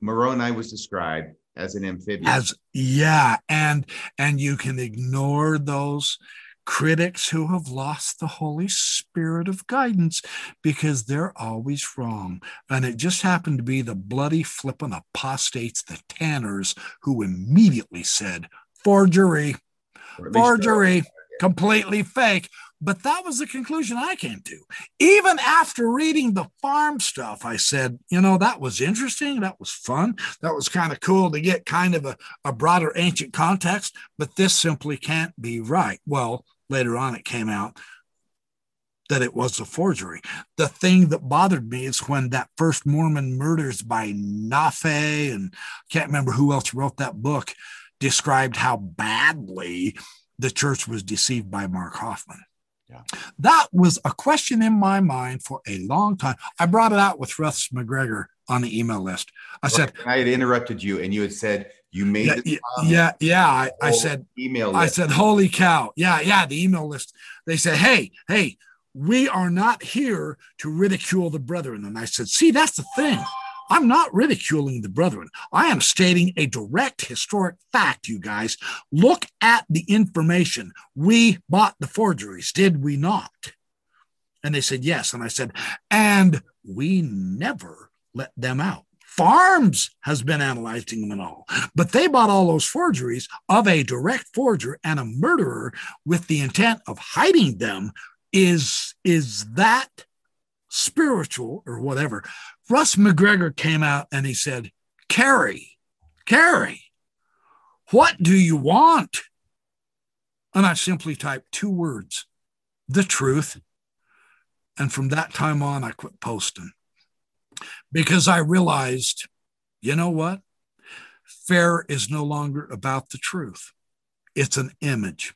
Moroni was described as an amphibian. as yeah and and you can ignore those critics who have lost the holy spirit of guidance because they're always wrong. And it just happened to be the bloody flippin' apostates the tanners who immediately said forgery or at least- forgery completely fake. But that was the conclusion i came to. Even after reading the farm stuff i said you know that was interesting. That was fun. That was kind of cool to get kind of a, a broader ancient context but this simply can't be right. Well later on it came out that it was a forgery. The thing that bothered me is when that first Mormon murders by Naifeh and I can't remember who else wrote that book described how badly the church was deceived by Mark Hofmann. Yeah. That was a question in my mind for a long time. I brought it out with Russ McGregor on the email list. I said I had interrupted you, and you had said you made yeah, yeah, yeah, yeah. I, I said email. List. I said, "Holy cow!" Yeah, yeah. The email list. They said, "Hey, hey, we are not here to ridicule the brethren." And I said, "See, that's the thing." I'm not ridiculing the brethren. I am stating a direct historic fact, you guys. Look at the information. We bought the forgeries, did we not? And they said, yes. And I said, and we never let them out. FARMS has been analyzing them and all, but they bought all those forgeries of a direct forger and a murderer with the intent of hiding them. Is, is that spiritual or whatever? Russ McGregor came out and he said, Kerry, Kerry, what do you want? And I simply typed two words the truth. And from that time on, I quit posting because I realized, you know what? Fair is no longer about the truth, it's an image.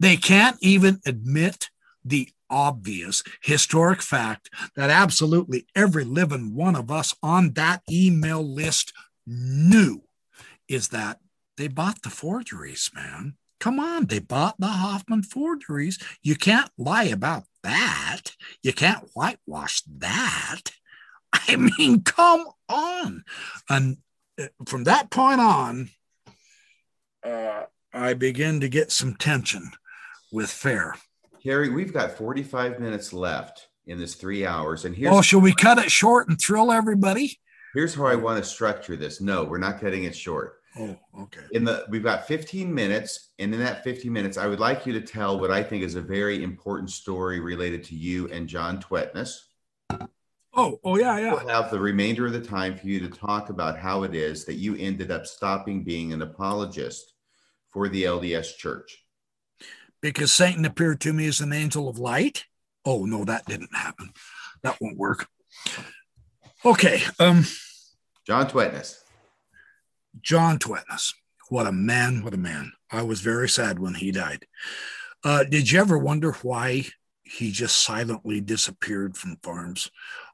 They can't even admit the obvious historic fact that absolutely every living one of us on that email list knew is that they bought the forgeries, man. Come on, they bought the Hofmann forgeries. You can't lie about that. You can't whitewash that. I mean, come on. And uh, from that point on, uh, I begin to get some tension with Fair. Kerry, we've got 45 minutes left in this three hours. And here's Oh, shall we cut it short and thrill everybody? Here's how I want to structure this. No, we're not cutting it short. Oh, okay. In the we've got 15 minutes, and in that 15 minutes, I would like you to tell what I think is a very important story related to you and John Tvedtnes. Oh, oh yeah, yeah. We'll have the remainder of the time for you to talk about how it is that you ended up stopping being an apologist for the LDS Church. Because Satan appeared to me as an angel of light. Oh no, that didn't happen. That won't work. Okay. Um John Tvedtnes. John Tvedtnes. What a man, what a man. I was very sad when he died. Uh, did you ever wonder why he just silently disappeared from FARMS?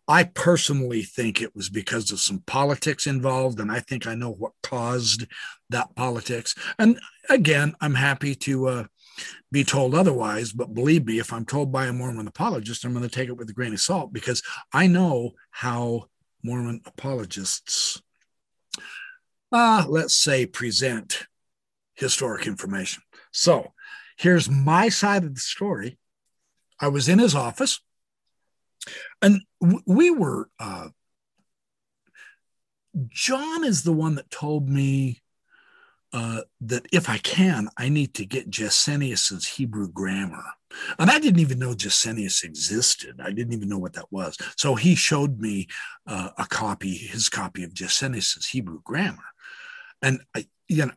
I personally think it was because of some politics involved, and I think I know what caused that politics. And again, I'm happy to uh, be told otherwise, but believe me, if I'm told by a Mormon apologist, I'm going to take it with a grain of salt because I know how Mormon apologists uh, let's say, present historic information. So here's my side of the story. I was in his office, and w- we were. Uh, John is the one that told me uh, that if I can, I need to get Gesenius's Hebrew grammar. And I didn't even know Gesenius existed. I didn't even know what that was. So he showed me uh, a copy, his copy of Gesenius's Hebrew grammar. And, I, you know,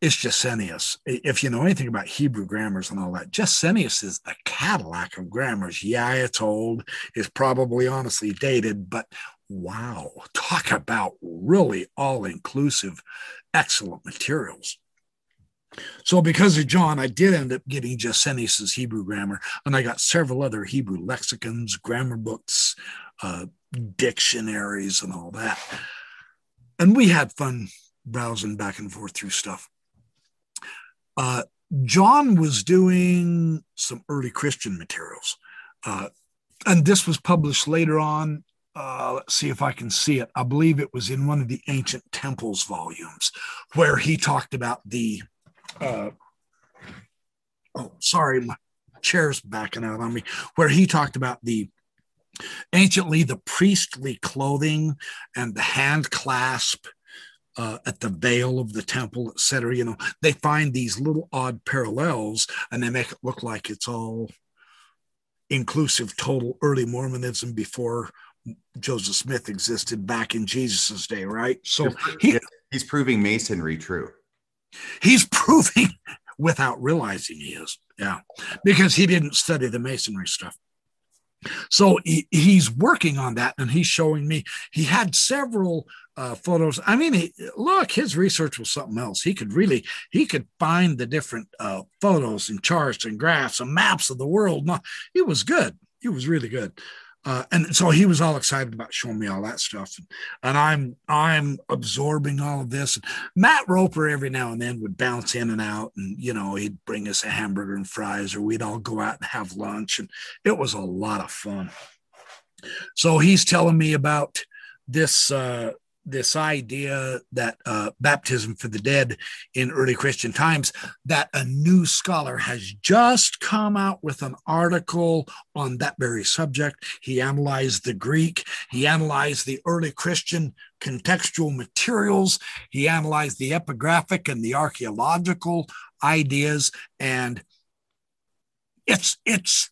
it's Gesenius. If you know anything about Hebrew grammars and all that, Gesenius is the Cadillac of grammars. Yeah, it's old. It's probably honestly dated, but wow, talk about really all inclusive, excellent materials. So, because of John, I did end up getting Gesenius's Hebrew grammar, and I got several other Hebrew lexicons, grammar books, uh, dictionaries, and all that. And we had fun browsing back and forth through stuff. Uh, John was doing some early Christian materials. Uh, and this was published later on. Uh, let's see if I can see it. I believe it was in one of the ancient temples volumes where he talked about the. Uh, oh, sorry, my chair's backing out on me. Where he talked about the anciently the priestly clothing and the hand clasp uh, at the veil of the temple, etc. You know, they find these little odd parallels and they make it look like it's all inclusive, total early Mormonism before Joseph Smith existed back in Jesus's day, right? So he, he's proving masonry true. He's proving without realizing he is, yeah, because he didn't study the masonry stuff. So he, he's working on that and he's showing me. He had several uh, photos. I mean, he, look, his research was something else. He could really, he could find the different uh, photos and charts and graphs and maps of the world. He was good. He was really good. Uh, and so he was all excited about showing me all that stuff, and, and I'm I'm absorbing all of this. Matt Roper every now and then would bounce in and out, and you know he'd bring us a hamburger and fries, or we'd all go out and have lunch, and it was a lot of fun. So he's telling me about this uh, this idea that uh, baptism for the dead in early Christian times, that a new scholar has just come out with an article on that very subject. He analyzed the Greek, he analyzed the early Christian contextual materials, he analyzed the epigraphic and the archaeological ideas, and it's it's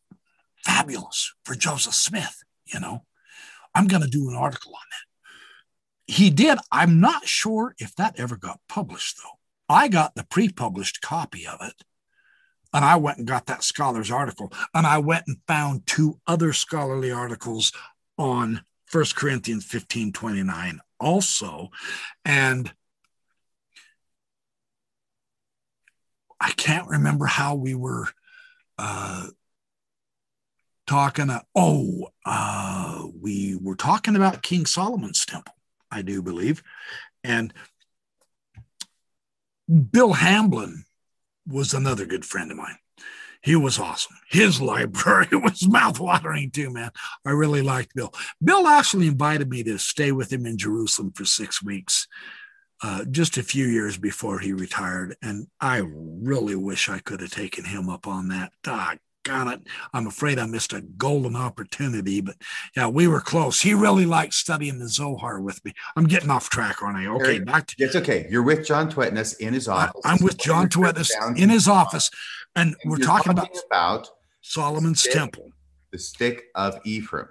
fabulous for Joseph Smith, you know. I'm going to do an article on that he did. I'm not sure if that ever got published, though. I got the pre published copy of it. And I went and got that scholar's article. And I went and found two other scholarly articles on 1 Corinthians 15 29 also. And I can't remember how we were uh, talking. Uh, oh, uh, we were talking about King Solomon's temple. I do believe. And Bill Hamblin was another good friend of mine. He was awesome. His library was mouthwatering too, man. I really liked Bill. Bill actually invited me to stay with him in Jerusalem for six weeks, uh, just a few years before he retired. And I really wish I could have taken him up on that. Ah, Got it. I'm afraid I missed a golden opportunity, but yeah, we were close. He really liked studying the Zohar with me. I'm getting off track, aren't I? Okay, back to it's okay. You're with John Tvedtnes in his office. I'm with John Tvedtnes in his office, and, and we're talking, talking, about, about Solomon's stick, temple, the stick of Ephraim.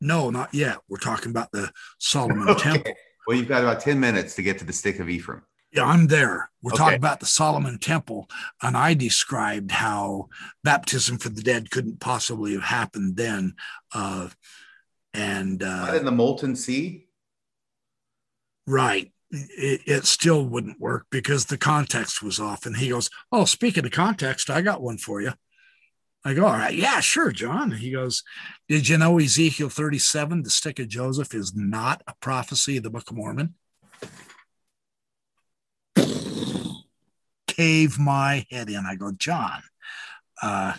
No, not yet. We're talking about the Solomon okay. temple. Well, you've got about 10 minutes to get to the stick of Ephraim. Yeah, I'm there. We're okay. talking about the Solomon Temple, and I described how baptism for the dead couldn't possibly have happened then. Uh, and uh, in the molten sea, right? It, it, still wouldn't work because the context was off. And he goes, "Oh, speaking of context, I got one for you." I go, "All right, yeah, sure, John." He goes, "Did you know Ezekiel 37, the stick of Joseph, is not a prophecy of the Book of Mormon?" Cave my head in. I go, John, uh,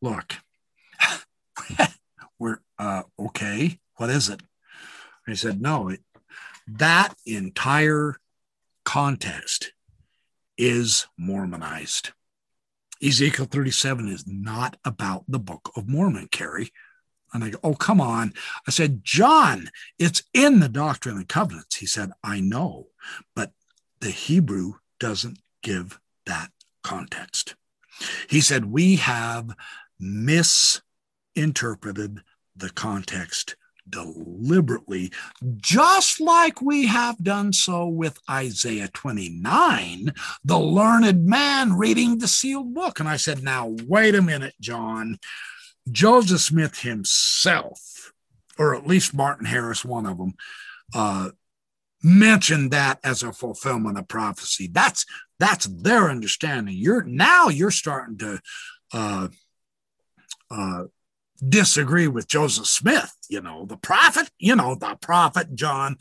look, we're uh, okay. What is it? He said, no, it, that entire context is Mormonized. Ezekiel 37 is not about the Book of Mormon, Kerry. And I go, oh, come on. I said, John, it's in the Doctrine and Covenants. He said, I know, but the Hebrew doesn't give that context. He said, We have misinterpreted the context deliberately, just like we have done so with Isaiah 29, the learned man reading the sealed book. And I said, Now, wait a minute, John. Joseph Smith himself, or at least Martin Harris, one of them, uh, mentioned that as a fulfillment of prophecy. That's that's their understanding. You're now you're starting to uh, uh, disagree with Joseph Smith. You know the prophet. You know the prophet John.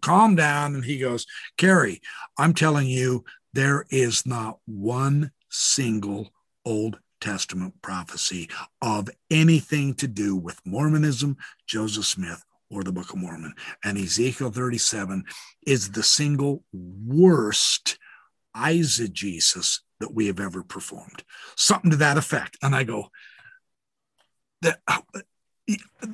Calm down, and he goes, Kerry, I'm telling you, there is not one single Old Testament prophecy of anything to do with Mormonism, Joseph Smith, or the Book of Mormon. And Ezekiel 37 is the single worst eisegesis that we have ever performed. Something to that effect. And I go, that uh,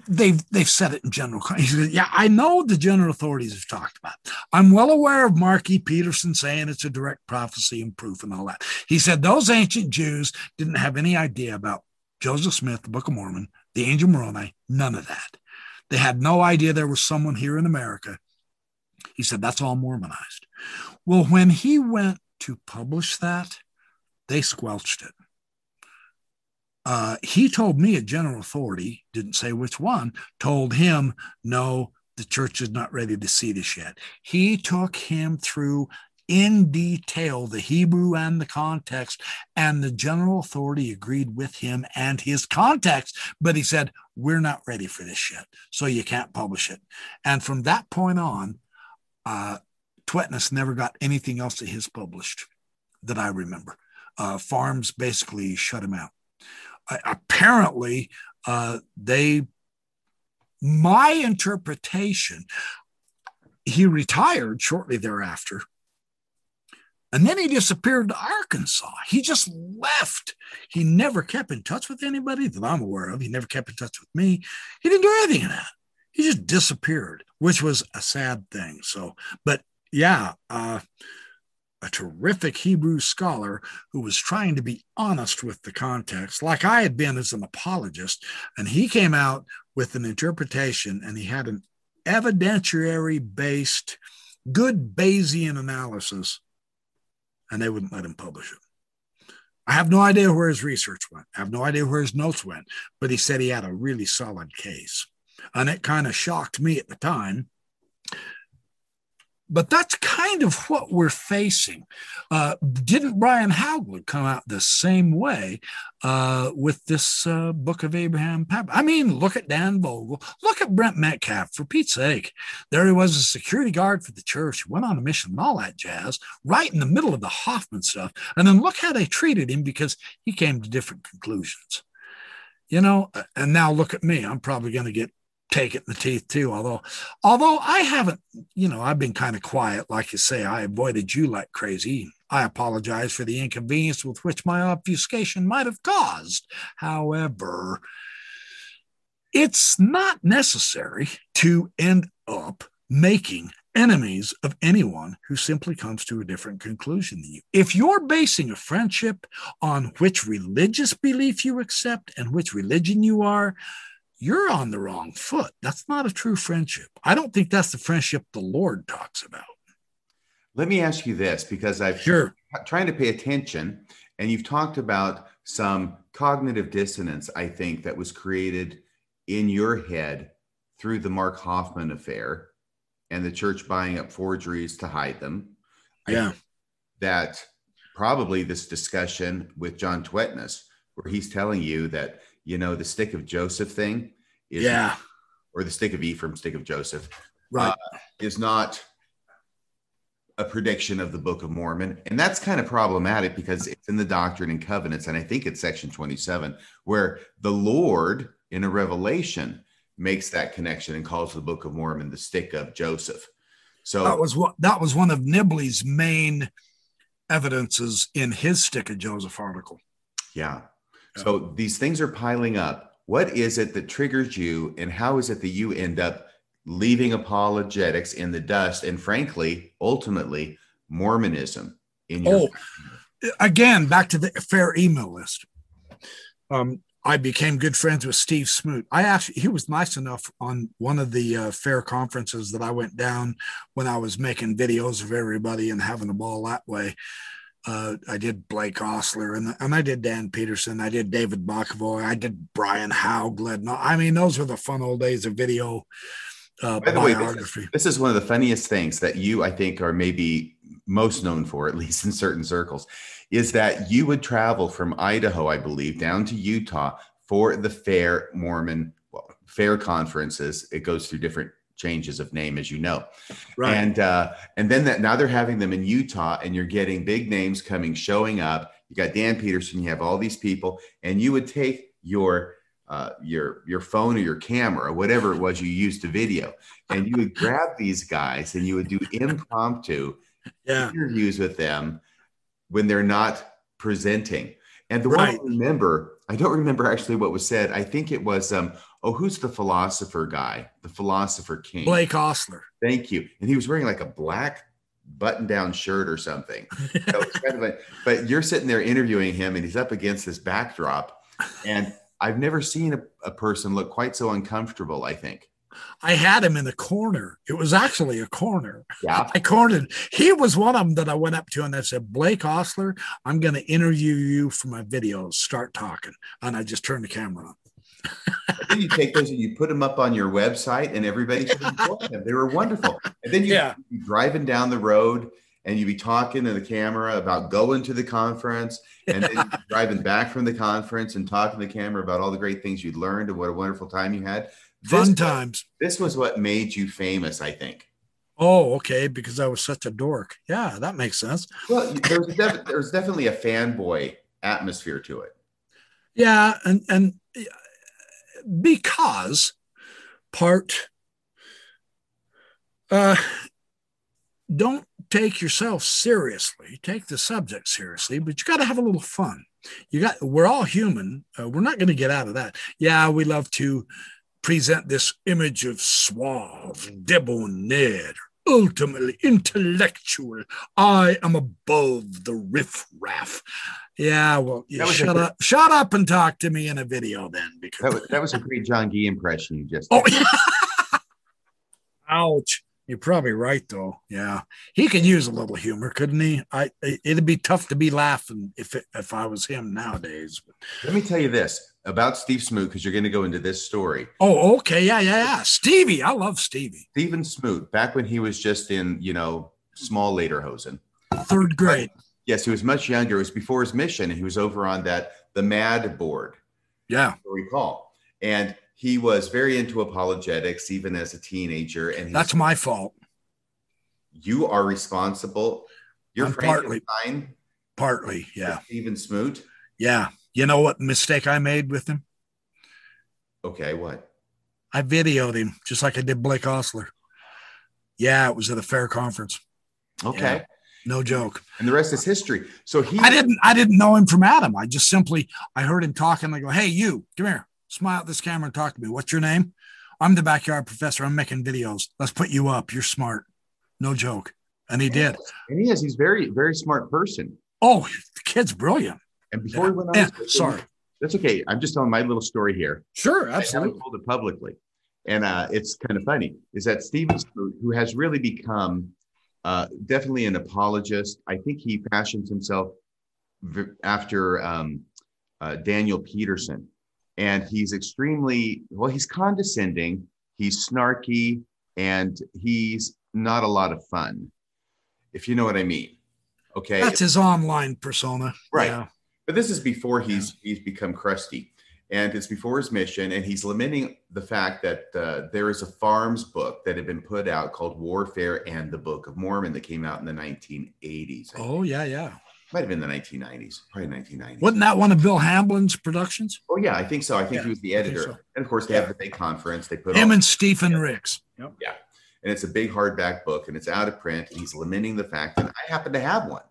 they've they've said it in general. He said, "Yeah, I know the general authorities have talked about. It. I'm well aware of Mark E. Petersen saying it's a direct prophecy and proof and all that." He said those ancient Jews didn't have any idea about Joseph Smith, the Book of Mormon, the Angel Moroni, none of that. They had no idea there was someone here in America. He said, that's all Mormonized. Well, when he went to publish that, they squelched it. Uh, he told me a general authority, didn't say which one, told him, no, the church is not ready to see this yet. He took him through in detail the Hebrew and the context, and the general authority agreed with him and his context. But he said, We're not ready for this shit, so you can't publish it. And from that point on, uh, Tvedtnes never got anything else of his published that I remember. Uh, FARMS basically shut him out. Uh, apparently, uh, they, my interpretation, he retired shortly thereafter. And then he disappeared to Arkansas. He just left. He never kept in touch with anybody that I'm aware of. He never kept in touch with me. He didn't do anything of that. He just disappeared, which was a sad thing. So, but yeah, uh, a terrific Hebrew scholar who was trying to be honest with the context, like I had been as an apologist. And he came out with an interpretation and he had an evidentiary based, good Bayesian analysis, and they wouldn't let him publish it. I have no idea where his research went. I have no idea where his notes went, but he said he had a really solid case. And it kind of shocked me at the time but that's kind of what we're facing. Uh, didn't Brian Hauglid come out the same way uh, with this uh, book of Abraham? I mean, look at Dan Vogel, look at Brent Metcalf, for Pete's sake. There he was, a security guard for the church, went on a mission and all that jazz, right in the middle of the Hofmann stuff. And then look how they treated him because he came to different conclusions. You know, and now look at me. I'm probably going to get take it in the teeth too. Although, although I haven't, you know, I've been kind of quiet, like you say. I avoided you like crazy. I apologize for the inconvenience with which my obfuscation might have caused. However, it's not necessary to end up making enemies of anyone who simply comes to a different conclusion than you. If you're basing a friendship on which religious belief you accept and which religion you are, you're on the wrong foot. That's not a true friendship. I don't think that's the friendship the Lord talks about. Let me ask you this because I've sure trying to pay attention, and you've talked about some cognitive dissonance, I think, that was created in your head through the Mark Hofmann affair and the church buying up forgeries to hide them. Yeah. that probably this discussion with John Tvedtnes where he's telling you that you know, the stick of Joseph thing is, yeah, or the stick of Ephraim, stick of Joseph, right, uh, is not a prediction of the Book of Mormon. And that's kind of problematic because it's in the Doctrine and Covenants. And I think it's section 27, where the Lord in a revelation makes that connection and calls the Book of Mormon the stick of Joseph. So that was what that was one of Nibley's main evidences in his stick of Joseph article. Yeah. So these things are piling up. What is it that triggers you, and how is it that you end up leaving apologetics in the dust? And frankly, ultimately, Mormonism in your. Oh, again, back to the fair email list. Um, I became good friends with Steve Smoot. I actually, he was nice enough on one of the uh, fair conferences that I went down when I was making videos of everybody and having a ball that way uh, I did Blake Ostler and, and I did Dan Peterson. I did David Bokovoy. I did Brian Hauglid. I mean, those were the fun old days of video uh, By the. Way, this, is, this is one of the funniest things that you, I think, are maybe most known for, at least in certain circles, is that you would travel from Idaho, I believe, down to Utah for the Fair Mormon well, Fair conferences. It goes through different changes of name, as you know. Right. And uh, and then that now they're having them in Utah, and you're getting big names coming, showing up. You got Dan Peterson, you have all these people, and you would take your uh, your your phone or your camera, or whatever it was you used to video, and you would grab these guys and you would do impromptu yeah. interviews with them when they're not presenting. And the right. one I remember, I don't remember actually what was said. I think it was, um, oh, who's the philosopher guy? The philosopher king. Blake Ostler. Thank you. And he was wearing like a black button down shirt or something. So kind of like, but you're sitting there interviewing him and he's up against this backdrop. And I've never seen a, a person look quite so uncomfortable, I think. I had him in the corner. It was actually a corner. Yeah. I cornered. He was one of them that I went up to and I said, Blake Ostler, I'm going to interview you for my videos. Start talking. And I just turned the camera on then you take those and you put them up on your website, and everybody could enjoy them. They were wonderful. And then you yeah. driving down the road, and you'd be talking to the camera about going to the conference and then driving back from the conference and talking to the camera about all the great things you'd learned and what a wonderful time you had. Fun this times. Was, this was what made you famous, I think. Oh, okay, because I was such a dork. Yeah, that makes sense. Well, there's, def- there's definitely a fanboy atmosphere to it. Yeah, and and because part uh don't take yourself seriously. Take the subject seriously but you got to have a little fun. You got we're all human. Uh, we're not going to get out of that. Yeah we love to present this image of suave debonair ultimately intellectual. I am above the riff-raff yeah well shut up shut up and talk to me in a video then because that was, that was a great john gee impression you just oh ouch you're probably right, though. Yeah, he could use a little humor, couldn't he? I it'd be tough to be laughing if it, if I was him nowadays. Let me tell you this about Steve Smoot because you're going to go into this story. Oh, okay, yeah, yeah, yeah. Stevie, I love Stevie. Stephen Smoot, back when he was just in you know small later hosen, third grade. Yes, he was much younger. It was before his mission, and he was over on that the Mad board. Yeah, recall. And he was very into apologetics even as a teenager and that's my fault. You are responsible. You're partly partly yeah. Stephen Smoot. Yeah. You know what mistake I made with him? Okay what? I videoed him just like I did Blake Ostler yeah it was at a fair conference. Okay. Yeah, no joke and the rest is history so he I didn't I didn't know him from Adam I just simply I heard him talking I go hey you come here smile at this camera and talk to me. What's your name? I'm the backyard professor. I'm making videos. Let's put you up. You're smart. No joke. And he did. And he is. He's very, very smart person. Oh, the kid's brilliant. And before yeah. we went on, yeah. sorry. That's okay. I'm just telling my little story here. Sure, absolutely. I told it publicly. And uh, it's kind of funny is that Smoot, who has really become uh, definitely an apologist. I think he fashions himself v- after um, uh, Daniel Peterson and he's extremely well he's condescending he's snarky and he's not a lot of fun if you know what i mean okay that's his online persona right yeah. but this is before he's yeah. he's become crusty and it's before his mission and he's lamenting the fact that uh, there is a FARMS book that had been put out called warfare and the book of mormon that came out in the 1980s oh yeah yeah might have been the 1990s, probably 1990s. Wasn't that one of Bill Hamblin's productions? Oh yeah, I think so. I think yeah, he was the editor. So. And of course, they yeah. have the big conference. They put him and Stephen Ricks. Yep. Yeah, and it's a big hardback book, and it's out of print. And he's lamenting the fact that I happen to have one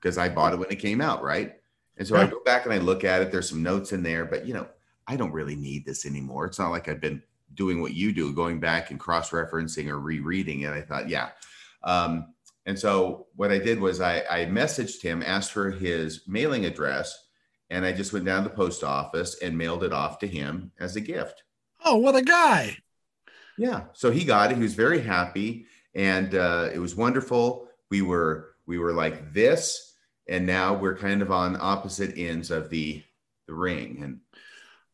because I bought it when it came out, right? And so yeah. I go back and I look at it. There's some notes in there, but you know, I don't really need this anymore. It's not like I've been doing what you do, going back and cross-referencing or rereading it. I thought, yeah. Um, and so what I did was I, I messaged him, asked for his mailing address, and I just went down to the post office and mailed it off to him as a gift. Oh, what a guy! Yeah, so he got it. He was very happy, and uh, it was wonderful. We were we were like this, and now we're kind of on opposite ends of the the ring. And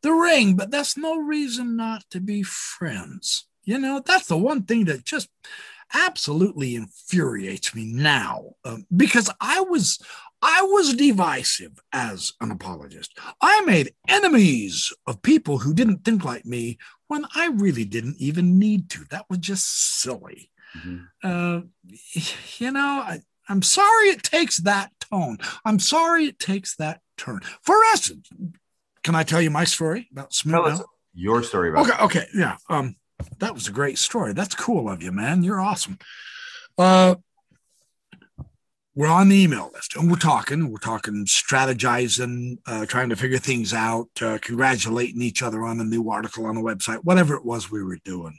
the ring, but that's no reason not to be friends. You know, that's the one thing that just absolutely infuriates me now um, because I was I was divisive as an apologist. I made enemies of people who didn't think like me when I really didn't even need to. That was just silly. Mm-hmm. Uh, you know, I, I'm sorry it takes that tone. I'm sorry it takes that turn. For instance, can I tell you my story about Smoot? Your story about okay, okay, yeah. Um, that was a great story. That's cool of you, man. You're awesome. Uh, we're on the email list and we're talking, we're talking, strategizing, uh, trying to figure things out, uh, congratulating each other on the new article on the website, whatever it was we were doing.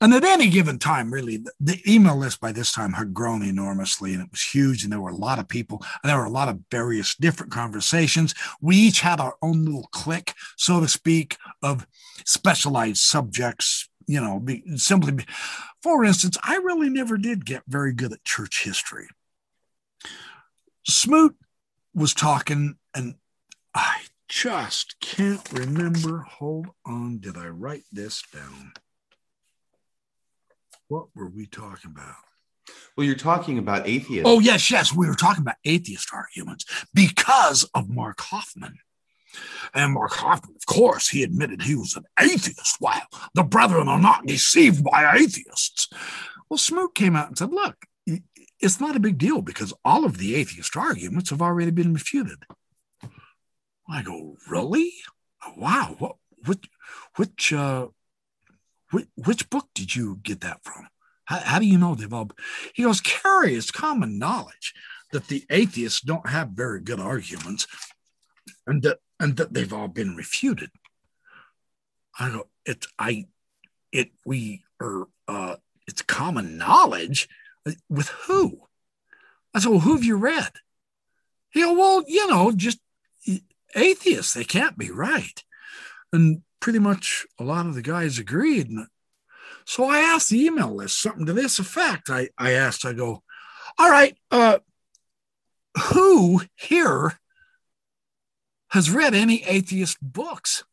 And at any given time, really, the, the email list by this time had grown enormously and it was huge. And there were a lot of people and there were a lot of various different conversations. We each had our own little clique, so to speak, of specialized subjects, you know, be, simply, be, for instance, I really never did get very good at church history. Smoot was talking, and I just can't remember. Hold on, did I write this down? What were we talking about? Well, you're talking about atheists. Oh, yes, yes. We were talking about atheist arguments because of Mark Hofmann. And Mark Hofmann, of course, he admitted he was an atheist. While the brethren are not deceived by atheists. Well, Smoot came out and said, look, it's not a big deal because all of the atheist arguments have already been refuted. I go, really? Wow. What, which, which, uh, which, book did you get that from? How, how do you know they've all? He goes, Kerry, it's common knowledge that the atheists don't have very good arguments, and that and that they've all been refuted. I go, it's I, it we are. Uh, it's common knowledge with who? I said, well, who have you read? He go, well, you know, just atheists. They can't be right, and pretty much a lot of the guys agreed. And so I asked the email list something to this effect. I, I asked, I go, all right, uh, who here has read any atheist books?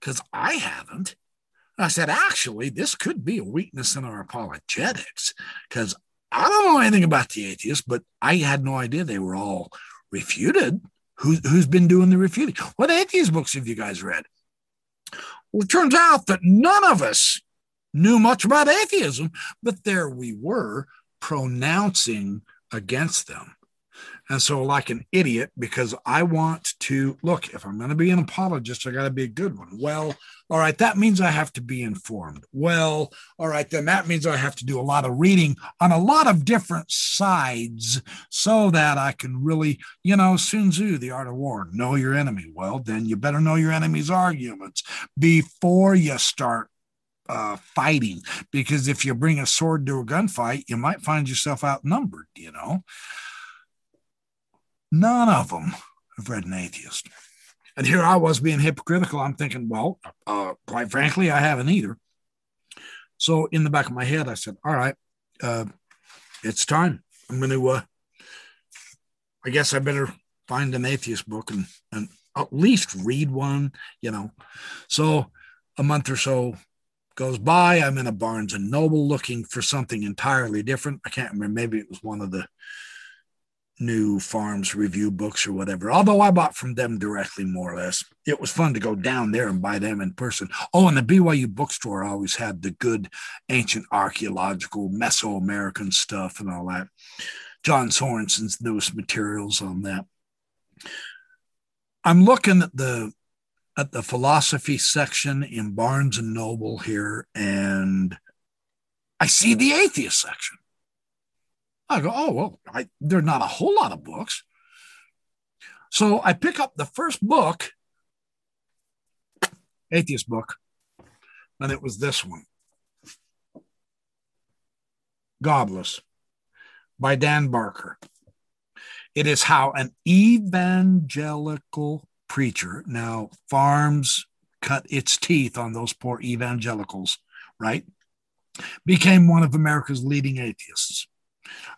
Because I haven't. I said, actually, this could be a weakness in our apologetics because I don't know anything about the atheists, but I had no idea they were all refuted. Who, who's been doing the refuting? What atheist books have you guys read? Well, it turns out that none of us knew much about atheism, but there we were pronouncing against them. And so, like an idiot, because I want to look, if I'm going to be an apologist, I got to be a good one. Well, all right, that means I have to be informed. Well, all right, then that means I have to do a lot of reading on a lot of different sides so that I can really, you know, Sun Tzu, the art of war, know your enemy. Well, then you better know your enemy's arguments before you start uh, fighting because if you bring a sword to a gunfight, you might find yourself outnumbered, you know. None of them have read an atheist. And here I was being hypocritical. I'm thinking, well, uh, quite frankly, I haven't either. So in the back of my head, I said, all right, uh, it's time. I'm going to, uh, I guess I better find an atheist book and, and at least read one, you know. So a month or so goes by. I'm in a Barnes and Noble looking for something entirely different. I can't remember. Maybe it was one of the new FARMS review books or whatever. Although I bought from them directly, more or less. It was fun to go down there and buy them in person. Oh, and the BYU bookstore always had the good ancient archaeological Mesoamerican stuff and all that. John Sorenson's newest materials on that. I'm looking at the at the philosophy section in Barnes and Noble here, and I see the atheist section. I go, oh, well, I, there are not a whole lot of books. So I pick up the first book, atheist book, and it was this one Godless by Dan Barker. It is how an evangelical preacher. Now, FARMS cut its teeth on those poor evangelicals, right? Became one of America's leading atheists.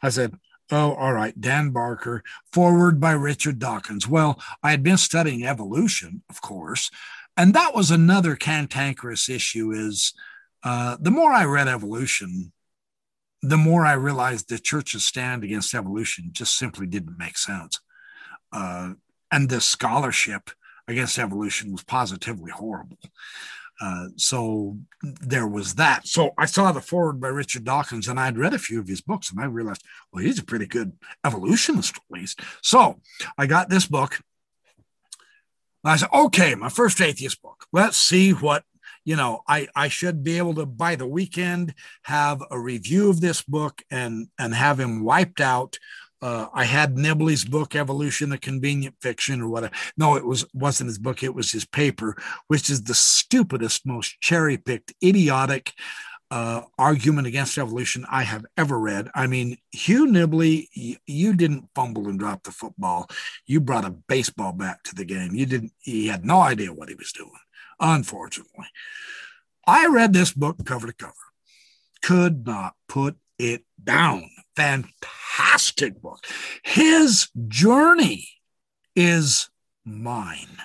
I said, Oh, all right, Dan Barker, forward by Richard Dawkins. Well, I had been studying evolution, of course, and that was another cantankerous issue. Is uh, the more I read evolution, the more I realized the church's stand against evolution just simply didn't make sense. Uh, and the scholarship against evolution was positively horrible. Uh, so there was that. So I saw the forward by Richard Dawkins, and I'd read a few of his books, and I realized, well, he's a pretty good evolutionist, at least. So I got this book. I said, okay, my first atheist book. Let's see what you know. I I should be able to by the weekend have a review of this book and and have him wiped out uh, I had Nibley's book, Evolution of Convenient Fiction, or whatever. No, it was wasn't his book; it was his paper, which is the stupidest, most cherry-picked, idiotic uh, argument against evolution I have ever read. I mean, Hugh Nibley, you, you didn't fumble and drop the football; you brought a baseball bat to the game. You didn't. He had no idea what he was doing. Unfortunately, I read this book cover to cover. Could not put it down. Fantastic book. His journey is mine.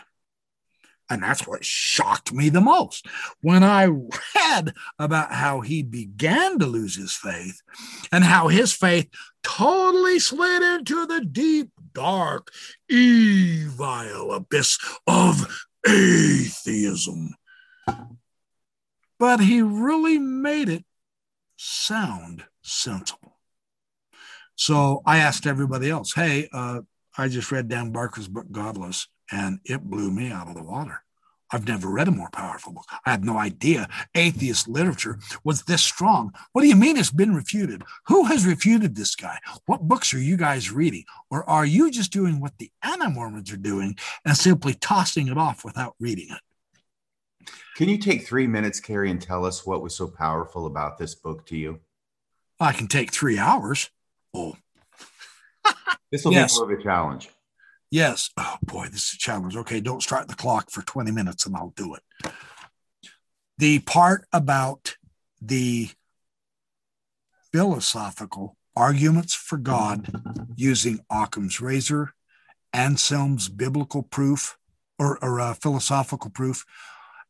And that's what shocked me the most. When I read about how he began to lose his faith and how his faith totally slid into the deep, dark, evil abyss of atheism. But he really made it sound sensible. So I asked everybody else, hey, uh, I just read Dan Barker's book, Godless, and it blew me out of the water. I've never read a more powerful book. I had no idea atheist literature was this strong. What do you mean it's been refuted? Who has refuted this guy? What books are you guys reading? Or are you just doing what the Anti Mormons are doing and simply tossing it off without reading it? Can you take three minutes, Kerry, and tell us what was so powerful about this book to you? I can take three hours. Oh, this will yes. be more of a challenge. Yes. Oh boy, this is a challenge. Okay, don't start the clock for 20 minutes and I'll do it. The part about the philosophical arguments for God using Occam's razor, Anselm's biblical proof or, or uh, philosophical proof,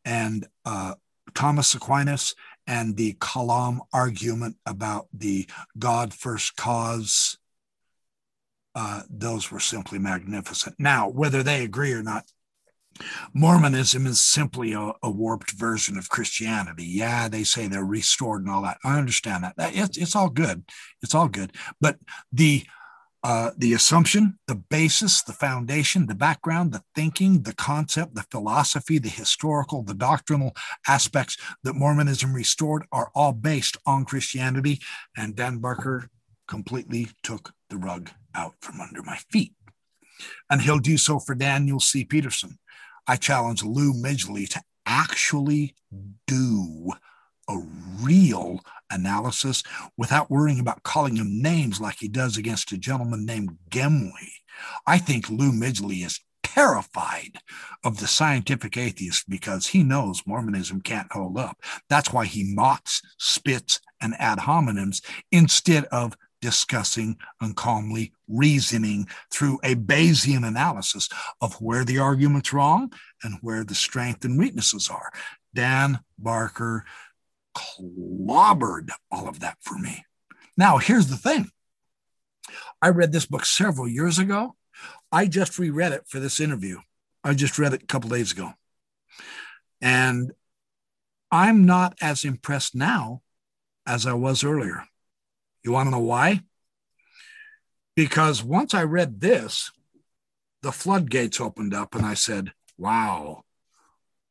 and uh, Thomas Aquinas and the Kalam argument about the God first cause uh, those were simply magnificent. Now, whether they agree or not, Mormonism is simply a, a, warped version of Christianity. Yeah, they say they're restored and all that. I understand that. that it's, it's all good. It's all good. But the uh, the assumption, the basis, the foundation, the background, the thinking, the concept, the philosophy, the historical, the doctrinal aspects that Mormonism restored are all based on Christianity. And Dan Barker completely took the rug out from under my feet. And he'll do so for Daniel C. Peterson. I challenge Lou Midgley to actually do a real analysis without worrying about calling him names like he does against a gentleman named Gemley. I think Lou Midgley is terrified of the scientific atheist because he knows Mormonism can't hold up. That's why he mocks, spits, and ad hominems instead of discussing and calmly reasoning through a Bayesian analysis of where the argument's wrong and where the strength and weaknesses are. Dan Barker clobbered all of that for me. Now, here's the thing I read this book several years ago. I just reread it for this interview. I just read it a couple days ago. And I'm not as impressed now as I was earlier. You want to know why? Because once I read this, the floodgates opened up and I said, wow,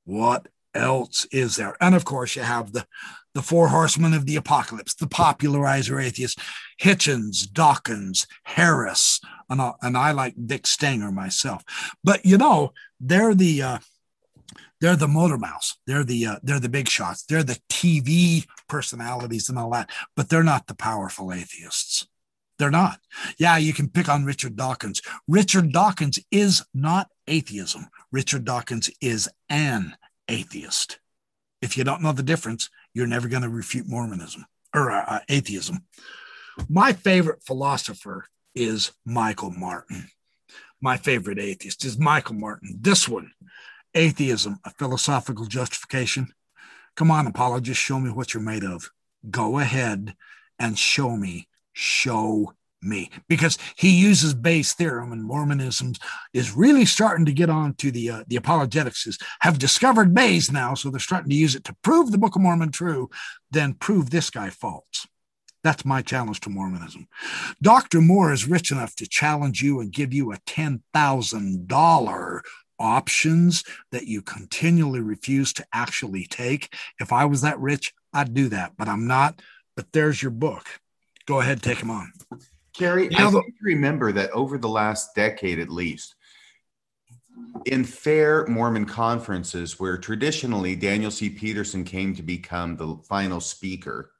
what else is there? And of course, you have the, the four horsemen of the apocalypse, the popularizer atheists, Hitchens, Dawkins, Harris, and, uh, and I like Vic Stenger myself. But you know, they're the uh, they're the motor mouse. They're the uh, they're the big shots. They're the TV personalities and all that, but they're not the powerful atheists. They're not. Yeah, you can pick on Richard Dawkins. Richard Dawkins is not atheism. Richard Dawkins is an atheist. If you don't know the difference, you're never going to refute Mormonism or uh, uh, atheism. My favorite philosopher is Michael Martin. My favorite atheist is Michael Martin. This one, atheism, a philosophical justification. Come on, apologist, show me what you're made of. Go ahead and show me. Show me. Because he uses Bayes' theorem, and Mormonism is really starting to get on to the uh, the apologetics is have discovered Bayes now, so they're starting to use it to prove the Book of Mormon true, then prove this guy false. That's my challenge to Mormonism. Dr. Moore is rich enough to challenge you and give you a $10,000 options that you continually refuse to actually take. If I was that rich, I'd do that, but I'm not. But there's your book. Go ahead, take him on. Kerry, I the- remember that over the last decade at least, in FairMormon conferences where traditionally Daniel C. Peterson came to become the final speaker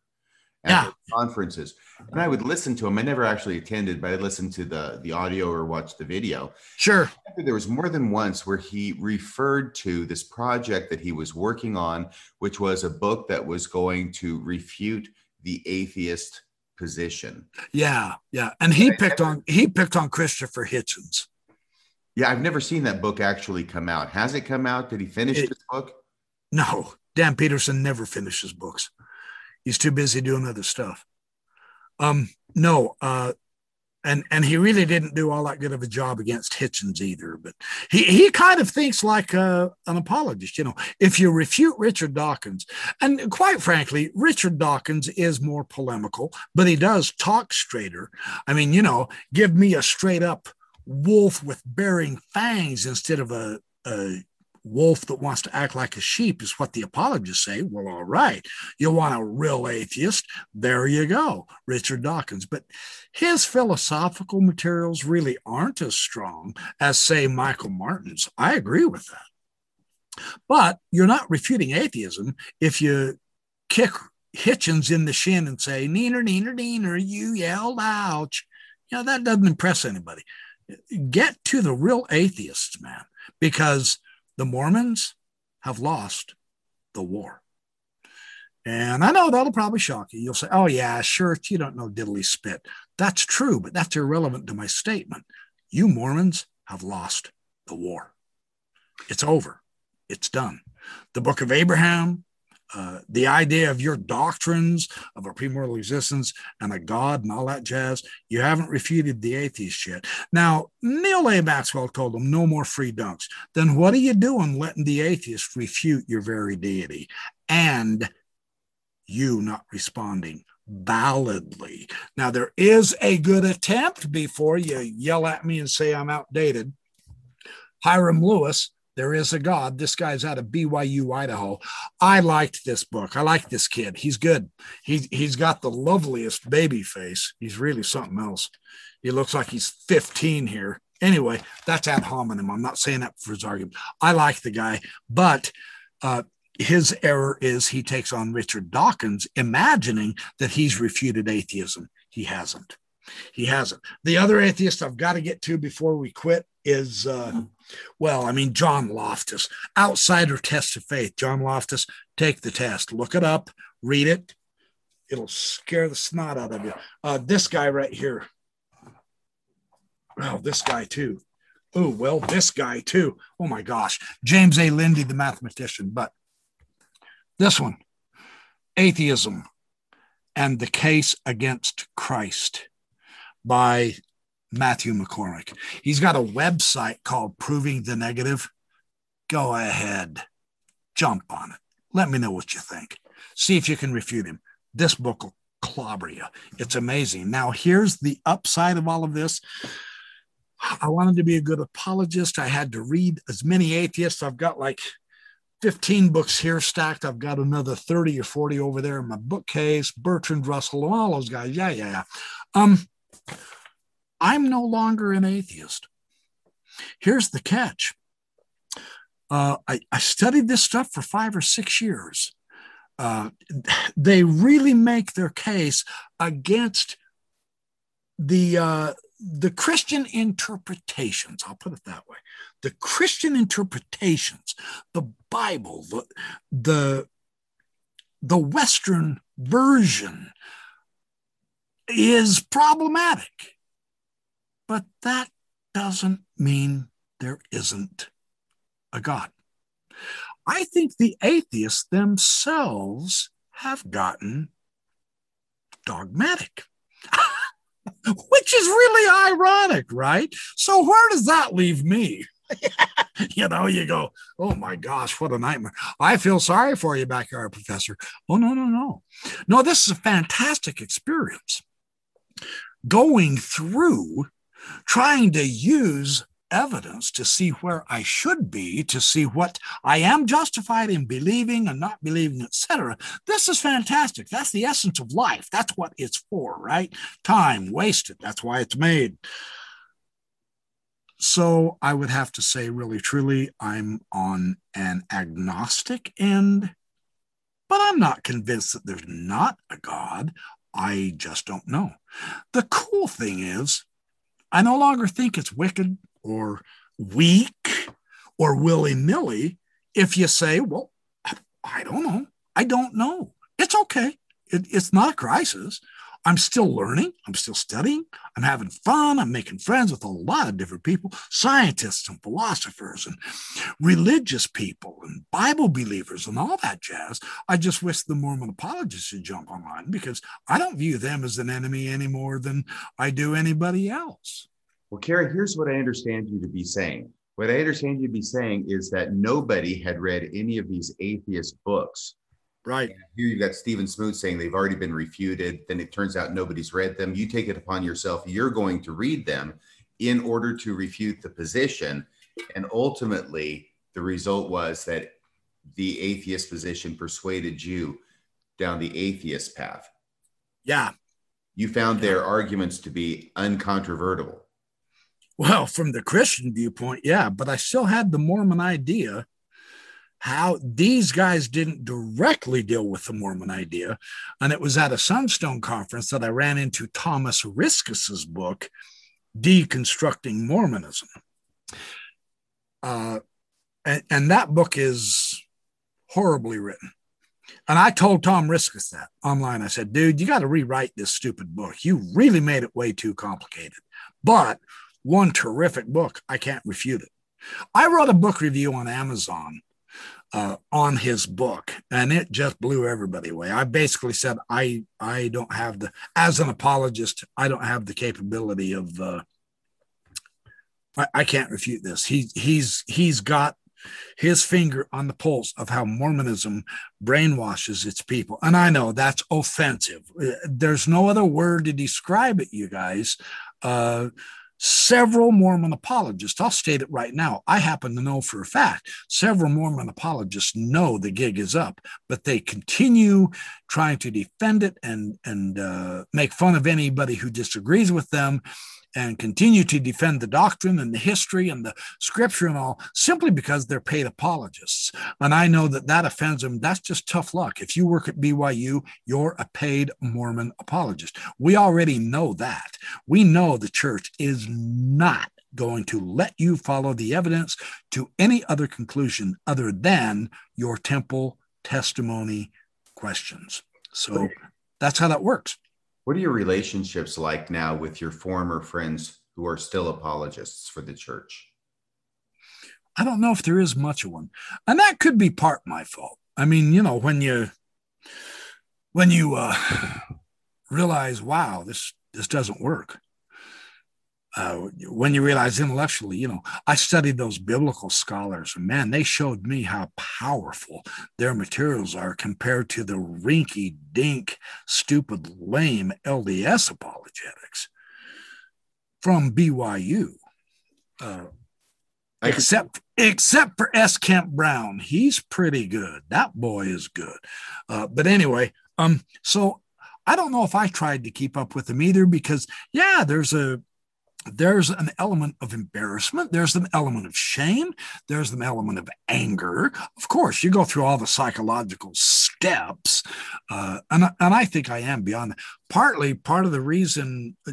at yeah. conferences, and I would listen to him. I never actually attended, but I listened to the the audio or watched the video. Sure. There was more than once where he referred to this project that he was working on, which was a book that was going to refute the atheist position. Yeah, yeah, and he picked on he picked on Christopher Hitchens. Yeah, I've never seen that book actually come out. Has it come out? Did he finish It- this book? No, Dan Peterson never finishes books. He's too busy doing other stuff. Um, no, uh, and and he really didn't do all that good of a job against Hitchens either. But he he kind of thinks like uh, an apologist. You know, if you refute Richard Dawkins, and quite frankly, Richard Dawkins is more polemical, but he does talk straighter. I mean, you know, give me a straight up wolf with bearing fangs instead of a, a wolf that wants to act like a sheep is what the apologists say. Well, all right. You want a real atheist? There you go, Richard Dawkins. But his philosophical materials really aren't as strong as, say, Michael Martin's. I agree with that. But you're not refuting atheism if you kick Hitchens in the shin and say, Neener, neener, neener, you yelled ouch. You know, that doesn't impress anybody. Get to the real atheists, man, because the Mormons have lost the war. And I know that'll probably shock you. You'll say, oh, yeah, sure, you don't know diddly spit. That's true, but that's irrelevant to my statement. You Mormons have lost the war. It's over, it's done. The book of Abraham, uh, the idea of your doctrines of a premortal existence and a God and all that jazz, you haven't refuted the atheist yet. Now, Neal A. Maxwell told them no more free dunks. Then what are you doing letting the atheist refute your very deity and you not responding validly? Now, there is a good attempt before you yell at me and say I'm outdated. Hyrum Lewis there is a God. This guy's out of BYU, Idaho. I liked this book. I like this kid. He's good. He, he's got the loveliest baby face. He's really something else. He looks like he's 15 here. Anyway, that's ad hominem. I'm not saying that for his argument. I like the guy, but uh, his error is he takes on Richard Dawkins, imagining that he's refuted atheism. He hasn't. He hasn't. The other atheist I've got to get to before we quit is, uh, well, I mean, John Loftus, outsider test of faith. John Loftus, take the test, look it up, read it. It'll scare the snot out of you. Uh, this guy right here. Oh, this guy too. Oh, well, this guy too. Oh my gosh. James A. Lindsay, the mathematician. But this one, Atheism and the Case Against Christ by Matthew McCormick. He's got a website called Proving the Negative. Go ahead, jump on it. Let me know what you think. See if you can refute him. This book will clobber you. It's amazing. Now, here's the upside of all of this. I wanted to be a good apologist. I had to read as many atheists. I've got like 15 books here stacked. I've got another 30 or 40 over there in my bookcase. Bertrand Russell, and all those guys. Yeah, yeah, yeah. Um, I'm no longer an atheist. Here's the catch uh, I, I, studied this stuff for five or six years. Uh, they really make their case against the uh, the Christian interpretations. I'll put it that way. The Christian interpretations, the Bible, the the, the Western version is problematic. But that doesn't mean there isn't a God. I think the atheists themselves have gotten dogmatic, which is really ironic, right? So, where does that leave me? you know, you go, oh my gosh, what a nightmare. I feel sorry for you, backyard professor. Oh, no, no, no. No, this is a fantastic experience. Going through trying to use evidence to see where I should be, to see what I am justified in believing and not believing, etc. This is fantastic. That's the essence of life. That's what it's for, right? Time wasted. That's why it's made. So I would have to say, really, truly, I'm on an agnostic end, but I'm not convinced that there's not a God. I just don't know. The cool thing is, I no longer think it's wicked or weak or willy nilly if you say, well, I don't know. I don't know. It's okay. It, it's not a crisis. I'm still learning. I'm still studying. I'm having fun. I'm making friends with a lot of different people, scientists and philosophers and religious people and Bible believers and all that jazz. I just wish the Mormon apologists would jump online because I don't view them as an enemy any more than I do anybody else. Well, Kerry, here's what I understand you to be saying. What I understand you to be saying is that nobody had read any of these atheist books Right. And here you've got Stephen Smoot saying they've already been refuted. Then it turns out nobody's read them. You take it upon yourself. You're going to read them in order to refute the position. And ultimately, the result was that the atheist position persuaded you down the atheist path. Yeah. You found their arguments to be uncontrovertible. Well, from the Christian viewpoint, yeah, but I still had the Mormon idea how these guys didn't directly deal with the Mormon idea. And it was at a Sunstone conference that I ran into Thomas Riskas's book, Deconstructing Mormonism. Uh, and, and that book is horribly written. And I told Tom Riskas that online. I said, dude, you got to rewrite this stupid book. You really made it way too complicated. But one terrific book. I can't refute it. I wrote a book review on Amazon uh, on his book, and it just blew everybody away. I basically said, I I don't have the as an apologist, I don't have the capability of. Uh, I, I can't refute this. He he's he's got his finger on the pulse of how Mormonism brainwashes its people. And I know that's offensive. Uh, there's no other word to describe it, you guys. Uh, Several Mormon apologists, I'll state it right now. I happen to know for a fact several Mormon apologists know the gig is up, but they continue trying to defend it and, and uh, make fun of anybody who disagrees with them and continue to defend the doctrine and the history and the scripture and all simply because they're paid apologists. And I know that that offends them. That's just tough luck. If you work at BYU, you're a paid Mormon apologist. We already know that. We know the church is not going to let you follow the evidence to any other conclusion other than your temple testimony questions. So that's how that works. What are your relationships like now with your former friends who are still apologists for the church? I don't know if there is much of one. And that could be part my fault. I mean, you know, when you when you uh realize, wow, this this doesn't work uh, when you realize intellectually, you know, I studied those biblical scholars, and man, they showed me how powerful their materials are compared to the rinky dink, stupid, lame LDS apologetics from BYU. Uh, except except for S. Kent Brown, he's pretty good. That boy is good. Uh, but anyway, um, so I don't know if I tried to keep up with them either because yeah, there's a there's an element of embarrassment there's an element of shame there's an element of anger. Of course you go through all the psychological steps uh, and, and i think i am beyond that partly part of the reason uh,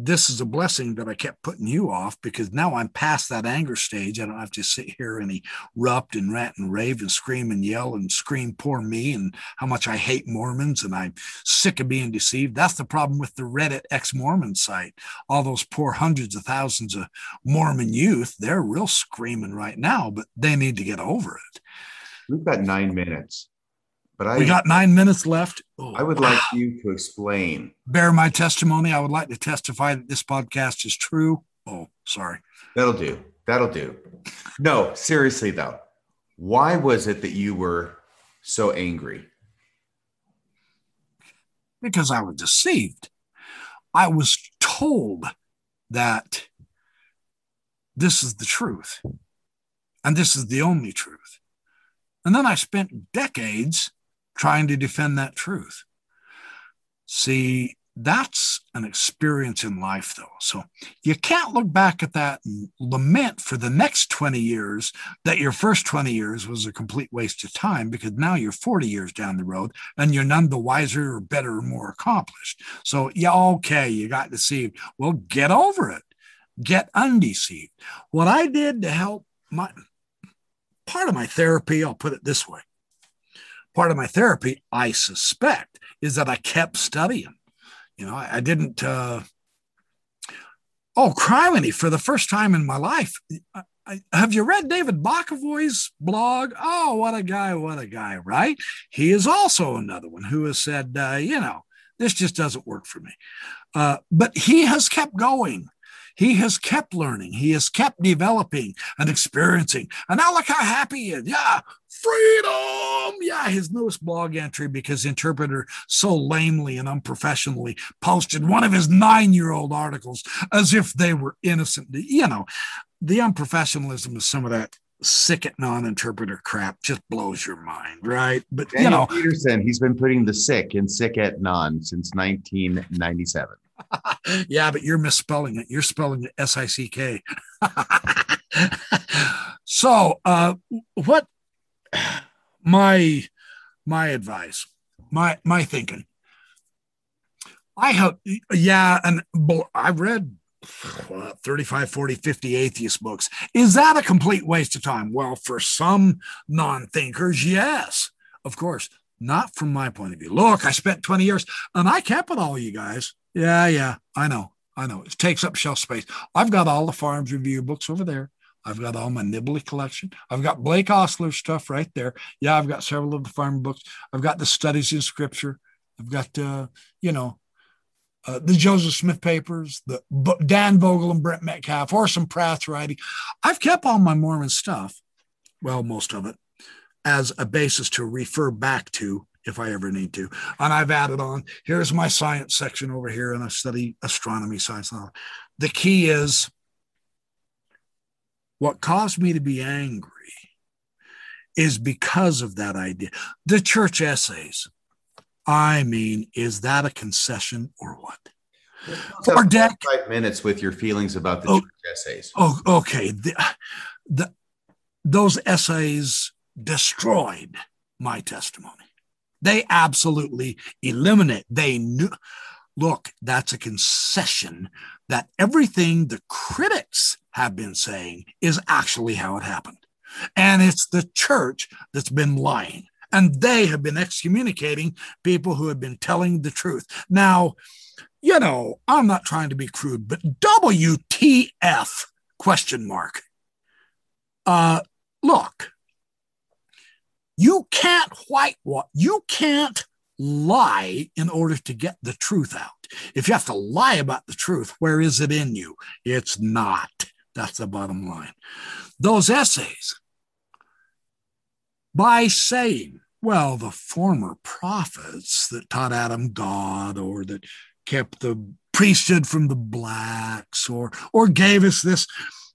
this is a blessing that I kept putting you off because now I'm past that anger stage. I don't have to sit here and erupt and rant and rave and scream and yell and scream, poor me, and how much I hate Mormons and I'm sick of being deceived. That's the problem with the Reddit ex Mormon site. All those poor hundreds of thousands of Mormon youth, they're real screaming right now, but they need to get over it. We've got nine minutes. But I, we got nine minutes left. Oh, I would like you to explain. Bear my testimony. I would like to testify that this podcast is true. Oh, sorry. That'll do. That'll do. No, seriously though, why was it that you were so angry? Because I was deceived. I was told that this is the truth and this is the only truth. And then I spent decades trying to defend that truth. See, that's an experience in life, though. So you can't look back at that and lament for the next 20 years that your first 20 years was a complete waste of time because now you're 40 years down the road and you're none the wiser or better or more accomplished. So, yeah, okay, you got deceived. Well, get over it, get undeceived. What I did to help my part of my therapy, I'll put it this way part of my therapy, I suspect, is that I kept studying. You know, I, I didn't. Uh, oh, criminy! For the first time in my life, I, I, have you read David Bokovoy's blog? Oh, what a guy! What a guy! Right? He is also another one who has said, uh, you know, this just doesn't work for me. Uh, but he has kept going he has kept learning, he has kept developing and experiencing. And now look how happy he is. Yeah, freedom. Yeah, his newest blog entry because interpreter so lamely and unprofessionally posted one of his nine year old articles as if they were innocent. You know, the unprofessionalism of some of that Sic et Non-interpreter crap just blows your mind, right? But Daniel you know, Peterson, he's been putting the sick in Sic et Non since 1997. yeah, but you're misspelling it. You're spelling it S I C K. so, uh, what my my advice, my my thinking. I have, yeah, and I've read 35, 40, 50 atheist books. Is that a complete waste of time? Well, for some non thinkers, yes, of course. Not from my point of view. Look, I spent 20 years and I kept it all, you guys. Yeah, yeah, I know. I know. It takes up shelf space. I've got all the FARMS Review books over there. I've got all my Nibley collection. I've got Blake Ostler stuff right there. Yeah, I've got several of the farm books. I've got the studies in scripture. I've got, uh, you know, uh, the Joseph Smith papers, the Dan Vogel and Brent Metcalf, Orson Pratt's writing. I've kept all my Mormon stuff, well, most of it, as a basis to refer back to if I ever need to. And I've added on here's my science section over here, and I study astronomy science. The key is what caused me to be angry is because of that idea. The church essays. I mean, is that a concession or what? For deck five minutes with your feelings about the oh, church essays. Oh, okay. The, the, those essays destroyed my testimony. They absolutely eliminate. They knew. Look, that's a concession that everything the critics have been saying is actually how it happened. And it's the church that's been lying. And they have been excommunicating people who have been telling the truth. Now, you know, I'm not trying to be crude, but WTF question mark. Uh, look, you can't whitewash, you can't lie in order to get the truth out. If you have to lie about the truth, where is it in you? It's not. That's the bottom line. Those essays, by saying, well, the former prophets that taught Adam God or that kept the priesthood from the blacks or or gave us this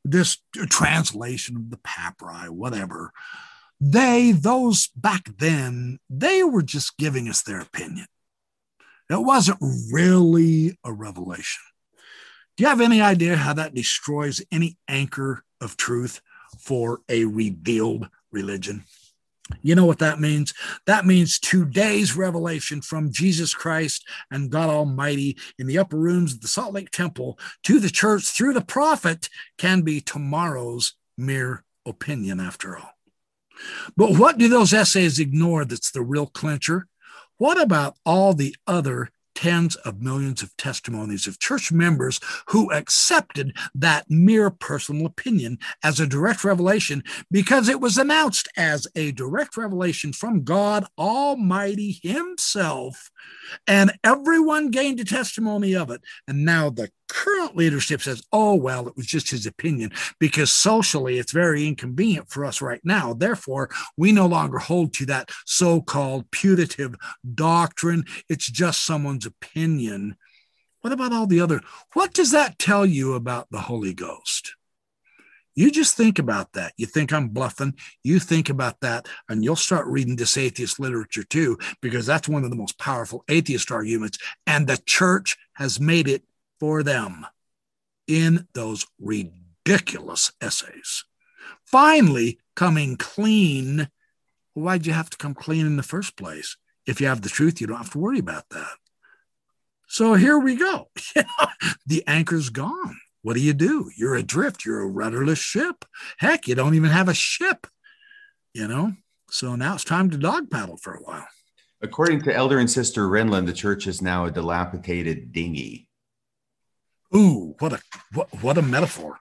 this translation of the papyri, whatever they, those back then, they were just giving us their opinion. It wasn't really a revelation. Do you have any idea how that destroys any anchor of truth for a revealed religion? You know what that means? That means today's revelation from Jesus Christ and God Almighty in the upper rooms of the Salt Lake Temple to the church through the prophet can be tomorrow's mere opinion after all. But what do those essays ignore that's the real clincher? What about all the other tens of millions of testimonies of church members who accepted that mere personal opinion as a direct revelation because it was announced as a direct revelation from God Almighty Himself. And everyone gained a testimony of it. And now the current leadership says, oh, well, it was just his opinion because socially it's very inconvenient for us right now. Therefore, we no longer hold to that so called putative doctrine. It's just someone's opinion. What about all the other? What does that tell you about the Holy Ghost? You just think about that. You think I'm bluffing. You think about that, and you'll start reading this atheist literature too, because that's one of the most powerful atheist arguments. And the church has made it for them in those ridiculous essays. Finally, coming clean. Why'd you have to come clean in the first place? If you have the truth, you don't have to worry about that. So here we go. the anchor's gone. What do you do? You're adrift. You're a rudderless ship. Heck, you don't even have a ship, you know? So now it's time to dog paddle for a while. According to Elder and Sister Renlund, the church is now a dilapidated dinghy. Ooh, what a what, what a metaphor.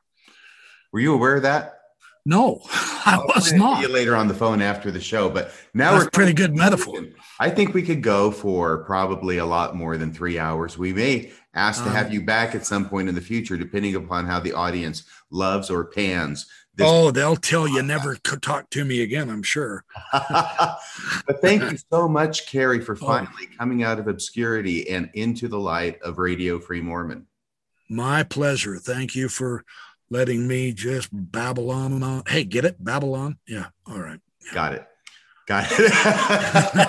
Were you aware of that? No, I I'll was to not. You later on the phone after the show, but now That's we're a pretty good metaphor. I think we could go for probably a lot more than three hours. We may ask to Um, have you back at some point in the future, depending upon how the audience loves or pans this. Oh, they'll tell you never talk to me again. I'm sure. but thank you so much, Kerry, for Oh. finally coming out of obscurity and into the light of Radio Free Mormon. My pleasure. Thank you for letting me just babble on and on. Hey, get it? Babylon? Yeah. All right. Got it. Got it.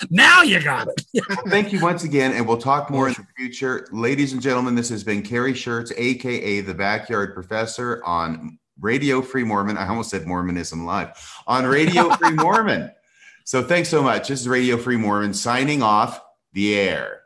now you got it. Thank you once again, and we'll talk more in the future. Ladies and gentlemen, this has been Kerry Shirts, aka the Backyard Professor, on Radio Free Mormon. I almost said Mormonism Live on Radio Free Mormon. So thanks so much. This is Radio Free Mormon signing off the air.